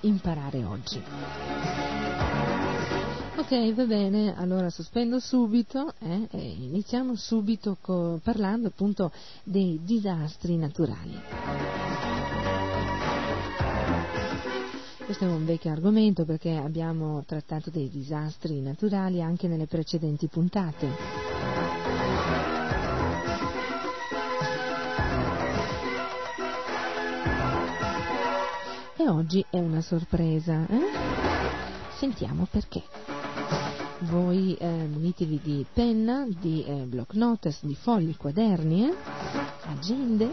imparare oggi. Ok, va bene, allora sospendo subito eh, e iniziamo subito co- parlando appunto dei disastri naturali. Questo è un vecchio argomento perché abbiamo trattato dei disastri naturali anche nelle precedenti puntate. E oggi è una sorpresa, eh? Sentiamo perché voi eh, munitevi di penna, di eh, block notes, di fogli, quaderni, eh, agende,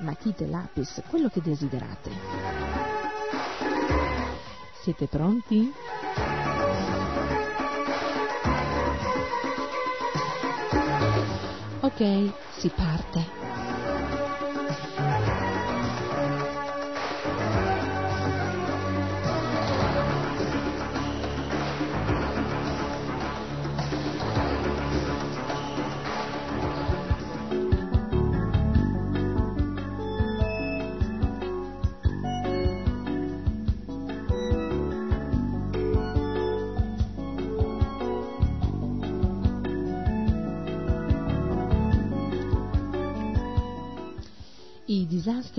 matite, lapis, quello che desiderate. Siete pronti? Ok, si parte.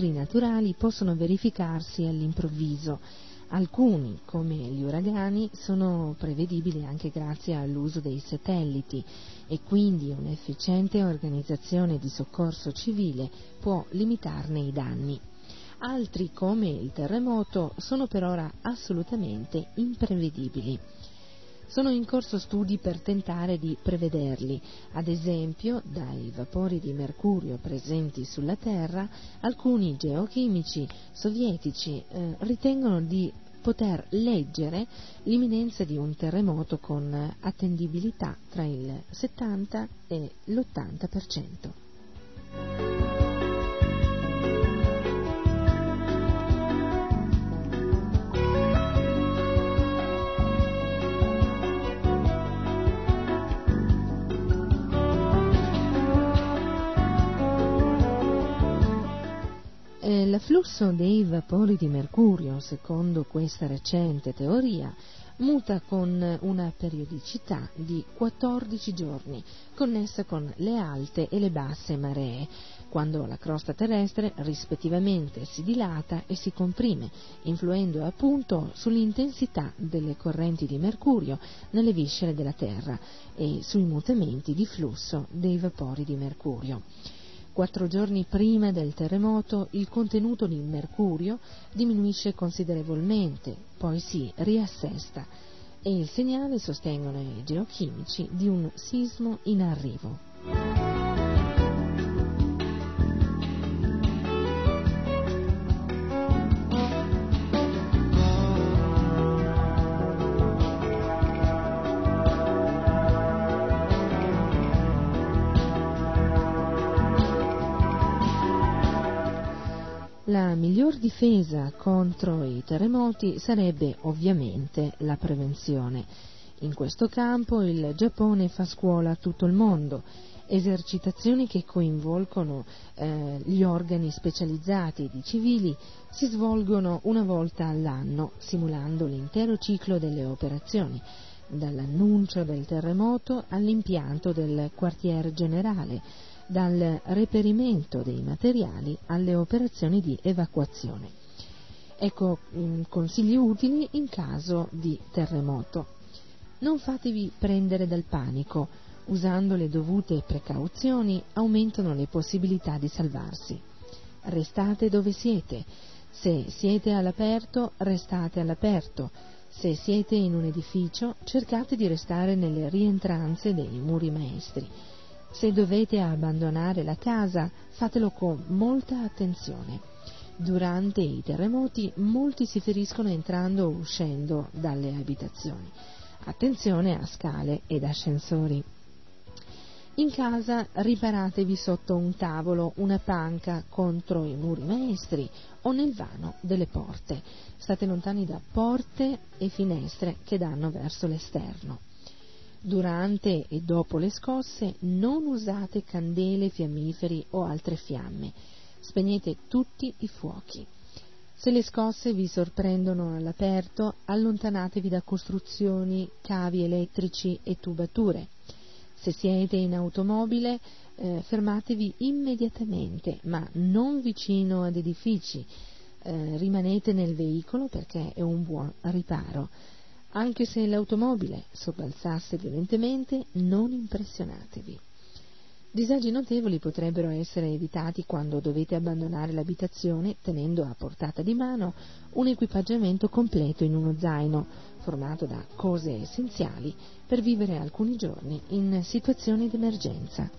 Disastri naturali possono verificarsi all'improvviso. Alcuni, come gli uragani, sono prevedibili anche grazie all'uso dei satelliti e quindi un'efficiente organizzazione di soccorso civile può limitarne i danni. Altri, come il terremoto, sono per ora assolutamente imprevedibili. Sono in corso studi per tentare di prevederli, ad esempio dai vapori di mercurio presenti sulla Terra, alcuni geochimici sovietici eh, ritengono di poter leggere l'imminenza di un terremoto con attendibilità tra il 70 e l'80%. L'afflusso dei vapori di mercurio, secondo questa recente teoria, muta con una periodicità di 14 giorni, connessa con le alte e le basse maree, quando la crosta terrestre rispettivamente si dilata e si comprime, influendo appunto sull'intensità delle correnti di mercurio nelle viscere della Terra e sui mutamenti di flusso dei vapori di mercurio. Quattro giorni prima del terremoto il contenuto di mercurio diminuisce considerevolmente, poi si riassesta e il segnale, sostengono i geochimici, di un sismo in arrivo. La miglior difesa contro i terremoti sarebbe ovviamente la prevenzione. In questo campo il Giappone fa scuola a tutto il mondo, esercitazioni che coinvolgono eh, gli organi specializzati di civili si svolgono una volta all'anno, simulando l'intero ciclo delle operazioni, dall'annuncio del terremoto all'impianto del quartier generale, dal reperimento dei materiali alle operazioni di evacuazione. Ecco mm, consigli utili in caso di terremoto. Non fatevi prendere dal panico, usando le dovute precauzioni aumentano le possibilità di salvarsi. Restate dove siete. Se siete all'aperto, restate all'aperto. Se siete in un edificio, cercate di restare nelle rientranze dei muri maestri. Se dovete abbandonare la casa, fatelo con molta attenzione. Durante i terremoti molti si feriscono entrando o uscendo dalle abitazioni. Attenzione a scale ed ascensori. In casa riparatevi sotto un tavolo, una panca contro i muri maestri o nel vano delle porte. State lontani da porte e finestre che danno verso l'esterno. Durante e dopo le scosse non usate candele, fiammiferi o altre fiamme. Spegnete tutti i fuochi. Se le scosse vi sorprendono all'aperto, allontanatevi da costruzioni, cavi elettrici e tubature. Se siete in automobile, eh, fermatevi immediatamente, ma non vicino ad edifici. Eh, rimanete nel veicolo perché è un buon riparo. Anche se l'automobile sobbalzasse violentemente, non impressionatevi. Disagi notevoli potrebbero essere evitati quando dovete abbandonare l'abitazione tenendo a portata di mano un equipaggiamento completo in uno zaino, formato da cose essenziali per vivere alcuni giorni in situazioni d'emergenza.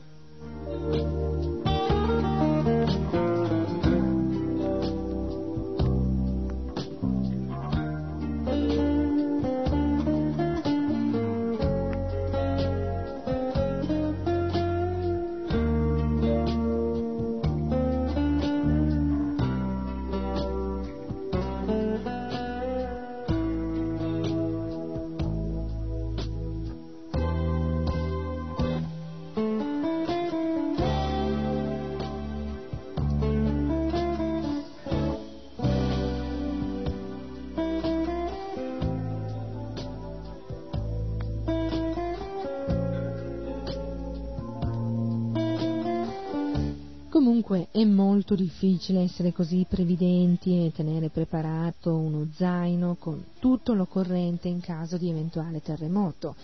Molto difficile essere così previdenti e tenere preparato uno zaino con tutto l'occorrente in caso di eventuale terremoto.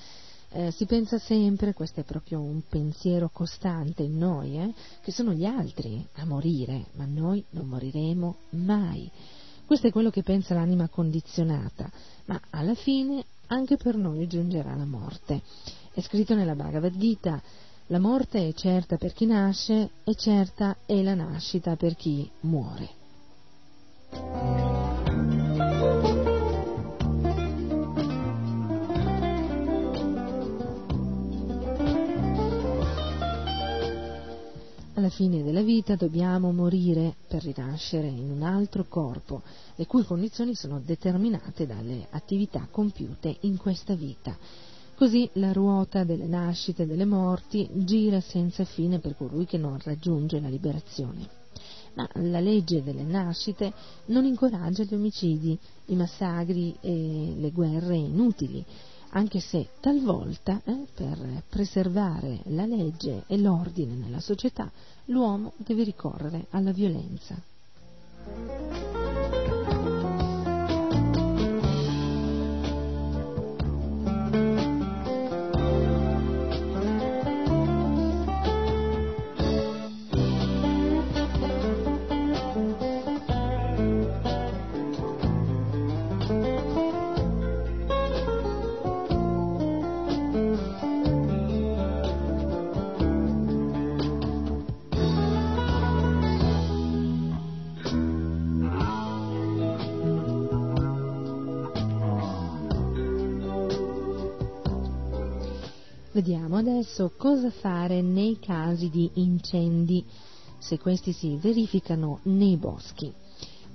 Eh, si pensa sempre, questo è proprio un pensiero costante in noi, eh, che sono gli altri a morire, ma noi non moriremo mai. Questo è quello che pensa l'anima condizionata, ma alla fine anche per noi giungerà la morte. È scritto nella Bhagavad Gita la morte è certa per chi nasce e certa è la nascita per chi muore. Alla fine della vita dobbiamo morire per rinascere in un altro corpo, le cui condizioni sono determinate dalle attività compiute in questa vita Così la ruota delle nascite e delle morti gira senza fine per colui che non raggiunge la liberazione. Ma la legge delle nascite non incoraggia gli omicidi, i massacri e le guerre inutili, anche se talvolta, eh, per preservare la legge e l'ordine nella società, l'uomo deve ricorrere alla violenza. Vediamo adesso cosa fare nei casi di incendi, se questi si verificano nei boschi.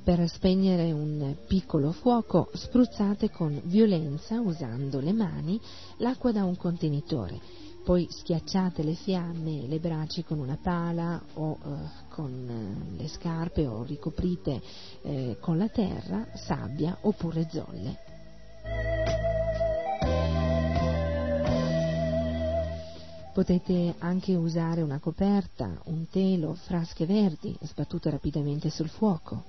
Per spegnere un piccolo fuoco spruzzate con violenza, usando le mani, l'acqua da un contenitore. Poi schiacciate le fiamme e le braccia con una pala o eh, con eh, le scarpe o ricoprite eh, con la terra, sabbia oppure zolle. Potete anche usare una coperta, un telo, frasche verdi sbattute rapidamente sul fuoco.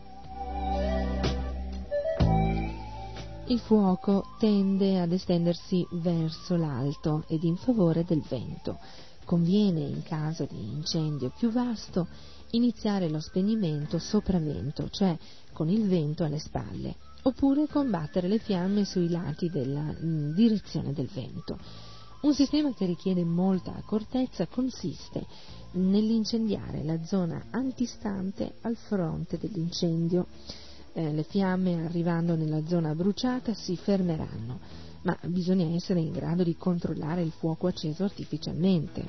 Il fuoco tende ad estendersi verso l'alto ed in favore del vento. Conviene, in caso di incendio più vasto, iniziare lo spegnimento sopravvento, cioè con il vento alle spalle, oppure combattere le fiamme sui lati della mm, direzione del vento. Un sistema che richiede molta accortezza consiste nell'incendiare la zona antistante al fronte dell'incendio. Eh, le fiamme arrivando nella zona bruciata si fermeranno, ma bisogna essere in grado di controllare il fuoco acceso artificialmente.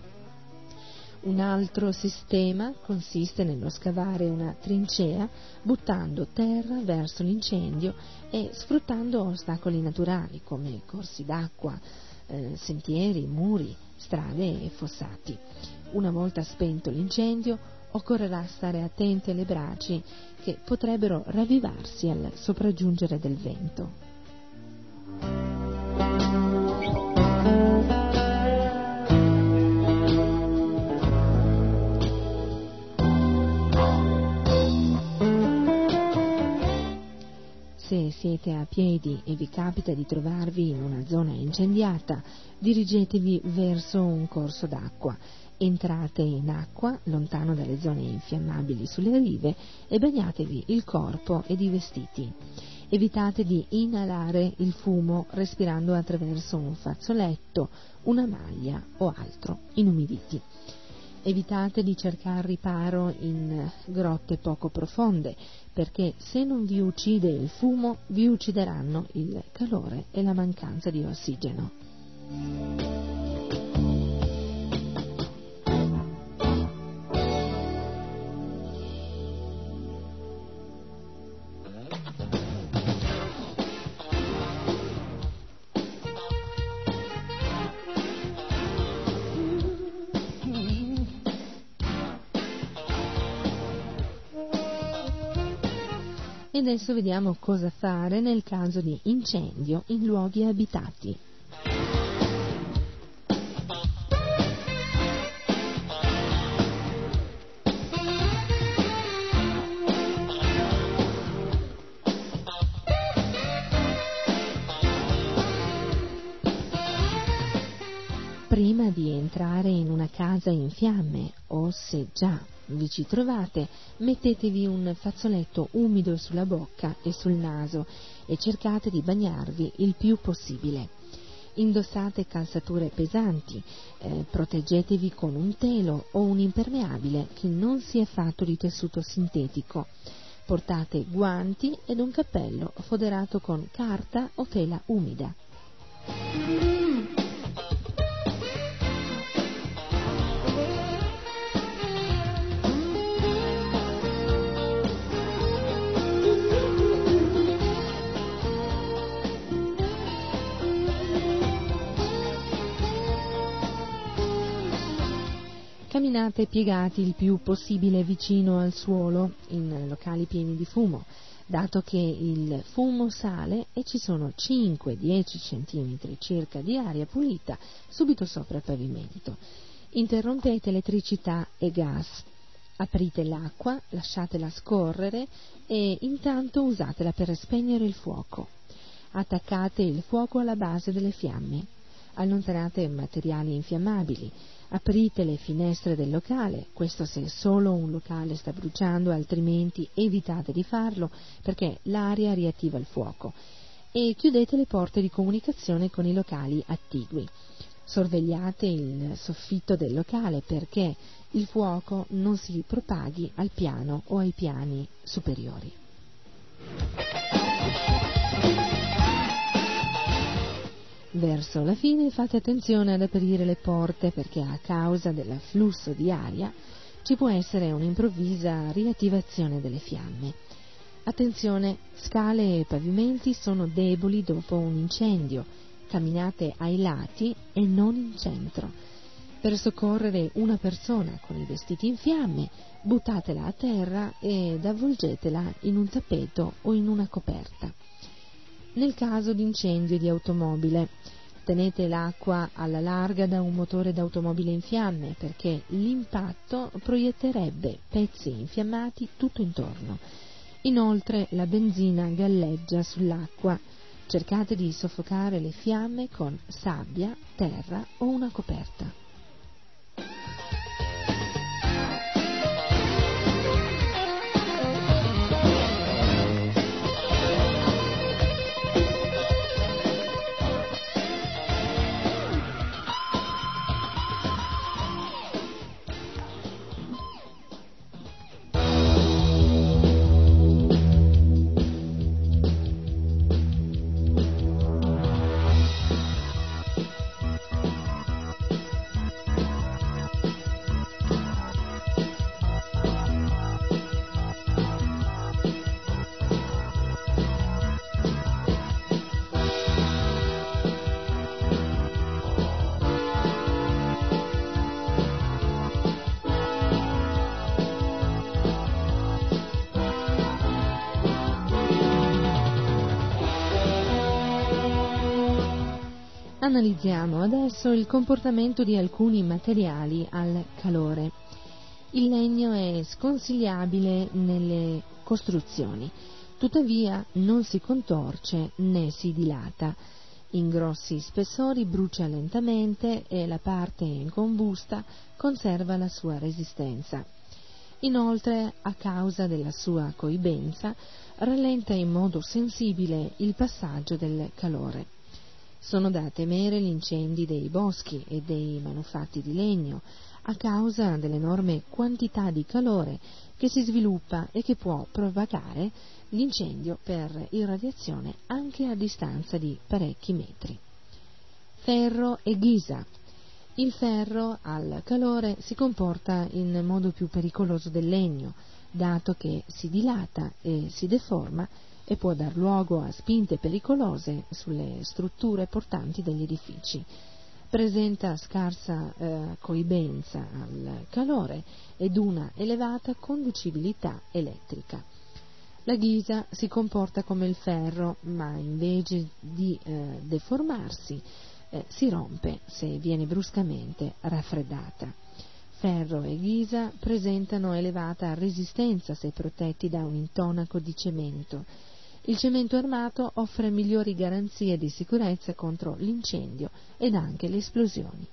Un altro sistema consiste nello scavare una trincea buttando terra verso l'incendio e sfruttando ostacoli naturali come corsi d'acqua, eh, sentieri, muri, strade e fossati. Una volta spento l'incendio, occorrerà stare attenti alle braci che potrebbero ravvivarsi al sopraggiungere del vento. Se siete a piedi e vi capita di trovarvi in una zona incendiata, dirigetevi verso un corso d'acqua. Entrate in acqua, lontano dalle zone infiammabili sulle rive, e bagnatevi il corpo ed i vestiti. Evitate di inalare il fumo respirando attraverso un fazzoletto, una maglia o altro inumiditi. Evitate di cercare riparo in grotte poco profonde, perché se non vi uccide il fumo, vi uccideranno il calore e la mancanza di ossigeno. E adesso vediamo cosa fare nel caso di incendio in luoghi abitati. Prima di entrare in una casa in fiamme o se già vi ci trovate, mettetevi un fazzoletto umido sulla bocca e sul naso e cercate di bagnarvi il più possibile. Indossate calzature pesanti, eh, proteggetevi con un telo o un impermeabile che non sia fatto di tessuto sintetico. Portate guanti ed un cappello foderato con carta o tela umida. Camminate piegati il più possibile vicino al suolo, in locali pieni di fumo, dato che il fumo sale e ci sono 5-10 cm circa di aria pulita subito sopra il pavimento. Interrompete elettricità e gas. Aprite l'acqua, lasciatela scorrere e intanto usatela per spegnere il fuoco. Attaccate il fuoco alla base delle fiamme. Allontanate materiali infiammabili aprite le finestre del locale, questo se solo un locale sta bruciando, altrimenti evitate di farlo perché l'aria riattiva il fuoco e chiudete le porte di comunicazione con i locali attigui. Sorvegliate il soffitto del locale perché il fuoco non si propaghi al piano o ai piani superiori. Verso la fine fate attenzione ad aprire le porte perché a causa dell'afflusso di aria ci può essere un'improvvisa riattivazione delle fiamme. Attenzione, scale e pavimenti sono deboli dopo un incendio, camminate ai lati e non in centro. Per soccorrere una persona con i vestiti in fiamme, buttatela a terra ed avvolgetela in un tappeto o in una coperta. Nel caso di incendio di automobile, tenete l'acqua alla larga da un motore d'automobile in fiamme perché l'impatto proietterebbe pezzi infiammati tutto intorno. Inoltre la benzina galleggia sull'acqua. Cercate di soffocare le fiamme con sabbia, terra o una coperta. Analizziamo adesso il comportamento di alcuni materiali al calore. Il legno è sconsigliabile nelle costruzioni, tuttavia non si contorce né si dilata. In grossi spessori brucia lentamente e la parte combusta conserva la sua resistenza. Inoltre, a causa della sua coibenza, rallenta in modo sensibile il passaggio del calore. Sono da temere gli incendi dei boschi e dei manufatti di legno a causa dell'enorme quantità di calore che si sviluppa e che può provocare l'incendio per irradiazione anche a distanza di parecchi metri. Ferro e ghisa. Il ferro al calore si comporta in modo più pericoloso del legno, dato che si dilata e si deforma e può dar luogo a spinte pericolose sulle strutture portanti degli edifici. Presenta scarsa eh, coibenza al calore ed una elevata conducibilità elettrica. La ghisa si comporta come il ferro, ma invece di eh, deformarsi eh, si rompe se viene bruscamente raffreddata. Ferro e ghisa presentano elevata resistenza se protetti da un intonaco di cemento il cemento armato offre migliori garanzie di sicurezza contro l'incendio ed anche le esplosioni.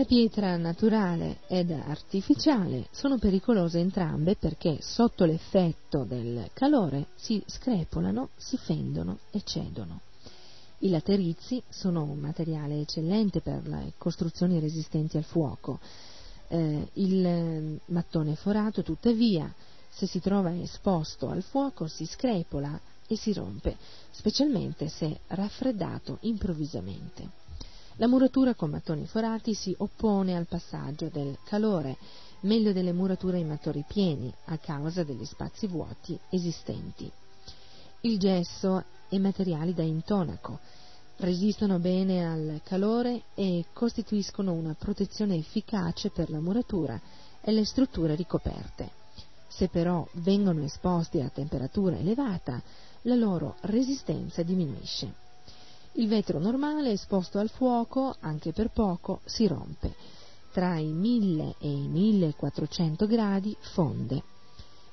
La pietra naturale ed artificiale sono pericolose entrambe perché sotto l'effetto del calore si screpolano, si fendono e cedono. I laterizi sono un materiale eccellente per le costruzioni resistenti al fuoco. Eh, il mattone forato, tuttavia, se si trova esposto al fuoco si screpola e si rompe, specialmente se raffreddato improvvisamente. La muratura con mattoni forati si oppone al passaggio del calore, meglio delle murature in mattoni pieni, a causa degli spazi vuoti esistenti. Il gesso e materiali da intonaco resistono bene al calore e costituiscono una protezione efficace per la muratura e le strutture ricoperte. Se però vengono esposti a temperatura elevata, la loro resistenza diminuisce. Il vetro normale esposto al fuoco, anche per poco, si rompe. Tra i 1000 e i 1400 gradi fonde.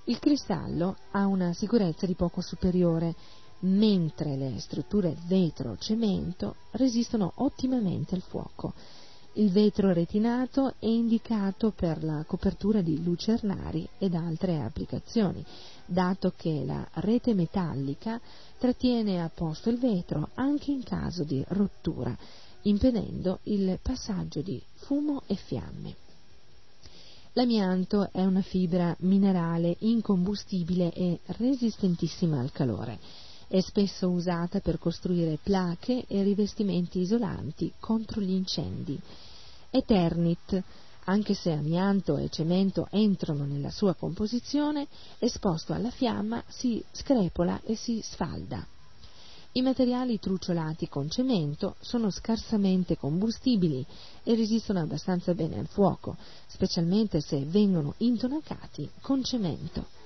Il cristallo ha una sicurezza di poco superiore, mentre le strutture vetro-cemento resistono ottimamente al fuoco. Il vetro retinato è indicato per la copertura di lucernari ed altre applicazioni, dato che la rete metallica trattiene a posto il vetro anche in caso di rottura, impedendo il passaggio di fumo e fiamme. L'amianto è una fibra minerale incombustibile e resistentissima al calore. È spesso usata per costruire plache e rivestimenti isolanti contro gli incendi. Eternit, anche se amianto e cemento entrano nella sua composizione, esposto alla fiamma si screpola e si sfalda. I materiali truciolati con cemento sono scarsamente combustibili e resistono abbastanza bene al fuoco, specialmente se vengono intonacati con cemento.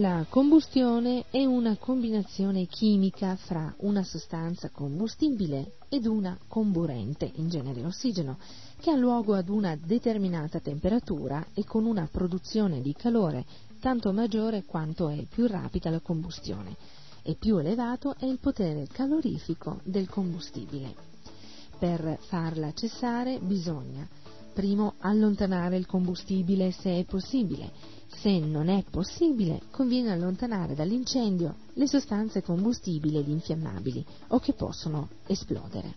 La combustione è una combinazione chimica fra una sostanza combustibile ed una comburente, in genere ossigeno, che ha luogo ad una determinata temperatura e con una produzione di calore tanto maggiore quanto è più rapida la combustione e più elevato è il potere calorifico del combustibile. Per farla cessare bisogna primo allontanare il combustibile se è possibile se non è possibile, conviene allontanare dall'incendio le sostanze combustibili ed infiammabili o che possono esplodere.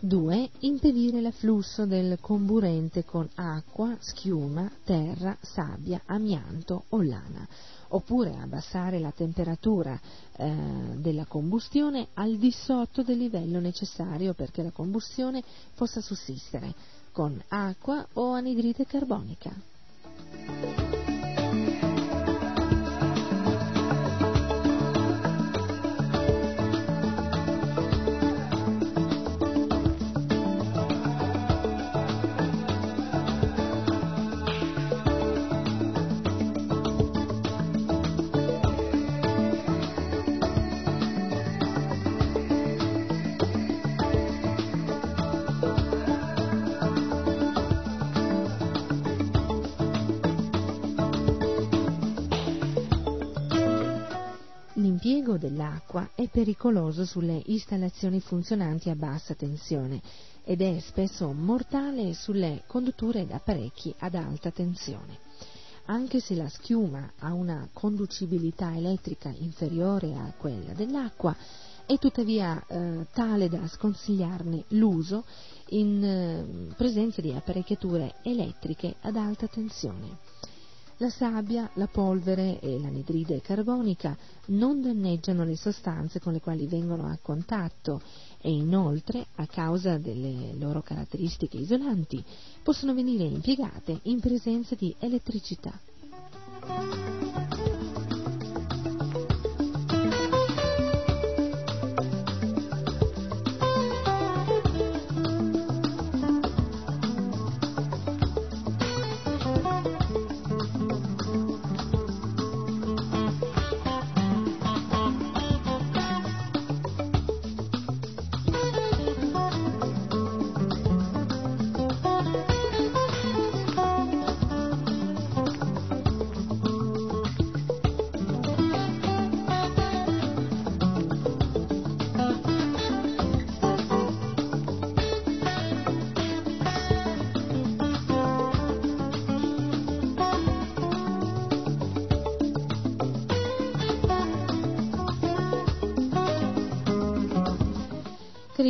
2. Impedire l'afflusso del comburente con acqua, schiuma, terra, sabbia, amianto o lana oppure abbassare la temperatura eh, della combustione al di sotto del livello necessario perché la combustione possa sussistere, con acqua o anidride carbonica. Dell'acqua è pericoloso sulle installazioni funzionanti a bassa tensione ed è spesso mortale sulle condutture ed apparecchi ad alta tensione. Anche se la schiuma ha una conducibilità elettrica inferiore a quella dell'acqua, è tuttavia eh, tale da sconsigliarne l'uso in eh, presenza di apparecchiature elettriche ad alta tensione. La sabbia, la polvere e l'anidride carbonica non danneggiano le sostanze con le quali vengono a contatto e inoltre, a causa delle loro caratteristiche isolanti, possono venire impiegate in presenza di elettricità.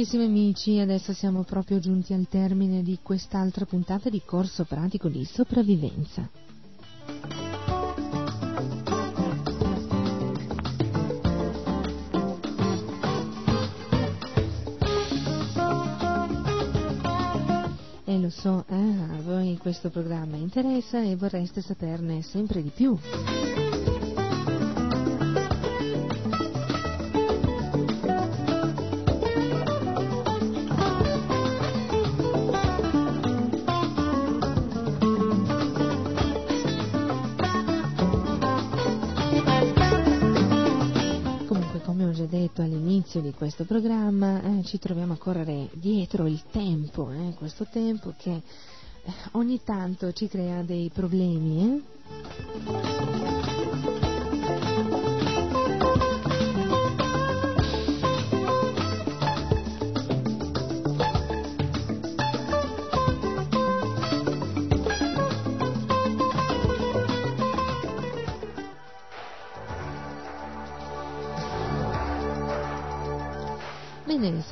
Carissimi amici, adesso siamo proprio giunti al termine di quest'altra puntata di corso pratico di sopravvivenza. E lo so, eh, a voi questo programma interessa e vorreste saperne sempre di più. Questo programma, eh, ci troviamo a correre dietro il tempo, eh, questo tempo che eh, ogni tanto ci crea dei problemi.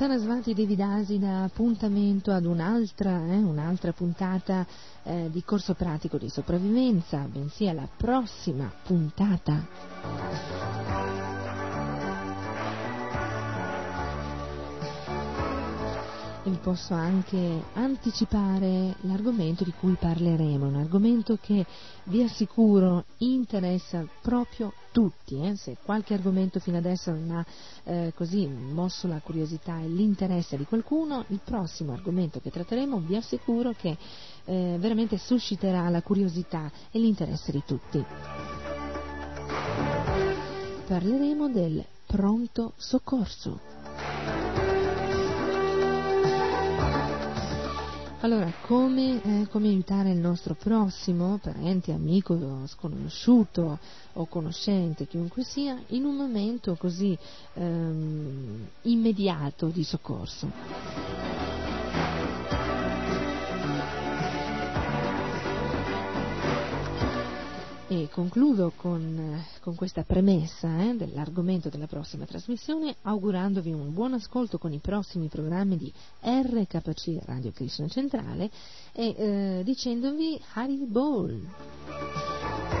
Sarasvati Devidasi dà appuntamento ad un'altra, eh, un'altra puntata eh, di corso pratico di sopravvivenza, bensì alla prossima puntata. Vi posso anche anticipare l'argomento di cui parleremo, un argomento che vi assicuro interessa proprio tutti. eh. Se qualche argomento fino adesso non ha eh, così mosso la curiosità e l'interesse di qualcuno, il prossimo argomento che tratteremo vi assicuro che eh, veramente susciterà la curiosità e l'interesse di tutti. Parleremo del pronto soccorso. Allora, come, eh, come aiutare il nostro prossimo, parente, amico, sconosciuto o conoscente, chiunque sia, in un momento così ehm, immediato di soccorso? E concludo con, con questa premessa eh, dell'argomento della prossima trasmissione, augurandovi un buon ascolto con i prossimi programmi di RKC Radio Krishna Centrale e eh, dicendovi Hari Bol.